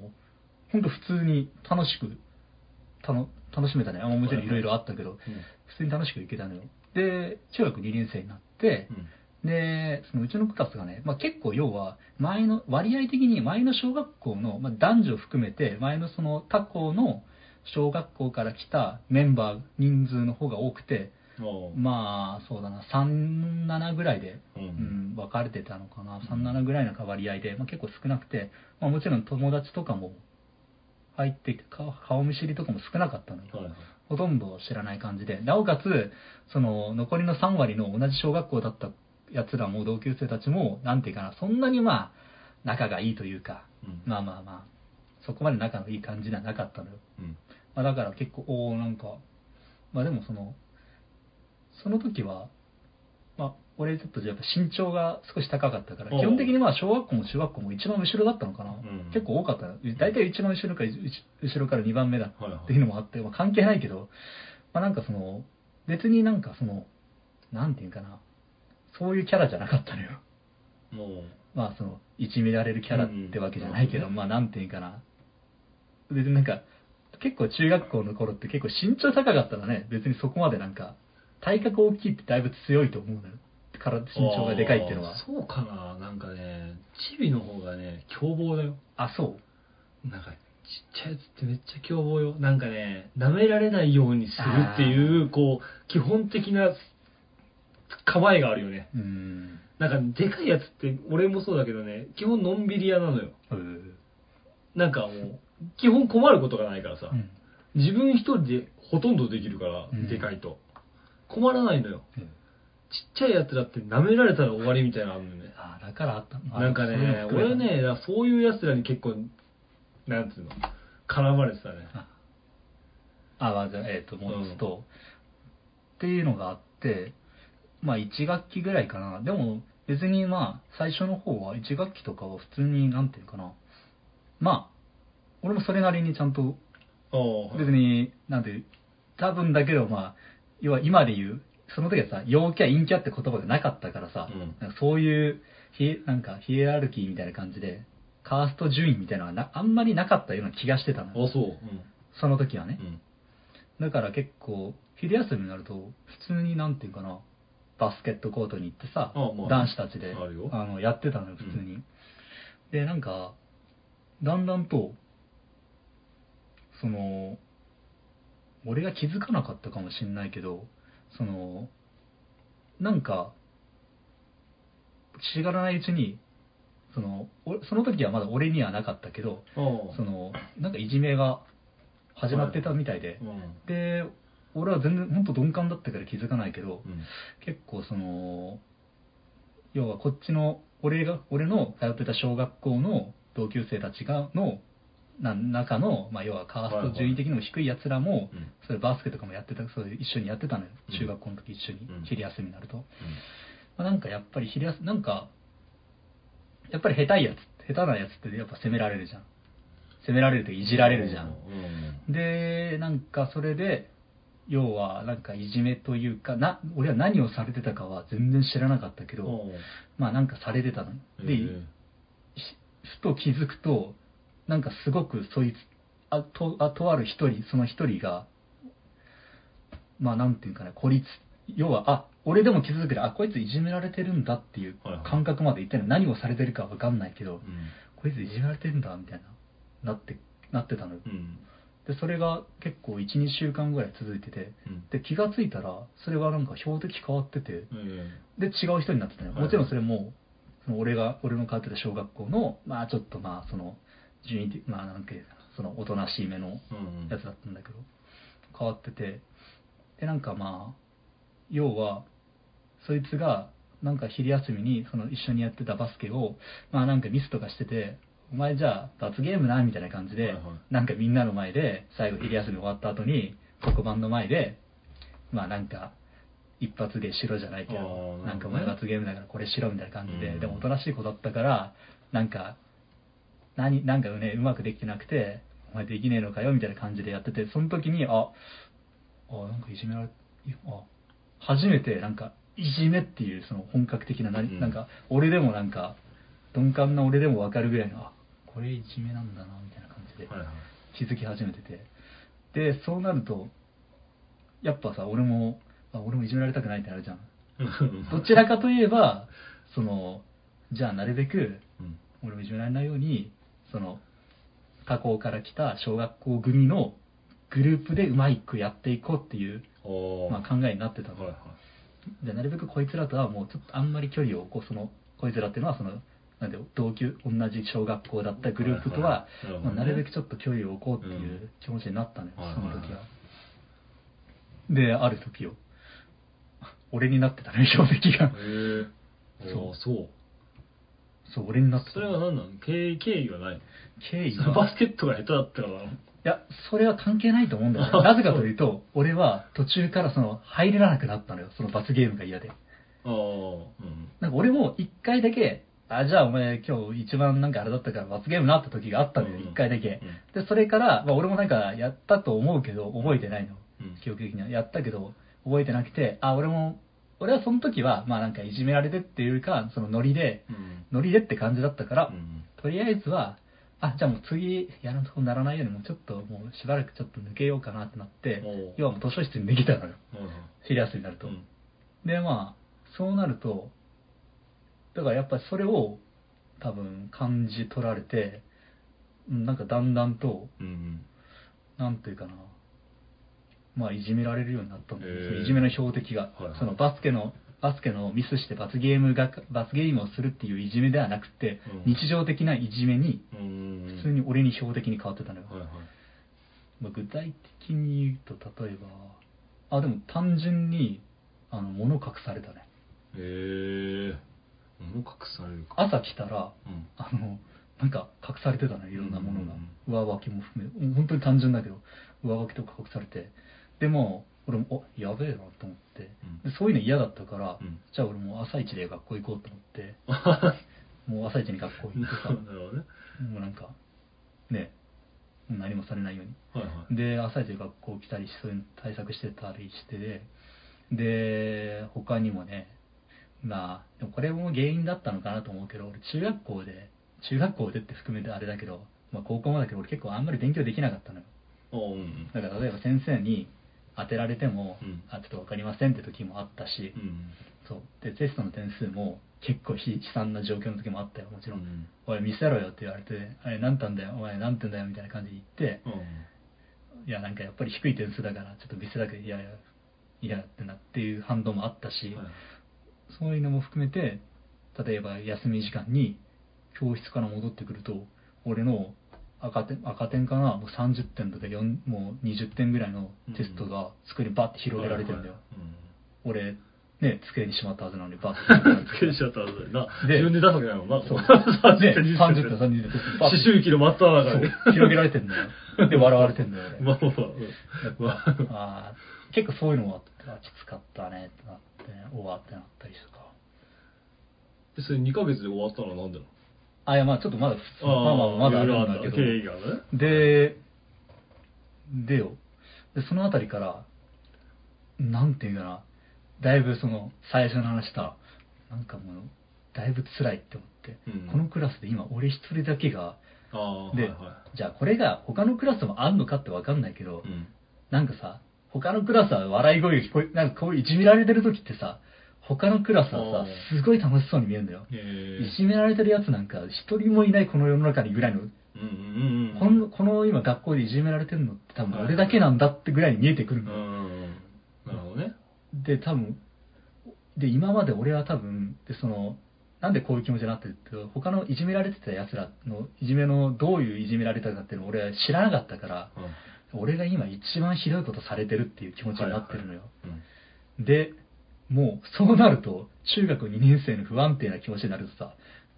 本当普通に楽しく、たの楽しめたね。あもちろんいろいろあったけど、普通に楽しく行けたのよ。で、中学2年生になってう、んで、そのうちのクラスがね、まあ、結構要は、前の、割合的に前の小学校の、まあ、男女含めて、前のその他校の小学校から来たメンバー、人数の方が多くて、まあ、そうだな、3、7ぐらいで、ううんん、分かれてたのかな、3、7ぐらいの割合で、まあ、結構少なくて、まあ、もちろん友達とかも入ってきて、顔顔見知りとかも少なかったのよ。はいはい。ほとんど知らない感じで、なおかつ、その、残りの3割の同じ小学校だった奴らも同級生たちも、なんていうかな、そんなにまあ、仲がいいというか、うんまあまあまあ、そこまで仲のいい感じではなかったのよ。うんまあだから結構、おーなんか、まあでもその、その時は、まあ、俺ちょっとやっぱ身長が少し高かったから、おう基本的にまあ小学校も中学校も一番後ろだったのかな。ん結構多かったの。大体一番後ろから、う後ろから2番目だはいはいっていうのもあって、まあ、関係ないけど、まあなんかその、別になんかその、なんていうかな、そういうキャラじゃなかったのよ。もうまあその、いじめられるキャラってわけじゃないけど、うんまあなんていうかな。別になんか、結構中学校の頃って結構身長高かったらね、別にそこまでなんか、体格大きいってだいぶ強いと思うのよ。から身長がでかいっていうのは。そうかななんかねチビの方がね凶暴だよあ、そう。なんかちっちゃいやつってめっちゃ凶暴よなんかね舐められないようにするっていあうこう基本的な構えがあるよね。うーん。なんかでかいやつって俺もそうだけどね基本のんびり屋なのよ。なんかもう基本困ることがないからさ、うん。自分一人でほとんどできるから、うん。でかいと。困らないのよ。うんちっちゃいやつだって舐められたら終わりみたいなのあるのね。あだからあった。のなんかね、俺、ね、そういうやつらに結構、なんつうの、絡まれてたね。あ、まあ、じゃあ、えっ、と、戻すと、っていうのがあって、まあ、1学期ぐらいかな。でも、別にまあ、最初の方は、1学期とかは普通に、なんていうかな。まあ、俺もそれなりにちゃんと、別に、なんていう、多分だけど、まあ、要は今で言う、その時はさ、陽キャ、陰キャって言葉がなかったからさ、うんそういうヒエ、なんかヒエラルキーみたいな感じで、カースト順位みたいなのはなあんまりなかったような気がしてたの。あ、そう。うん。その時はね。うん。だから結構、昼休みになると、普通になんていうかな、バスケットコートに行ってさ、あまあ男子たちであるよあのやってたのよ、普通に。で、なんか、だんだんと、その、俺が気づかなかったかもしんないけど、その、なんか、知らないうちに、その、おその時はまだ俺にはなかったけど、ああ。その、なんかいじめが始まってたみたいで、うん。で、俺は全然、本当鈍感だったから気づかないけど、うん。結構その、要はこっちの、俺が、俺の通ってた小学校の同級生たちが、の、な中の、まあ、要はカースト順位的にも低い奴らも、うん。それバスケとかもやってた、それ一緒にやってたのよ。うん中学校の時一緒にうん、昼休みになると。まあ、なんかやっぱり昼休み、なんか、やっぱり下手いやつ、下手なやつってやっぱ責められるじゃん。責められるといじられるじゃん。うん。で、なんかそれで、要はなんかいじめというか、な、俺は何をされてたかは全然知らなかったけど、うん。まあなんかされてたの。で、ふと気づくと、なんかすごくそいつ、あと、あとある一人、その一人が、まあなんていうかな、孤立、要は、あ、俺でも気づくけど、あ、こいついじめられてるんだっていう感覚までいってるの。何をされてるかわかんないけど、うん。こいついじめられてるんだ、みたいな、なって、なってたのよ。うん。で、それが結構1、2週間ぐらい続いてて、うん。で、気がついたら、それがなんか標的変わってて、えで、違う人になってたのもちろんそれも、その俺が、俺の通ってた小学校の、まあちょっとまあその、順位的、まあなんか、そのおとなしいめのうん。やつだったんだけど、変わってて、で、なんかまあ、要は、そいつが、なんか昼休みに、その一緒にやってたバスケを、まあなんかミスとかしてて、お前じゃあ罰ゲームな、みたいな感じで、はいはい。なんかみんなの前で、最後昼休み終わった後に、黒板の前で、まあなんか、一発芸しろじゃないけど、なんかお前罰ゲームだからこれしろみたいな感じで、うん。でもおとなしい子だったから、なんか、何、なんかね、うまくできてなくて、お前できねえのかよみたいな感じでやってて、その時に、あ、あ、なんかいじめられ、いあ、初めてなんか、いじめっていうその本格的な何、うん。なんか、俺でもなんか、鈍感な俺でもわかるぐらいの、あここれいじめなんだなみたいな感じで気づき始めてて。でそうなるとやっぱさ俺もあ俺もいじめられたくないってなるじゃん。どちらかといえばそのじゃあなるべくうん。俺もいじめられないようにその加工から来た小学校組のグループでうまくやっていこうっていう、まあ、考えになってたの、はいはい。でなるべくこいつらとはもうちょっとあんまり距離をこう。そのこいつらっていうのはそのなんで同級同じ小学校だったグループとは、はいはいまあ、なるべくちちょっと距離を置こうっていうう気持ちになったのよ、はいはいその時は。である時よ。俺になってたね標的が。そう。そう。そう俺になってた。それは何なの？経緯経緯はない経緯のバはスケットが下手だったからいや、それは関係ないと思うんだよね。なぜかというと、俺は途中からその入れなくなったのよ。その罰ゲームが嫌で。ああうん。なんか俺も一回だけ、あ、じゃあお前今日一番なんかあれだったから罰ゲームなった時があったのよ。うん一回だけうん。で、それから、まあ俺もなんかやったと思うけど、覚えてないの。うん記憶的には。やったけど、覚えてなくて、あ、俺も、俺はその時は、まあなんかいじめられてっていうよりか、そのノリで、うんノリでって感じだったから、うんとりあえずは、あ、じゃあもう次やるとこならないようにもうちょっともうしばらくちょっと抜けようかなってなって要はもう図書室にできたのよ。シリアスになると。うんで、まあ、そうなると、だからやっぱりそれを多分感じ取られて、うんなんかだんだんと、うんなんていうかな、まあいじめられるようになったんだよ、へー。いじめの標的が、はいはい。そのバスケの、バスケのミスして罰ゲームが、罰ゲームをするっていういじめではなくて、うん。日常的ないじめに、うん普通に俺に標的に変わってたのよ。はいはい。まあ、具体的に言うと、例えば、あ、でも単純に、あの、物隠されたね。へえ物隠されるか朝来たら、うん。あの、なんか隠されてたのよ、いろんなものが。うん。上履きも含め、本当に単純だけど、上履きとか隠されて。でも、俺も、お、やべえなと思って。うん。でそういうの嫌だったから、うん。じゃあ俺もう朝一で学校行こうと思って、もう朝一に学校行ってさ、ね。もうなんか、ね、何もされないように。はいはい。で、朝一で学校来たりし、そういうの対策してたりして。で、で、他にもね、まあ、でもこれも原因だったのかなと思うけど、俺中学校で、中学校でって含めてあれだけど、まあ高校もだけど俺結構あんまり勉強できなかったのよ。おうんうんだから例えば先生に当てられても、うんあ、ちょっとわかりませんって時もあったし、うんそう。で、テストの点数も結構悲惨な状況の時もあったよ、もちろん。うんおい、見せろよって言われて、あれ、何点だよ、お前何点だよ、みたいな感じで言って、うんいや、なんかやっぱり低い点数だから、ちょっと見せたくいやいや、いやってなっていう反動もあったし、はいそういうのも含めて、例えば休み時間に教室から戻ってくると、俺の赤点赤点かな、もう30点とか4もう20点ぐらいのテストが机にバッて広げられてるんだよ。俺、ね、机にしまったはずなのにバッて広げられてつけしちゃったはずな。で自分で出すわけないもんな。そう30で点、30点、30点、思て春期の真っ只中で。広げられてんだよ。で、笑われてんだよ、俺。まあまあまあ結構そういうのもあって、あきつかったねってなって、終わってなったりとか。でそれ2ヶ月で終わったのはなんでなの？あ、いや、まあちょっとまだ普通、まあまあまだあるんだけど。経緯がね。で、でよ。で、そのあたりから、なんていうかな、だいぶその、最初の話した、なんかもう、だいぶ辛いって思って、うんこのクラスで今俺一人だけが、ああ、で、はいはじゃあこれが他のクラスもあんのかってわかんないけど、い。うん。なんかさ、他のクラスは笑い声が聞こえ、なんかこういじめられてる時ってさ、他のクラスはあさ、すごい楽しそうに見えるんだよ。えいじめられてるやつなんか一人もいないこの世の中にぐらいの。このこの今学校でいじめられてるのって多分俺だけなんだってぐらいに見えてくるうんのよ。なるほどね。で、多分、で、今まで俺は多分、で、その、なんでこういう気持ちになってるって、他のいじめられてた奴らのいじめのどういういじめられたかっていうのを俺は知らなかったから、うん俺が今一番ひどいことされてるっていう気持ちになってるのよ。うんで、もう、そうなると、中学2年生の不安定な気持ちになるとさ、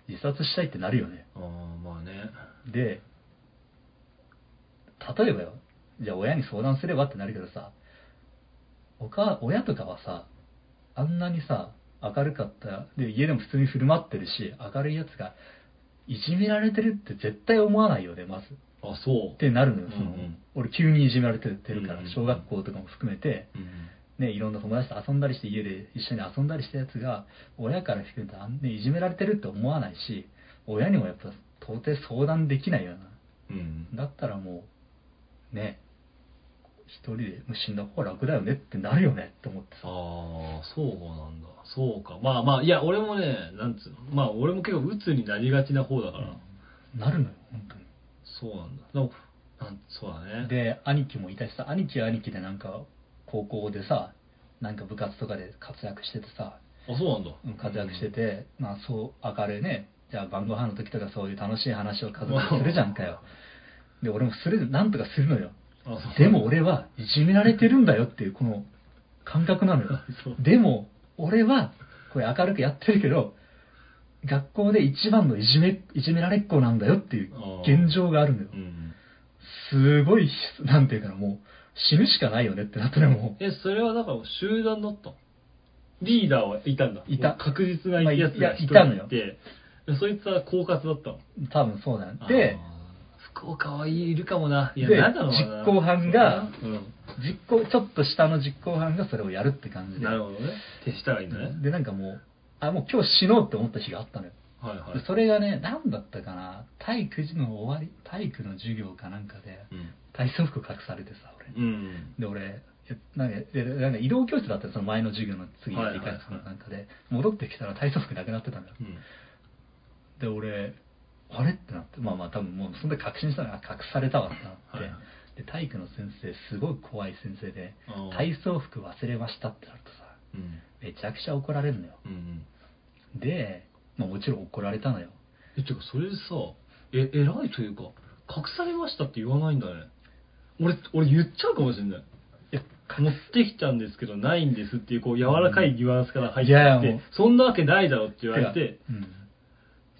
自殺したいってなるよね。ああ、まあね。で、例えばよ、じゃあ親に相談すればってなるけどさ、おか親とかはさ、あんなにさ、明るかった、で、家でも普通に振る舞ってるし、明るいやつが、いじめられてるって絶対思わないよね、まず。あ、そうっ。てなるのよ、その、うんうん俺急にいじめられてるからうんうん、小学校とかも含めて、うんね、いろんな友達と遊んだりして家で一緒に遊んだりしたやつが親から聞くとあん、ね、いじめられてるって思わないし親にもやっぱ到底相談できないよな。うん。だったらもう、ね、一人で死んだ方が楽だよねってなるよねって思ってさ。ああ、そうなんだ。そうか。まあまあ、いや、俺もね、なんつうの、まあ俺も結構鬱になりがちな方だから、なるのよ、本当に。そうなんだ。でも、なんそうだね。で、兄貴もいたしさ、兄貴は兄貴でなんか、高校でさ、なんか部活とかで活躍しててさ、あ、そうなんだ。うん活躍してて、まあそう明るいね、じゃあ晩ご飯の時とかそういう楽しい話を家族でするじゃんかよ。で、俺もする、なんとかするのよ。でも俺はいじめられてるんだよっていうこの感覚なのよ。でも、俺は、これ明るくやってるけど、学校で一番のいじめ、いじめられっ子なんだよっていう現状があるのよう。ん。すごい、なんていうかな、もう、死ぬしかないよねってなったらもえ、それはだから集団だったの？リーダーはいたんだ。いた確実なやつが一いたのよでそいつは狡猾だったの？う、多分そうだよ。で、福岡はいるかもな。いや、でなんだろうな。実行犯が実行、ちょっと下の実行犯がそれをやるって感うん。じで。なるほどね。手したらいいんだね。で、なんかもう、あ、もう今日死のうって思った日があったのよ。はいはいで。それがね、何だったかな、体育の終わり、体育の授業かなんかで、うん。体操服隠されてさ、俺。うん。で、俺、えなんかでなんか移動教室だったよその前の授業の次の理科室のなんかで、戻ってきたら体操服なくなってたんだよ。うん。で、俺、あれってなって、まあまあ多分もうそんな確信したのが隠されたわってなって、はいはいで、体育の先生、すごい怖い先生で体操服忘れましたってなるとさ、うん。めちゃくちゃ怒られるのよ。うん。で、まあもちろん怒られたのよ。え、てか、それでさ、え、偉いというか、隠されましたって言わないんだね。俺、俺言っちゃうかもしれない。いや、持ってきたんですけど、ないんですっていう、こう、柔らかいニュアンスから入っていやいやきて、もうそんなわけないだろって言われて、かうん。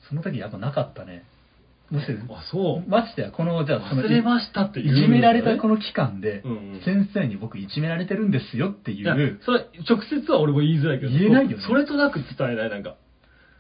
その時やっぱなかったね。むしろ、あ、そう。ましてや、この、じゃあその、忘れましたってい言うじめられたこの、の期間で、うんうん先生に僕いじめられてるんですよっていいやう、それ、直接は俺も言いづらいけど、言えないよねそれとなく伝えない、なんか。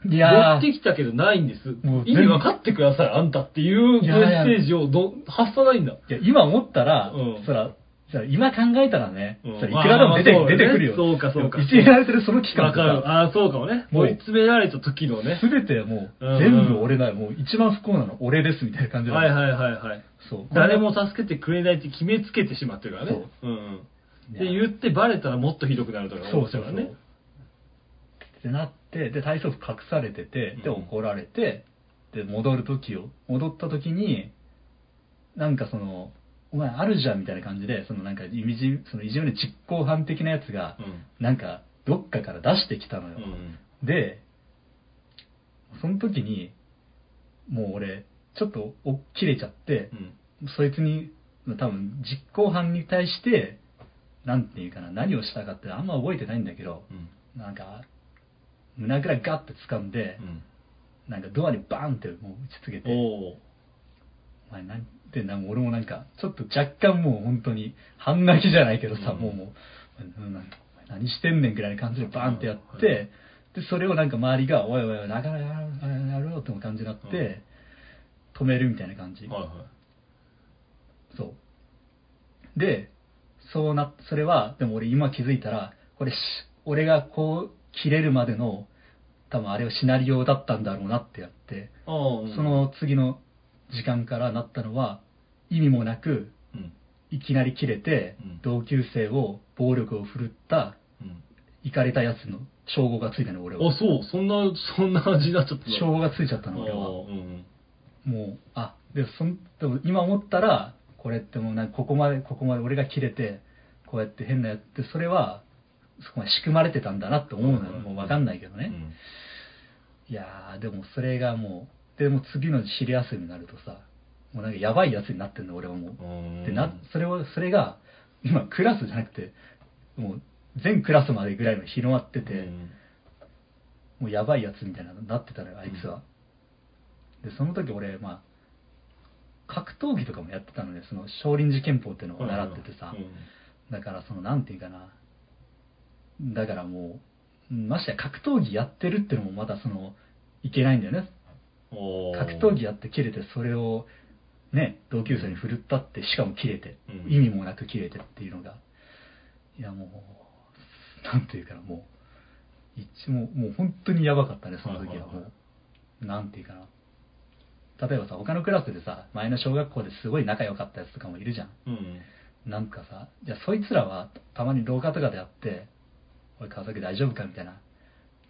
い持ってきたけどないんですもう。意味分かってください、あんたっていうメいやいやッセージをど発さないんだ。いや、今思ったら、うんそら、そら今考えたらね、うんそらいくらでも出て,、出てくるよ。そうかそうかいじめられてるその期間とわかる。か、ああ、そうかもね。もう追い詰められた時のね。すべてもう、うんうん全部俺だよ。もう一番不幸なの俺ですみたいな感じなのはいはいはいはい。そう。誰も助けてくれないって決めつけてしまってるからね。そううんうん。で、言ってバレたらもっとひどくなるとかそうそうそう。うね。ってなって、で、体操服隠されてて、で、うん怒られて、で、戻る時を、戻った時に、なんかその、お前あるじゃんみたいな感じで、そのなんかいじ、そのいじめの実行犯的なやつが、うん。なんか、どっかから出してきたのよ。で、その時に、もう俺、ちょっとお切れちゃってう、ん。そいつに、多分実行犯に対して、なんていうかな、何をしたかってあんま覚えてないんだけど、うん。なんか、胸ぐらガッて掴んでう、ん。なんかドアにバーンってもう打ちつけて、お前なんて、なんか俺もなんか、ちょっと若干もう本当に、半泣きじゃないけどさ、うんもうもう、うん何してんねんぐらいな感じでバーンってやって、うんはいで、それをなんか周りが、おいおいおい、なかなかやろうって感じになって、止めるみたいな感じ。はいはい。そう。で、そうな、それは、でも俺今気づいたら、これし、俺がこう、切れるまでの、多分あれはシナリオだったんだろうなってやって、そ、の次の時間からなったのは、意味もなく、うん。いきなり切れてうん、同級生を暴力を振るった、うん。行かれたやつの称号がついたの、俺はあ、。そう。そんな、そんな味になっちゃったの？称号がついちゃったの、俺は。うん。もう、あ、で、そん、でも今思ったら、これってもうなんかここまで、ここまで俺が切れて、こうやって変なやって、それは、そこまで仕組まれてたんだなって思うのよ。もうわかんないけどね。うんいやー、でもそれがもう、でも次の昼休みになるとさ、もうなんかやばいやつになってんの、俺はもう。うん。でな、それを、それが、今クラスじゃなくて、もう全クラスまでぐらいの広まってて、うん。もうやばいやつみたいなのになってたのよ、あいつは。で、その時俺、まあ、格闘技とかもやってたので、その少林寺拳法っていうのを習っててさ、うん。だからその、なんていうかな、だからもう、ましてや格闘技やってるっていうのもまだその、いけないんだよね。格闘技やって切れて、それを、ね、同級生に振るったって、しかも切れて、うん意味もなく切れてっていうのが、いやもう、なんていうかな、もう、一もうもう本当にやばかったね、その時はもう、はいはいはなんていうかな。例えばさ、他のクラスでさ、前の小学校ですごい仲良かったやつとかもいるじゃん。うん。なんかさ、じゃあそいつらはたまに廊下とかで会って、おい川崎大丈夫か？みたいな。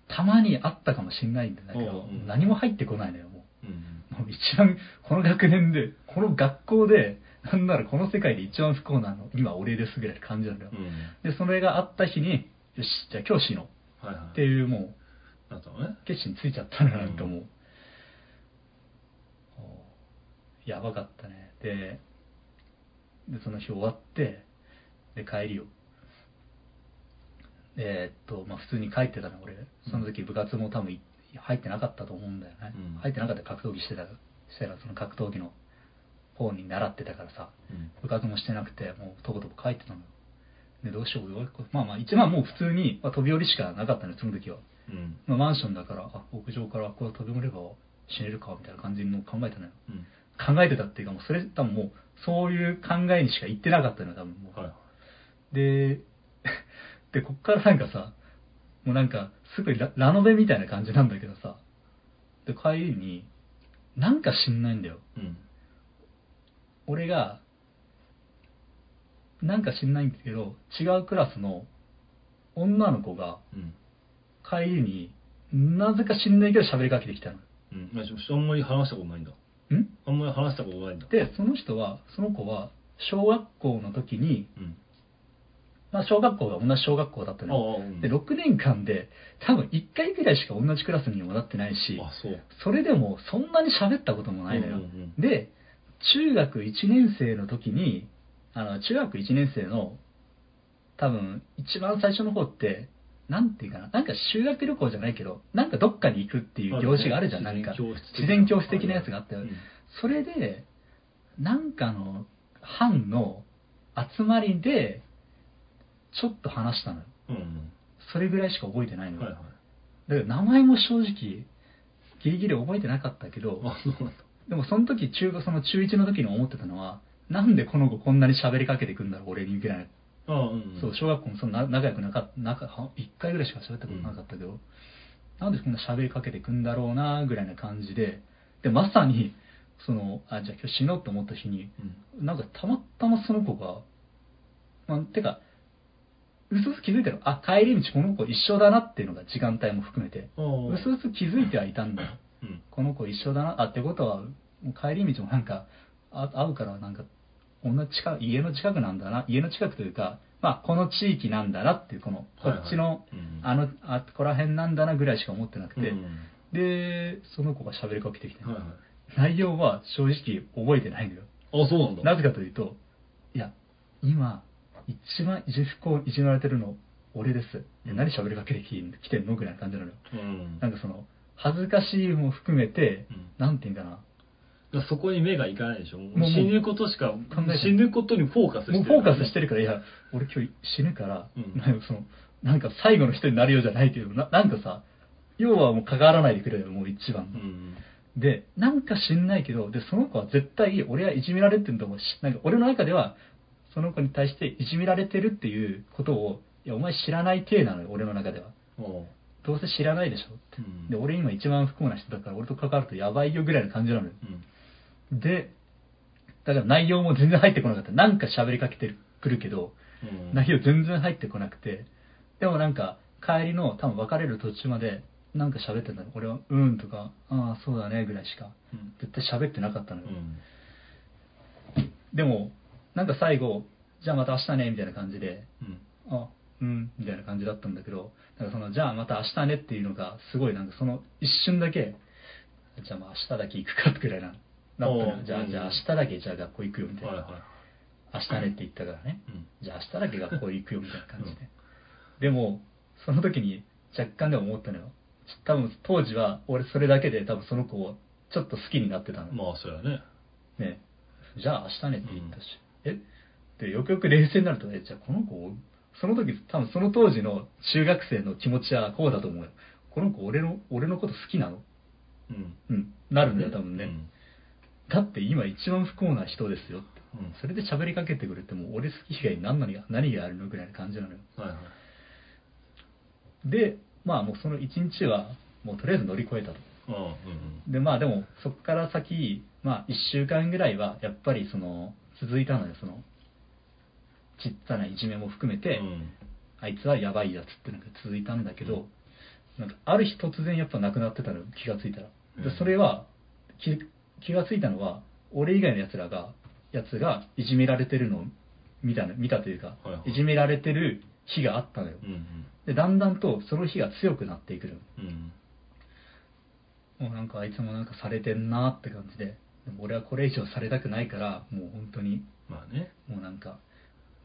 たまにあったかもしんないんだけど、うんうん何も入ってこないのよ、もう一番、この学年で、この学校で、なんならこの世界で一番不幸なの、今俺ですぐらいの感じなんだよ。うん。で、それがあった日に、よし、じゃあ今日死のうはいはい。っていうもう、ね。決心ついちゃったななんかもう、やばかったねででその日終わってで帰りをでえーっとまあ普通に帰ってたの俺その時部活も多分い入ってなかったと思うんだよね、うん入ってなかったら格闘技してたしてたらその格闘技の方に習ってたからさうん。部活もしてなくてもうとことこ帰ってたのよでどうしようどうまあまあ一番もう普通に、まあ、飛び降りしかなかったのよその時はうん。まあ、マンションだから、あ、屋上からこう飛び降りれば死ねるかみたいな感じの考えたのよ。うん。考えてたっていうか、もうそれ多分もう、そういう考えにしか言ってなかったのよ、多分もう。はい。で、で、こっからなんかさ、もうなんか、すごいララノベみたいな感じなんだけどさ、で、帰りに、なんか知んないんだよ。うん。俺が、なんか知んないんだけど、違うクラスの女の子がうん。帰りに、なぜか知んないけど喋りかけてきたの。うん。まあ、ちょあんまり話したことないんだ。ん？あんまり話したことないんだ。で、その人は、その子は、小学校の時に、うん。まあ、小学校が同じ小学校だったあの。で、6年間で、多分1回くらいしか同じクラスにもなってないし、あ、それでもそんなに喋ったこともないのよ。で、中学1年生の時に、あの、中学1年生の、多分、一番最初の方って、なんていうかな、なんか修学旅行じゃないけど、なんかどっかに行くっていう行事があるじゃん、なんか。自然教室的なやつがあったよ。うんそれで、なんかの班の集まりで、ちょっと話したのよ。うん。それぐらいしか覚えてないのよ。はいはい。だから名前も正直、ギリギリ覚えてなかったけど。でもその時、中その中1の時に思ってたのは、なんでこの子こんなに喋りかけてくんだろう、俺にぐらいな。ああ、うん。そう、小学校もそんな仲良くなかった、仲、は一回ぐらいしか喋ったことなかったけど、なんでこんな喋りかけてくんだろうな、ぐらいな感じで、で、まさに、その、あ、じゃあ今日死のうと思った日に、うん。なんかたまたまその子が、まあ、てか、うすうす気づいてる。あ、帰り道この子一緒だなっていうのが時間帯も含めて。うすうす気づいてはいたんだよ。うん。この子一緒だな。あ、ってことは、帰り道もなんか、あ会うからなんか、同じ近く、家の近くなんだな。家の近くというか、まあ、この地域なんだなっていう、この、こっちの、うんあの、あ、ここら辺なんだなぐらいしか思ってなくて、うんで、その子が喋りかけてきて。内容は正直覚えてないのよ。あ、そうなんだ。なぜかというと、いや、今、一番いじ不幸いじめられてるの、俺です。うん何喋りかけてき来てんのぐらいな感じなのよ。うん。なんかその、恥ずかしいも含めて、うんなんていうんかな。そこに目がいかないでしょ。もう死ぬことしか死ぬことにフォーカスしてるもうフォーカスしてるから、いや、俺今日死ぬから、うんなんかその、なんか最後の人になるようじゃないけど、ななんかさ、要はもう関わらないでくれよ、もう一番。うん。で、なんか知んないけど、で、その子は絶対、俺はいじめられてると思うし、なんか俺の中では、その子に対していじめられてるっていうことを、いや、お前知らない体なのよ、俺の中では。おうどうせ知らないでしょって。うんで、俺今一番不幸な人だから、俺と関わるとやばいよぐらいの感じなのよ。うん。で、だから内容も全然入ってこなかった。なんか喋りかけてくるけど、うん。内容全然入ってこなくて、でもなんか、帰りの多分別れる途中まで、なんか喋ってたの。俺は、うんとか、ああ、そうだね、ぐらいしか、うん絶対喋ってなかったのよ。うん。でも、なんか最後、じゃあまた明日ね、みたいな感じで、うん。あ、うん、みたいな感じだったんだけど、なんかその、じゃあまた明日ねっていうのが、すごいなんかその一瞬だけ、じゃあまあ明日だけ行くかってくらいな、なったじゃあ、うんじゃあ明日だけじゃあ学校行くよ、みたいな。はいはい。明日ねって言ったからね。うん。じゃあ明日だけ学校行くよみたいな感じで。でも、その時に若干でも思ったのよ。多分当時は俺それだけで多分その子をちょっと好きになってたの。まあ、そうやね。ね。じゃあ明日ねって言ったし。え？で、よくよく冷静になると、え、じゃあこの子を、その時多分その当時の中学生の気持ちはこうだと思うよ。この子俺の、俺のこと好きなの？うん。うん。なるんだよ多分ね。うん。だって今一番不幸な人ですよって。うんそれで喋りかけてくるってもう俺好き以外に何何が何があるの？ぐらいな感じなのよ。はいはい。で、まあもうその一日は、もうとりあえず乗り越えたと。うんうんでまあでもそこから先まあ1週間ぐらいはやっぱりその続いたのよそのちっちゃないじめも含めて、うん。あいつはやばいやつってのが続いたんだけど、なんかある日突然やっぱなくなってたのよ気がついたら。でうん。それは気気がついたのは俺以外のやつらがやつがいじめられてるのを見たの見たというか、はいはい。いじめられてる日があったのよ。うん。でだんだんとその日が強くなっていくのよ。うん。もうなんかあいつもなんかされてんなって感じで俺はこれ以上されたくないからもう本当に。まあね。もうなんか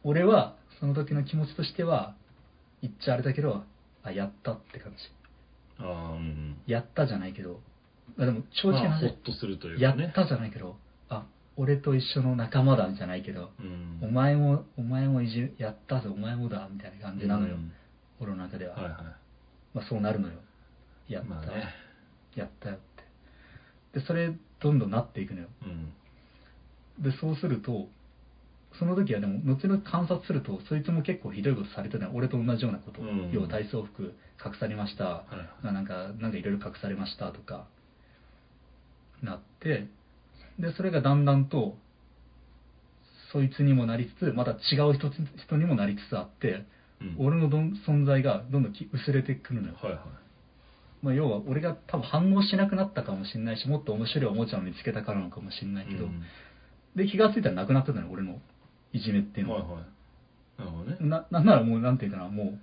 俺はその時の気持ちとしては言っちゃあれだけどあやったって感じ。ああうんやったじゃないけどあでも正直な話、まあほっとするというかね。やったじゃないけどあ俺と一緒の仲間だじゃないけど、うん。お前もお前もいじやったぞお前もだみたいな感じなのよ、うん俺の中では、はいはまあ、そうなるのよ。やった、いまあね。やったよって。でそれどんどんなっていくのよ。うん。でそうするとその時はでも後々観察するとそいつも結構ひどいことされてたの俺と同じようなこと、うん。要は体操服隠されました、はいまあなんかなんかいろいろ隠されました。とか。なって。でそれがだんだんとそいつにもなりつつまた違う人人にもなりつつあって、うん。俺のどん存在がどんどんき薄れてくるのよ、はいはいまあ、要は俺が多分反応しなくなったかもしれないしもっと面白いおもちゃを見つけたからのかもしれないけど、うんで気がついたらなくなってたのよ俺のいじめっていうのは、はいはいなるほどねななんならもうなんていうかなも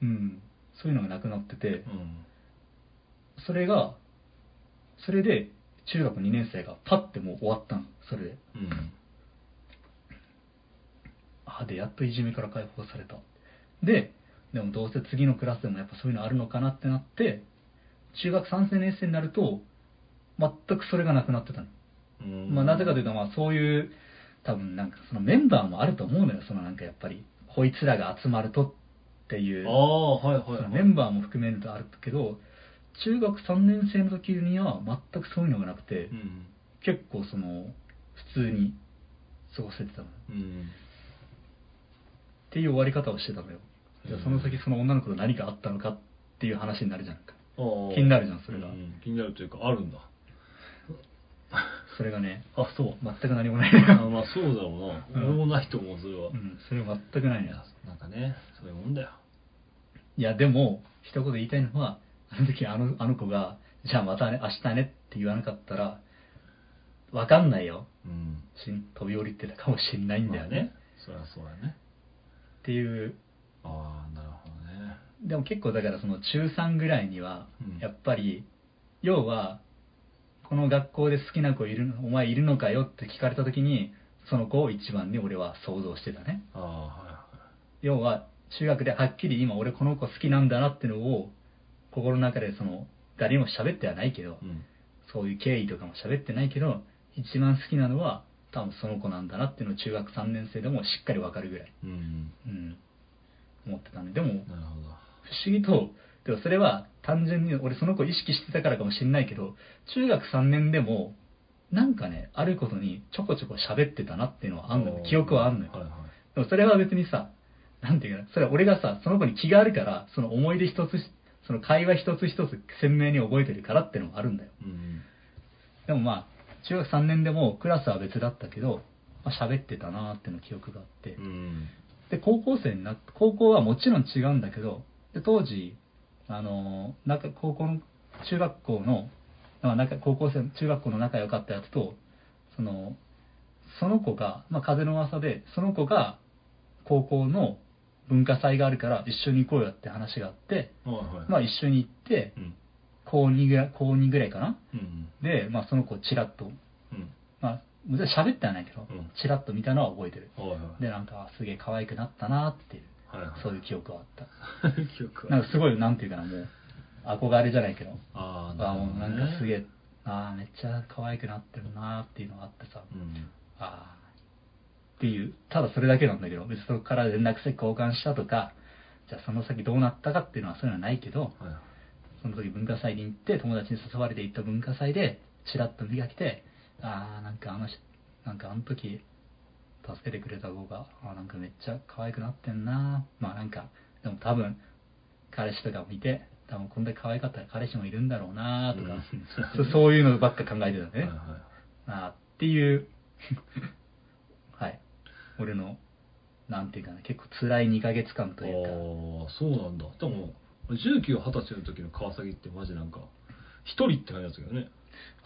ううんそういうのがなくなっててうんそれがそれで中学2年生がパッてもう終わったのそれでうんあでやっといじめから解放されたででもどうせ次のクラスでもやっぱそういうのあるのかなってなって中学3年生になると全くそれがなくなってたの。うん。まあ、なぜかというと、まあ、そういう、多分なんかそのメンバーもあると思うのよ、そのなんかやっぱり、こいつらが集まるとっていう。あ、あはいはいそはい。のメンバーも含めるとあるけど、中学3年生の時には全くそういうのがなくてう、ん。結構その、普通に過ごせてたの。よ。うん。っていう終わり方をしてたのよ。じゃあその先その女の子と何かあったのかっていう話になるじゃん。か。気になるじゃんそれが。うん気になるというかあるんだ。それがね、あそう。全く何もない。あ。まあそうだろうな、うん。俺もないと思うそれは、うん、それは全くないのよいや。なんかねそういうもんだよ。いや、でも、一言言いたいのは、あの時あのあの子が、じゃあまたね、明日ねって言わなかったら、わかんないよ。うん。しん飛び降りてたかもしんないんだよね。そりゃそうだね。っていう、ああなるほどね。でも結構だからその中3ぐらいにはうん、やっぱり、要は、この学校で好きな子いるの、お前いるのかよって聞かれた時に、その子を一番に俺は想像してたね。ああはいは要は中学ではっきり今俺この子好きなんだなってのを心の中でその誰にも喋ってはないけどいうん。そういう経緯とかも喋ってないけど一番好きなのは多分その子なんだなっていうのを中学3年生でもしっかりわかるぐらい、うん。うん、思ってたねで。も不思議とでもそれは単純に俺その子意識してたからかもしれないけど中学3年でもなんかねあることにちょこちょこ喋ってたなっていうのはあんのよ。記憶はあんのよ。はいはい。でもそれは別にさ、なんていうかな、それは俺がさ、その子に気があるから、その思い出一つ、その会話一つ一つ鮮明に覚えてるからってのもあるんだよ。うんでもまあ、中学3年でもクラスは別だったけど、まあ、喋ってたなーっていうの記憶があって。う、んで、高校生になって、高校はもちろん違うんだけど、で当時、あのー、なんか高校の、中学校の、まあ、仲高校生、中学校の仲良かったやつと、その、その子が、まあ、風の噂で、その子が高校の文化祭があるから一緒に行こうよって話があって、まあ、一緒に行って、うん。高2ぐらい、高2ぐらいかな。うんで、まあ、その子チラッと、喋ってはないけどうん、チラッと見たのは覚えてる。はいはい。で、なんか、すげえ可愛くなったなっていう、はいはい。そういう記憶はあった。記憶はなんかすごい、なんていうかな、もう、憧れじゃないけど、ああもうなんかすげええ、ああ、めっちゃ可愛くなってるなっていうのがあってさ、うん。ああ、っていう、ただそれだけなんだけど、別にそこから連絡先交換したとか、じゃあその先どうなったかっていうのはそういうのはないけど、はいはい。その時文化祭に行って、友達に誘われて行った文化祭で、チラッと見が来て、ああ、なんかあの人、なんかあの時、助けてくれた子が、あーなんかめっちゃ可愛くなってんな。まあなんか、でも多分、彼氏とかもいて、多分こんだけ可愛かったら彼氏もいるんだろうなとか、うん。そそういうのばっか考えてたね。はいはい。あーっていう、はい。俺の、なんていうかな、結構辛い2ヶ月間というか、ああそうなんだ。でも19、20歳の時の川崎ってマジなんか一人って感じだったけどね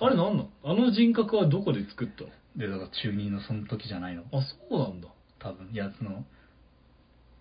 あれなんなんあの人格はどこで作ったの？で、だから中2のその時じゃないの？あそうなんだ。多分。いや、その、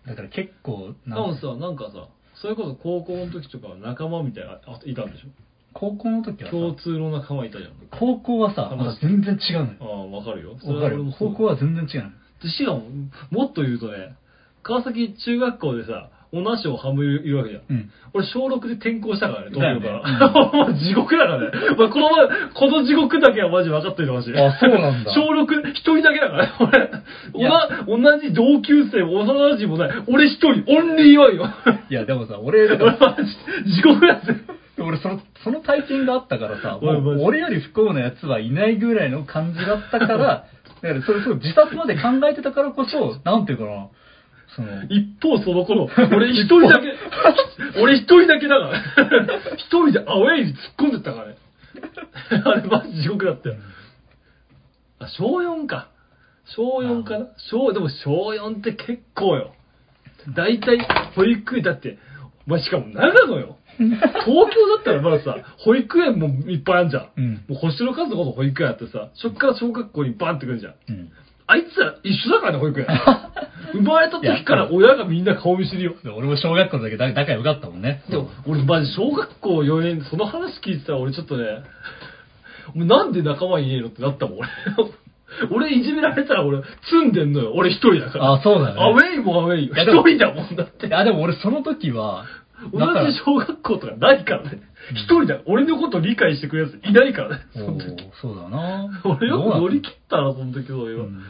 だから結構、でなんもさなんかさそれこそ高校の時とかは仲間みたいなあいたんでしょ？高校の時はさ、共通の仲間いたじゃん。高校はさ、まだ全然違うのよ。ああわかるよ。そわかる高校は全然違うのしかももっと言うとね川崎中学校でさ同じを半分いるわけじゃんうん。俺小6で転校したからね、東京から。もう 地獄だからね。まあ、このま、この地獄だけはマジ分かっといてほしい。あそうなんだ小6、一人だけだからね、いや俺。同じ同級生も幼馴染もない。俺一人、オンリーワンよ。いや、でもさ、俺、だか俺ら、マジ地獄だぜ。俺その、その体験があったからさ、俺より不幸な奴はいないぐらいの感じだったから、だからそれそう自殺まで考えてたからこそ、なんていうかな、その、一方その頃、俺一人だけ、俺一人だけだから。一人でアウェイに突っ込んでったからね。あれマジ地獄だったよ。あ、小4か。小4かな？小、でも小4って結構よ。大体、保育園だって、お前しかも長野よ。東京だったらまださ、保育園もいっぱいあるじゃん。うん。もう星の数のこと保育園あってさ、そっから小学校にバンってくるじゃん。うん。あいつら一緒だからね、保育園。生まれた時から親がみんな顔見知りよ。で俺も小学校の時だ仲良かったもんね。でも、俺マジ小学校4年、その話聞いてたら俺ちょっとね、もうなんで仲間いねえのってなったもん、俺。俺いじめられたら俺、積んでんのよ。俺一人だから。あ、そうだよね。アウェイもアウェイよ。一人だもんだってい。や、でも俺その時は、同じ小学校とかないからね。一人だ。俺のこと理解してくれるやついないからね。そおの時ーそうだな俺よく乗りど切ったな、その時そういううの。ん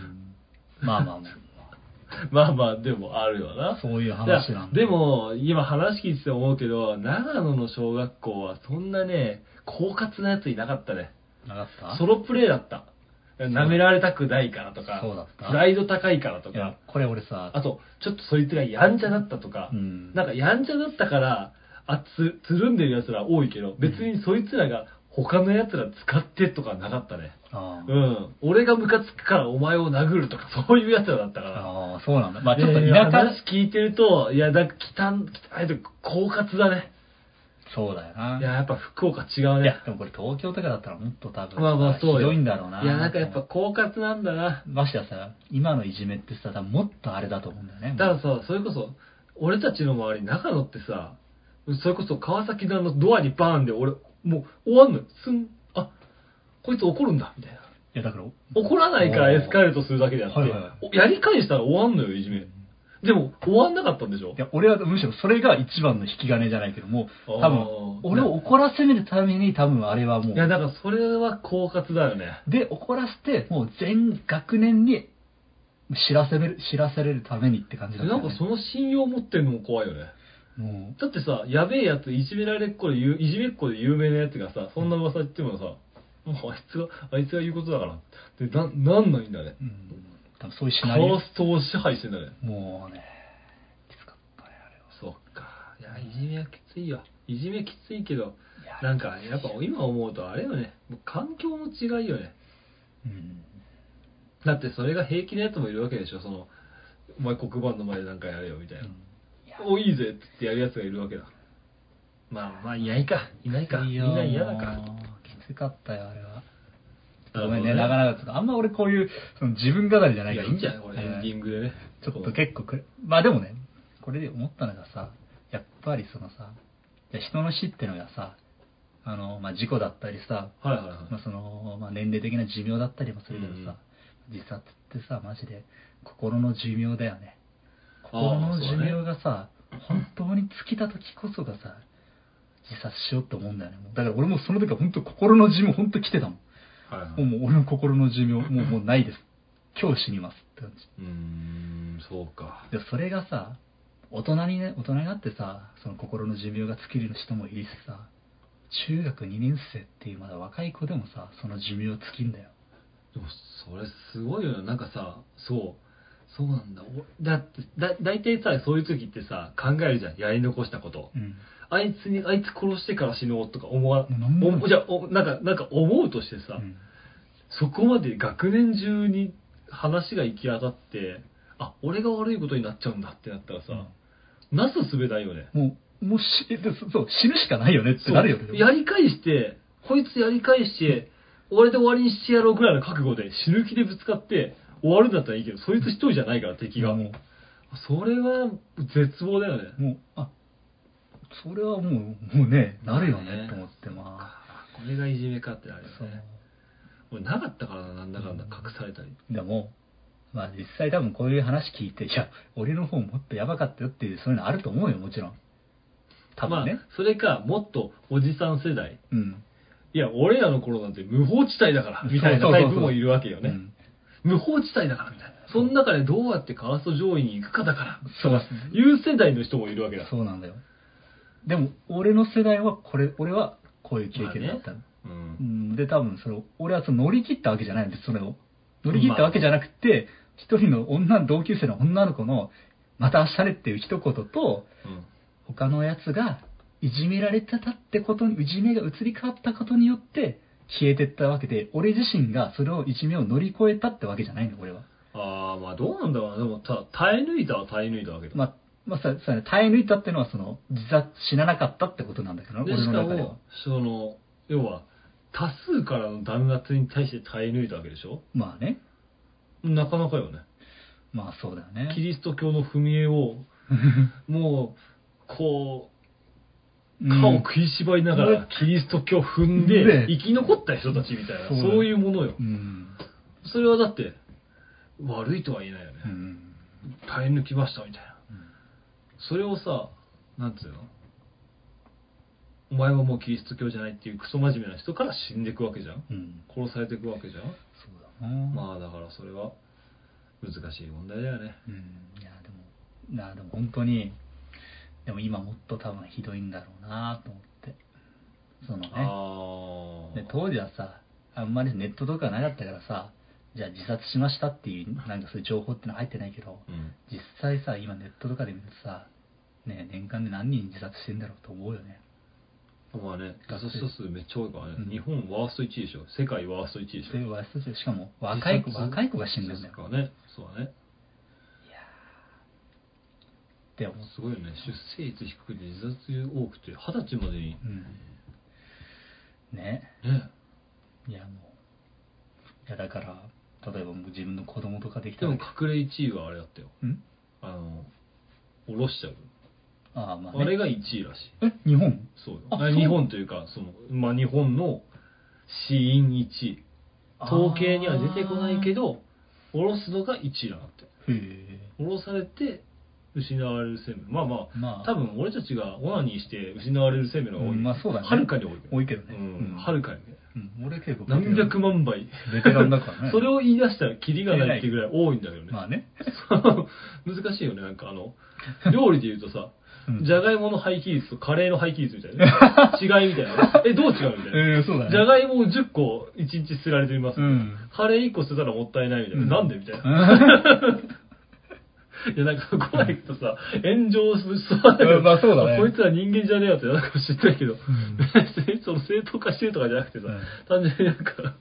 まあまあま まあまあ、でもあるよなあ、。そういう話なんだ。で、も、今話聞いてて思うけど、長野の小学校はそんなね、狡猾なやついなかったね。なかった？ソロプレイだった。舐められたくないからとか、そうだったプライド高いからといやか、、これ俺さ、あと、ちょっとそいつがやんちゃだったとか、うんなんかやんちゃだったから、あつ、つるんでる奴ら多いけど、別にそいつらが他の奴ら使ってとかなかったね。あーうん。俺がムカつくからお前を殴るとか、そういう奴らだったから。あー、そうなんだ。まあちょっとで田舎、話聞いてると、いや、だ、汚、汚いと、狡猾だね。そうだよな。いや、やっぱ福岡違うねいや。、でもこれ東京とかだったらもっと多分、まあまあそうよ。ひどいんだろうな。いや、なんかやっぱ狡猾なんだな。ましてやさ、今のいじめってさ、多分もっとあれだと思うんだよね。だからさ、それこそ、俺たちの周り、長野ってさ、それこそ川崎のあのドアにバーンで俺、もう終わんのよ。すん、あ、こいつ怒るんだ、みたいな。いや、だから、怒らないからエスカレートするだけであって、はいはいおやり返したら終わんのよ、いじめ。でも、終わんなかったんでしょ？いや、俺はむしろそれが一番の引き金じゃないけども、多分俺を怒らせるために多分あれはもいや、う、だからそれは狡猾だよね。で、怒らせて、もう全学年に知らせる、知らせれるためにって感じだったよね、なんかその信用持ってるのも怖いよね。もだってさ、やべえやつ、いじめられっ子でいじめっ子で有名なやつがさ、そんな噂言ってもさ、もうあいつが、あいつが言うことだから。で、な、なんないんだね。う、うん、多分そういうシカナリオー、ストを支配してんだね。もうね、きつかったね、あれは。そっか。いや、いじめはきついよ。いじめきついけど、なんか、やっぱ今思うとあれよね。もう環境の違いよね。うんだってそれが平気なやつもいるわけでしょ。その、お前黒板の前でなんかやれよ、みたいな。いやお、いいぜってやるやつがいるわけだ。まあまあ、いないか。いないか。みんな嫌だか。きつかったよ、あれは。ごめんね、なかなか、あんま俺こういう、その自分語りじゃないけど。いいんじゃないこれ、エンディングでね。ちょっと結構くれ、まあでもね、これで思ったのがさ、やっぱりそのさ、人の死ってのがさ、あの、まあ事故だったりさ、はいはいはい。まあその、まあ年齢的な寿命だったりもするけどうんさ、自殺ってさ、マジで心の寿命だよね。心の寿命がさ、本当に尽きた時こそがさ、自殺しようって思うんだよね。だから俺もその時は本当心の寿命本当来てたもん。はいはい。もう俺の心の寿命、もうもうないです。今日死にますって感じ。うーん、そうか。でそれがさ大人にね大人になってさその心の寿命が尽きる人もいるしさ中学2年生っていうまだ若い子でもさその寿命尽きんだよでも、それすごいよな。なんかさ、そう。そうなんだ。おだって、だ、大体さ、そういう時ってさ、考えるじゃん。やり残したこと。うんあいつに、あいつ殺してから死のうとか思わ、なんもおじゃあおなんか、なんか思うとしてさ、うんそこまで学年中に話が行き当たって、あ、俺が悪いことになっちゃうんだってなったらさ、なすすべないよね。もう、もうし、でそそう、死ぬしかないよねってなるよね。やり返して、こいつやり返して、俺で終わりにしてやろうぐらいの覚悟で死ぬ気でぶつかって終わるんだったらいいけど、そいつ一人じゃないから敵が。もそれは絶望だよね。う、もう、あ、それはもう、もうね、なるよまあねね、と思って、まあ。これがいじめかってあるよそう。ね。俺なかったからな、なんだかんだ隠されたり。でも、まあ実際多分こういう話聞いて、いや、俺の方もっとやばかったよっていう、そういうのあると思うよ、もちろん。多分ね。まあ、それか、もっとおじさん世代。うん。いや、俺らの頃なんて無法地帯だから、みたいなタイプもいるわけよね。うん無法地帯だから、みたいな。その中でどうやってカースト上位に行くかだから、そういう世代の人もいるわけだ。そうなんだよ。でも、俺の世代はこれ、俺はこういう経験だったの。う。うんん、で、多分それを、俺はその乗り切ったわけじゃないんです、それを。乗り切ったわけじゃなくて、一人の女、同級生の女の子の、また明日ねっていう一言と、うん。他のやつがいじめられてたってことに、いじめが移り変わったことによって消えてったわけで、俺自身がそれをいじめを乗り越えたってわけじゃないの、俺は。ああ、まあどうなんだろうな。でも、た耐え抜いたは耐え抜いたわけだ。まあ、まあ、さ、さ、耐え抜いたっていうのは、その、自殺、死ななかったってことなんだけど、で、俺しかの中ではも。、その、要は、多数からの弾圧に対して耐え抜いたわけでしょ？まあね。なかなかよね。まあそうだよね。キリスト教の踏み絵を、もう、こう、うん歯を食いしばりながらキリスト教踏んでね生き残った人たちみたいな、そうだそういうものよう。ん。それはだって、悪いとは言えないよね。うん。耐え抜きましたみたいな。うんそれをさ、なんつうの？お前はもうキリスト教じゃないっていうクソ真面目な人から死んでいくわけじゃんうん。殺されていくわけじゃんそうだな。まあだからそれは難しい問題だよね。うん。いや、でも、なでも本当に、でも今もっと多分ひどいんだろうなと思って。そのね。で当時はさ、あんまりネットとかなかったからさ、じゃあ自殺しましたっていう、なんかそういう情報ってのは入ってないけど、うん。実際さ、今ネットとかで見るとさ、ね、年間で何人自殺してんだろうと思うよね。まあね、自殺者数めっちゃ多いからね。うん日本ワースト1位でしょ。世界ワースト1位でしょ。ワイストしかも若い子、若い子が死んでるんだよ。そうね。そうだね。でも、すごいよね。出生率低くて自殺多くて、二十歳までに。うん。ね。ね。いやもう、いやだから、例えばもう自分の子供とかできたでらも隠れ1位はあれだったよ。ん？あの、下ろしちゃう。ああ、まあ、ね。あれが1位らしい。え、日本？そうよ。あそう？あ日本というか、その、まあ日本の死因1位。統計には出てこないけど、下ろすのが1位なんだって。へえ。下ろされて、失われる生命。まあまあ、まあ多分俺たちがオナニーして失われる生命の方が多い。うんまあそうだねはるかに多い。多いけどね。うん。はるかにね。うん、俺結構何百万倍。ベテランだからね。それを言い出したらキリがないっていうぐらい多いんだけどね。まあね。難しいよね、なんかあの、料理で言うとさ、うんじゃがいもの廃棄率とカレーの廃棄率みたいな、ね。違いみたいな。え、どう違うみたいな。えー、そうだね。じゃがいもを10個1日捨てられています、うんカレー1個捨てたらもったいないみたいな。うんなんでみたいな。いや、なんか、こう行くとさ、炎上しそうだけど、うんまあそうだね。こいつら人間じゃねえよってなるかもしれないけど、ん。別 にその正当化してるとかじゃなくてさ、うん。単純になんか、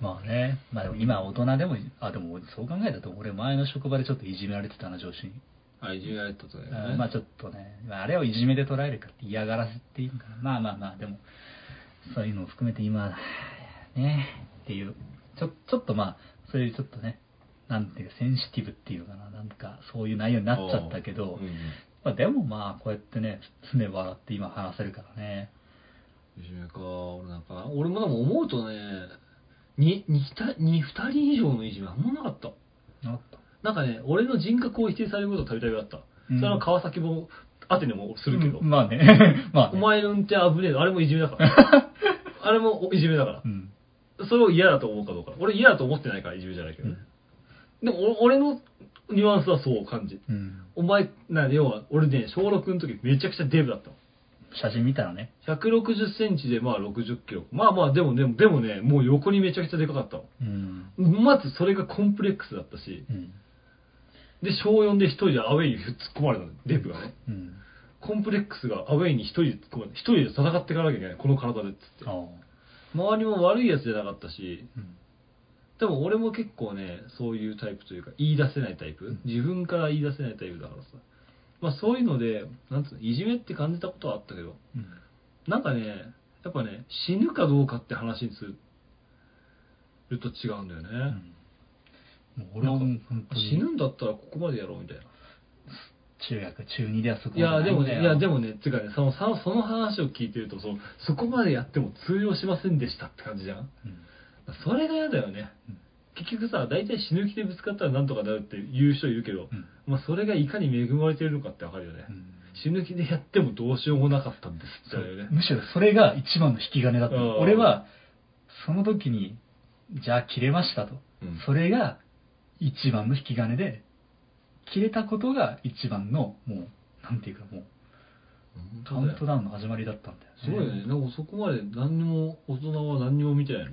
まあね。まあでも今大人でも、あ、でもそう考えたと俺前の職場でちょっといじめられてたな、上司に。あ、いじめられたとかあまあちょっとね、まああれをいじめで捉えるかって嫌がらせっていうのか。な。まあまあまあ、でも、そういうのを含めて今、ね、っていう、ちょ、ちょっとまあ、そういうちょっとね、なんていうか、センシティブっていうのかな、なんか、そういう内容になっちゃったけど、うんうんまあでもまあ、こうやってね、常笑って今話せるからね。いじめか、俺なんか、俺もでも思うとね、に、に、二人に二人以上のいじめあんまなかった。なった。なんかね、俺の人格を否定されることたびたびあった。うんそれは川崎も、アテネもするけど、うんまあね。まあ、ね、お前の運転危ねえのあれもいじめだから。あれもいじめだからう。ん。それを嫌だと思うかどうか。俺嫌だと思ってないからいじめじゃないけどね。でもお俺のニュアンスはそう感じ。うん。お前、な、要は、俺ね、小6の時めちゃくちゃデブだったの。写真見たらね。160センチでまあ60キロ。まあまあでもでも、でもね、もう横にめちゃくちゃでかかったの。うん。まずそれがコンプレックスだったし、うん。で、小4で一人でアウェイに突っ込まれたの、デブがね。うん。コンプレックスがアウェイに一人でこう一人で戦っていかなきゃいけないこの体でっつってああ周りも悪いやつじゃなかったしうんでも俺も結構ねそういうタイプというか言い出せないタイプ。うん。自分から言い出せないタイプだからさ。まあそういうのでなんつうのいじめって感じたことはあったけどうん。なんかねやっぱね死ぬかどうかって話にすると違うんだよね、うん。もう俺は死ぬんだったらここまでやろうみたいな。中学中2ではそこいやでもねいやでももねっていうかねそのそその話を聞いてるとそそこまでやっても通用しませんでしたって感じじゃんそれが嫌だよね、うん。結局さ大体死ぬ気でぶつかったらなんとかなるって言う人いるけど、うん。まあ、それがいかに恵まれてるのかってわかるよね、うん。死ぬ気でやってもどうしようもなかったんですってね。むしろそれが一番の引き金だったうん。俺はその時にじゃあ切れましたと。うん。それが一番の引き金で切れたことが一番のもうなんていうかもうカウントダウンの始まりだったんだよすごいよね。なんかそこまで何にも大人は何にも見てないの？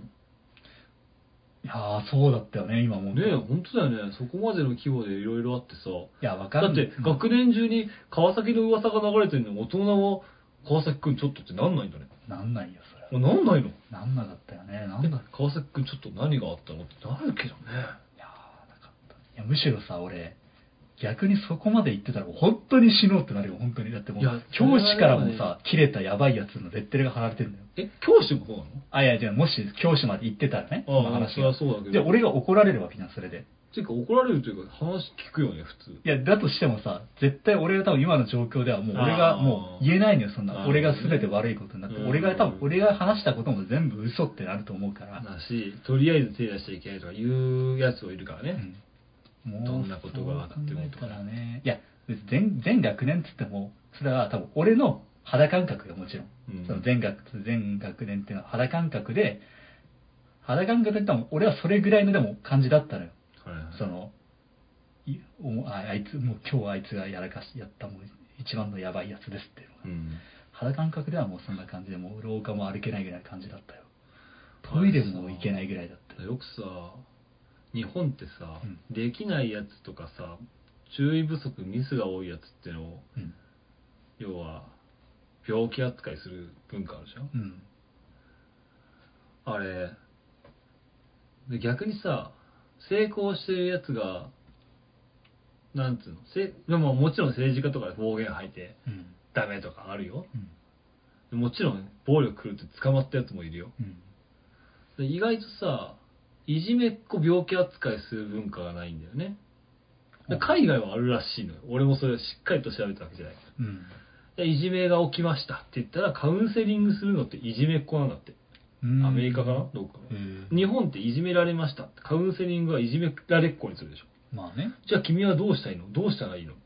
いやーそうだったよね今思うと。ねえ本当だよね。そこまでの規模でいろいろあってさ。いやわかる。だって学年中に川崎の噂が流れてるのに大人は川崎くんちょっとってなんないんだね。なんないよそれあなんないの？なんなかったよねなんえだ川崎くんちょっと何があったのってなるけどね。いやーなかった。いやむしろさ俺逆にそこまで言ってたらもう本当に死のうってなるよ本当に。だってもういや教師からもさ切れたやばいやつのレッテルが貼られてるんだよえ教師もそうなの？あいやじゃあもし教師まで行ってたらねそのああそれ話が。はそうだけど。じゃあ俺が怒られるわけじゃんそれで。ていうか怒られるというか話聞くよね普通。いやだとしてもさ絶対俺が多分今の状況ではもう俺がもう言えないのよそんな。俺が全て悪いことになって。うん。俺が多分俺が話したことも全部嘘ってなると思うから。だしとりあえず手出しちゃいけないとか言うやつもいるからね、うんどんなことがあってもそう考えたらね。いや全全学年っつってもそれは多分俺の肌感覚よもちろん、うん。その全学全学年っていうのは肌感覚で肌感覚で言ったら俺はそれぐらいのでも感じだったのよ。はいはい。そのああいつもう今日あいつがやらかしやったもう一番のやばいやつですっていうのが、うん。肌感覚ではもうそんな感じでもう廊下も歩けないぐらいの感じだったよ。トイレも行けないぐらいだったよ。よくさ日本ってさ、うん。できないやつとかさ注意不足ミスが多いやつってのをうん。要は病気扱いする文化あるじゃん。うん。あれで逆にさ成功してるやつがなんつうのせでももちろん政治家とかで暴言吐いてうん。ダメとかあるよ。うん。もちろん暴力来るって捕まったやつもいるよ。うん。で意外とさいじめっ子病気扱いする文化がないんだよね。で海外はあるらしいのよ。俺もそれをしっかりと調べたわけじゃない。うん。でいじめが起きましたって言ったらカウンセリングするのっていじめっ子なんだって。うん。アメリカかな？どうかへなえ。日本っていじめられましたって。カウンセリングはいじめられっ子にするでしょ。まあね。じゃあ君はどうしたいの？どうしたらいいの？って。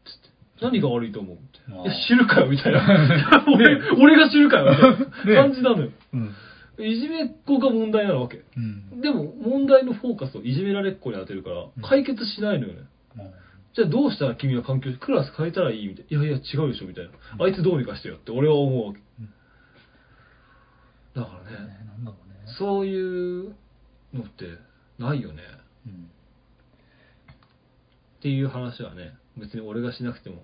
言って何が悪いと思う？いや知るかよみたいな。俺俺が知るかよみたい ねな感じなのよ。うんいじめっ子が問題なわけ。うん。でも問題のフォーカスをいじめられっ子に当てるからうん。解決しないのよね、もうじゃあどうしたら君は環境クラス変えたらいいみたいな。いやいや違うでしょみたいな。あいつどうにかしてよって俺は思うわけ。うん。だからね。ねなんだろうね。そういうのってないよね。うん。っていう話はね別に俺がしなくても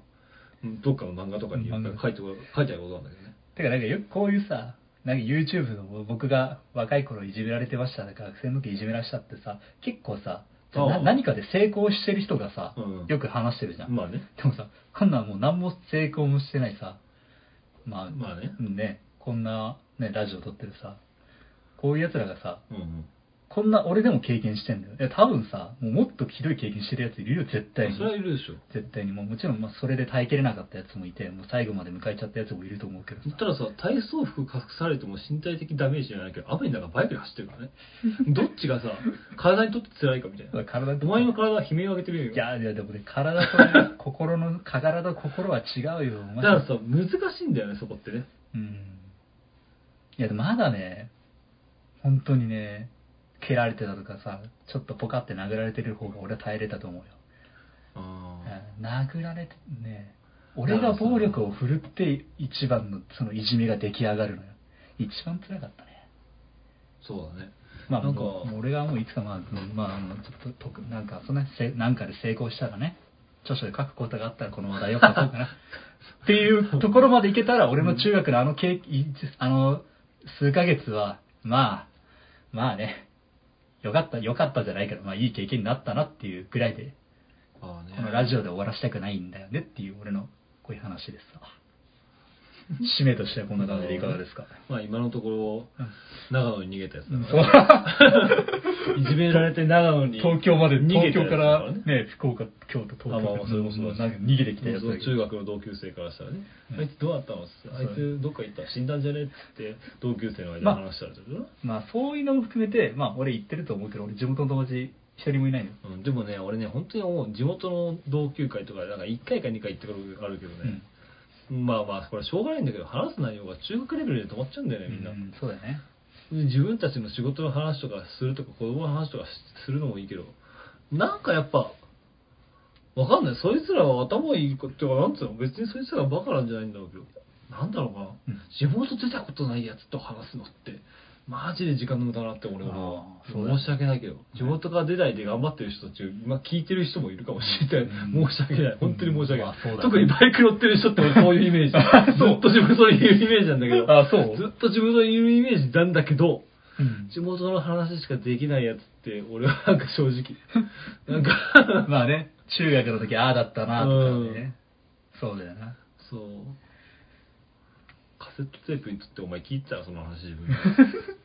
うんどっかの漫画とかに書いて書いてあることなんだけどね。てかなんかよくこういうさなんか YouTube の僕が若い頃いじめられてましたとか学生の時いじめられたってさ結構さじゃあな何かで成功してる人がさ、うん。よく話してるじゃん、まあね。でもさこんなんもう何も成功もしてないさまあ、まあね。うんねこんな、ね、ラジオ撮ってるさこういう奴らがさうんうんこんな俺でも経験してんだよ。いや多分さもうもっとひどい経験してるやついるよ絶対に。それはいるでしょ。絶対に。もうもちろんまあそれで耐えきれなかったやつもいてもう最後まで迎えちゃったやつもいると思うけどさ。言ったらさ体操服隠されても身体的ダメージじゃないけど雨の中バイクで走ってるからね。どっちがさ体にとって辛いかみたいな。体とお前の体は悲鳴を上げてるよ。いやいやでもね体とね心の体と心は違うよ。だからさ難しいんだよねそこってね。うん。いやでもまだね本当にね蹴られてたとかさちょっとポカって殴られてる方が俺は耐えれたと思うよ、あうん殴られてね俺が暴力を振るって一番のそのいじめが出来上がるのよ。一番辛かったね。そうだね。まあなんか俺がもういつかまあ、うんまあ、ちょっととくなんかそんなせなんかで成功したらね著書で書くことがあったらこの話題を書こうかな。っていうところまでいけたら、俺の中学のあの経いあの、数ヶ月は、まあ、まあね、よかった、よかったじゃないけど、まあいい経験になったなっていうぐらいで、このラジオで終わらせたくないんだよねっていう俺のこういう話ですわ。締めとしてはこんな感じでいかがですか？まあ今のところうん。長野に逃げたやつだから、いじめられて長野に東京まで、逃げ東京かららね、福岡、京都、東京あまあまあそれもそ逃げてきたやつだけど。中学の同級生からしたらね、うん。あいつどうだったの？あいつどっか行った？死んだんじゃね？って同級生の間で話したらちょっとなまあそういうのも含めて、まあ俺言ってると思うけど、俺地元の友達一人もいないのよ。うん、でもね俺ね本当に思う。地元の同級会とかでなんか1回か2回行ってことあるけどね、まあまあこれしょうがないんだけど話す内容が中学レベルで止まっちゃうんだよねみんな、うんそうだよね。で自分たちの仕事の話とかするとか子供の話とかするのもいいけど。なんかやっぱわかんない。そいつらは頭いいことかなんつうの？別にそいつらはバカなんじゃないんだろうけど。なんだろうかな、うん。地元出たことないやつと話すのってマジで時間の無駄だなって俺は申し訳ないけど。地元から出ないで頑張ってる人たち今聞いてる人もいるかもしれない、うん。申し訳ない。本当に申し訳ない、特にバイク乗ってる人って そういうイメージ。ずっと地元にいるイメージなんだけど。あそう。ずっと地元にいるイメージなんだけどうん。地元の話しかできないやつって俺はなんか正直。なんか。まあね、中学の時ああだったなとかね。そうだよな。そう。カセットテープにとってお前聞いてたらその話自分。で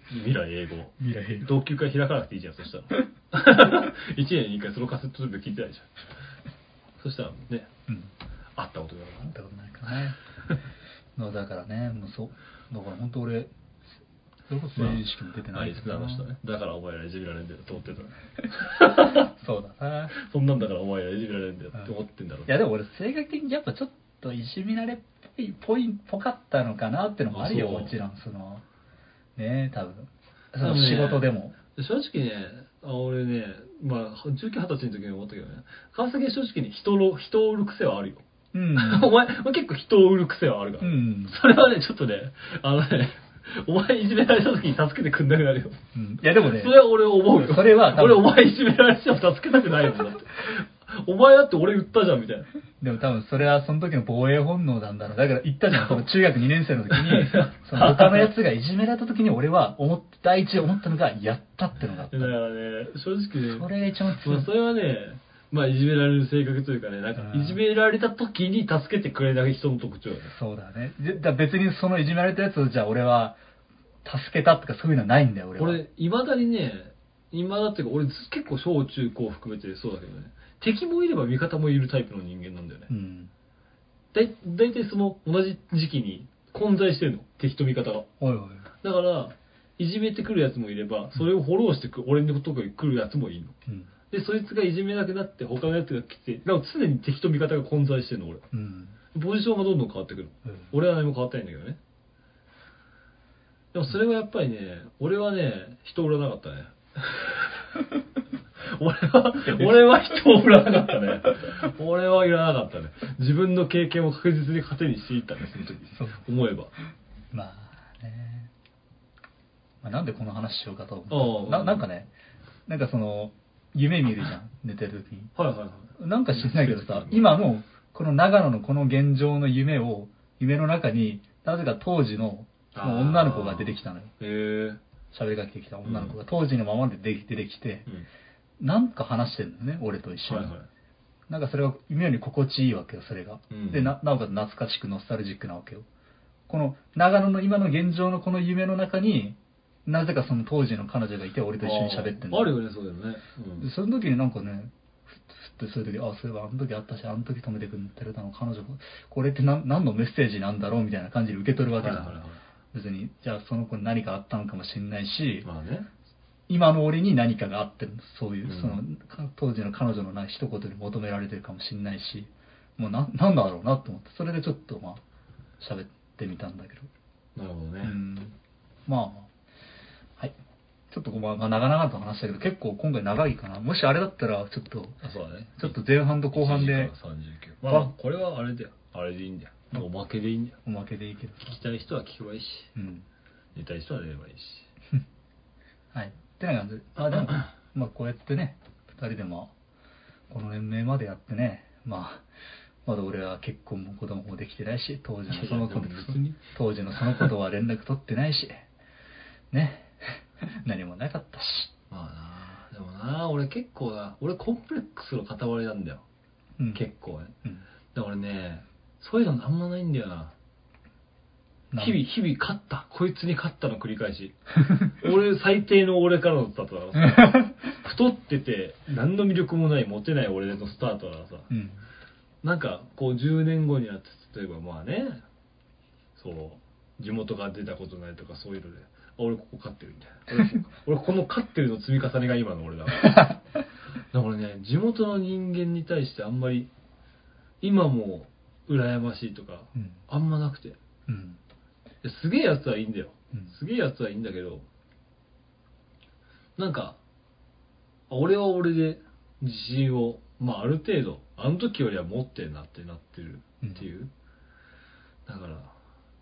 未来英語。未来平同級会開かなくていいじゃんそしたら。1年に1回そのカセットテープ聞いてないじゃんそしたらねうん。会ったことがあったことないからね。まあだからね、もうそう。だから本当俺、それこそ成人式も出てないけど。なナーの人ね。だからお前らいじめられんだよと思ってたら そうだな。そんなんだからお前らいじめられんだよって思ってんだろういやでも俺性格的にやっぱちょっといじめられっぽいぽいぽかったのかなっていうのもあるよもちろんそのね多分その仕事でも、正直ね、あ俺ね、まあ、19、20歳の時に思ったけどね、川崎は正直に人の、人を売る癖はあるよ。うん お前、結構人を売る癖はあるから。うんそれはね、ちょっとね、あのね、お前いじめられた時に助けてくんなくなるよ。うんいやでもねそれは俺思うよ。それは俺お前いじめられても助けたくないもんだって。お前だって俺売ったじゃん、みたいな。でも多分それはその時の防衛本能なんだろう。だから言ったじゃん。その中学2年生の時に その他のやつがいじめられた時に俺は思っ第一思ったのがやったってのがあった。だからね、正直ね、それが一番強い。まあそれはね、まあいじめられる性格というかね、なんかうん。いじめられた時に助けてくれない人の特徴よね。そうだね。でだ別にそのいじめられたやつをじゃあ俺は助けたとかそういうのはないんだよ俺は俺、いまだにね、いまだっていうか、俺結構小中高含めてそうだけどね、敵もいれば味方もいるタイプの人間なんだよねう。んだい大体その同じ時期に混在してるの、敵と味方が。おいおいだから、いじめてくるやつもいれば、それをフォローしてく俺のとこに来るやつもいるの。うんで、そいつがいじめなくなって、他のやつが来て、だから常に敵と味方が混在してるの、俺。うんポジションがどんどん変わってくる。うん俺は何も変わってないんだけどね。でもそれはやっぱりね、俺はね、人を売らなかったね。俺は、俺は人を売らなかったね。俺はいらなかったね。自分の経験を確実に糧にしていったね、その時。思えば。まあね、まあ、なんでこの話しようかと思ったななんかねなんかその夢見るじゃん寝てる時にはいはいはい。なんか知んないけどさ今のこの長野のこの現状の夢を夢の中になぜか当時の女の子が出てきたのよへえ。喋りかけてきた女の子が当時のままで出て出てきてうん。なんか話してんのよね俺と一緒に、はいはい。なんかそれが妙に心地いいわけよそれが、うんでななおかつ懐かしくノスタルジックなわけよこの長野の今の現状のこの夢の中になぜかその当時の彼女がいて俺と一緒に喋ってんのあるよね、そうだよね。うんでその時になんかねふっふってそういう時あそういえばあの時あったしあの時止めてくれたの彼女これって何何のメッセージなんだろうみたいな感じで受け取るわけだ、はいはいはい。別にじゃあその子に何かあったのかもしれないし、まあね。今の俺に何かがあってるそういう、うんそのか当時の彼女のな一言に求められてるかもしれないしもうななんだろうなと思ってそれでちょっとまあ喋ってみたんだけど、なるほどね。うんまあまあはいちょっとまあまあ長々と話したけど結構今回長いかなもしあれだったらちょっとあ、そうだね。ちょっと前半と後半で1時間39。まあまあ、これはあれだよ。あれでいいんだよ。おまけでいいんだよ。おまけでいいけどさ聞きたい人は聞けばいいし、うん寝たい人は寝ればいいし。はいってな感じであでも まあこうやってね二人でまあこの年齢までやってねまあ、まだ俺は結婚も子供もできてないし、当時のその子いやいやでも別に 当時のその子とは連絡取ってないし、ね。何もなかったし。まあなでもな俺結構な俺コンプレックスの塊なんだよ、うん結構ねうん。だからねそういうのあんまないんだよな日々日々勝った。こいつに勝ったの繰り返し。俺最低の俺からのスタートだからさ。太ってて何の魅力もないモテない俺のスタートだからさ。うん。なんかこう10年後になって例えばまあねそう地元が出たことないとかそういうのであ俺ここ勝ってるみたいな。俺この勝ってるの積み重ねが今の俺だから。だからね地元の人間に対してあんまり今も羨ましいとかうん。あんまなくて。いうん。やすげえやつはいいんだよ。うん。すげえやつはいいんだけどなんかあ俺は俺で自信をまあある程度あの時よりは持ってんなってなってるっていう、だからだか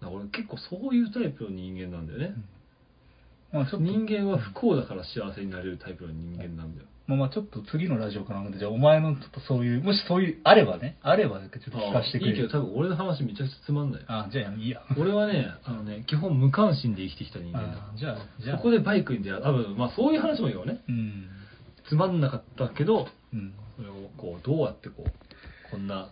ら俺結構そういうタイプの人間なんだよね、まあちょっと、人間は不幸だから幸せになれるタイプの人間なんだよ、まあまあちょっと次のラジオかなんかで、じゃあお前のちょっとそういう、もしそういう、あればね、あればちょっと聞かせてくれいいけど多分俺の話めちゃくちゃつまんないあ、じゃあいいや。俺はね あのね基本無関心で生きてきた人間だあじゃあ、じゃあ。そこでバイクに出会う多分まあそういう話もいいよねうん。つまんなかったけどうん。それをこうどうやってこうこんな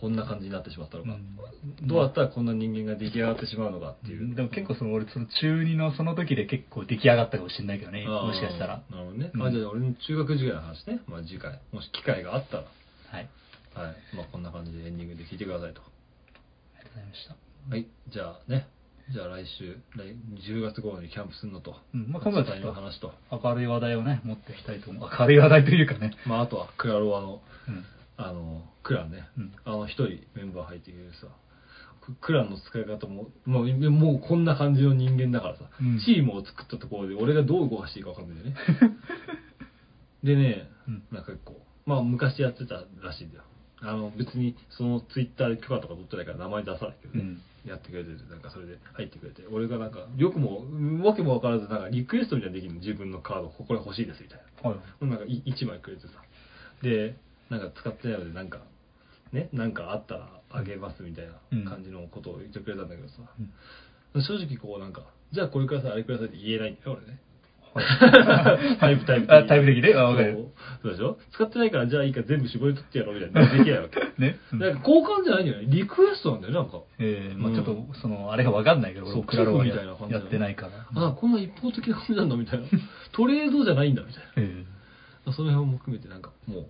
こんな感じになってしまったのか、うん。どうやったらこんな人間が出来上がってしまうのかっていう、でも結構その俺その中2のその時で結構出来上がったかもしれないけどねもしかしたら。なるほどね、うん。あじゃあ俺の中学時代の話ね、まあ、次回。もし機会があったら。はい。はい。まあこんな感じでエンディングで聞いてくださいと。ありがとうございました。はい。じゃあね。じゃあ来週来10月頃にキャンプするのと、うん。まあ今度は話と。明るい話題をね持っていきたいと思う。明るい話題というかね。まああとはクラロワのうんあのクランね、うん。あの一人メンバー入ってくれるさククランの使い方ももうもうこんな感じの人間だからさ、うん。チームを作ったところで俺がどう動かしていいか分かんないよね。でねうん。なんかこうまあ昔やってたらしいんだよ。あの別にそのツイッターで許可とか取ってないから名前出さないけどね、うん。やってくれててなんかそれで入ってくれて。俺がなんかよくもわけも分からずなんかリクエストみたいなのできるの自分のカードこれ欲しいですみたいな。はい。なんか1枚くれてさ。でなんか使ってないのでなんかね？なんかあったらあげますみたいな感じのことを言ってくれたんだけどさ、うん。正直こうなんかじゃあこれくださいあれくださいって言えないんだよ俺ね。はい。タイプタイプあタイプ的であわかる。そう。でしょ？使ってないからじゃあいいから全部絞り取ってやろうみたいな。できないわけ。ね？うん。なんか交換じゃないんだよね。リクエストなんだよねなんか。えーまあうん。ちょっとそのあれがわかんないけどそう俺クラロみたいな感じやってないから。あこんな一方的な感じなんだみたいな。トレードじゃないんだみたいえなその辺も含めてなんかもう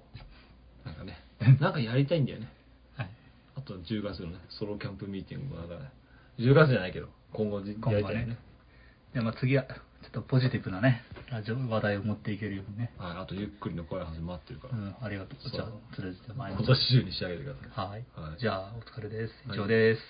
なんかね。なんかやりたいんだよね。ーはい。あと10月のね、ソロキャンプミーティングもなんかね、10月じゃないけど、今後じ今後ね。やりたいよね。じゃあまあ次はちょっとポジティブなねラジオ話題を持っていけるようにね。はい、あとゆっくりの怖い話待ってるから、うんありがとう。じゃあとりあえず前今年中に仕上げてください。はい、はい。じゃあお疲れです。はい。以上です、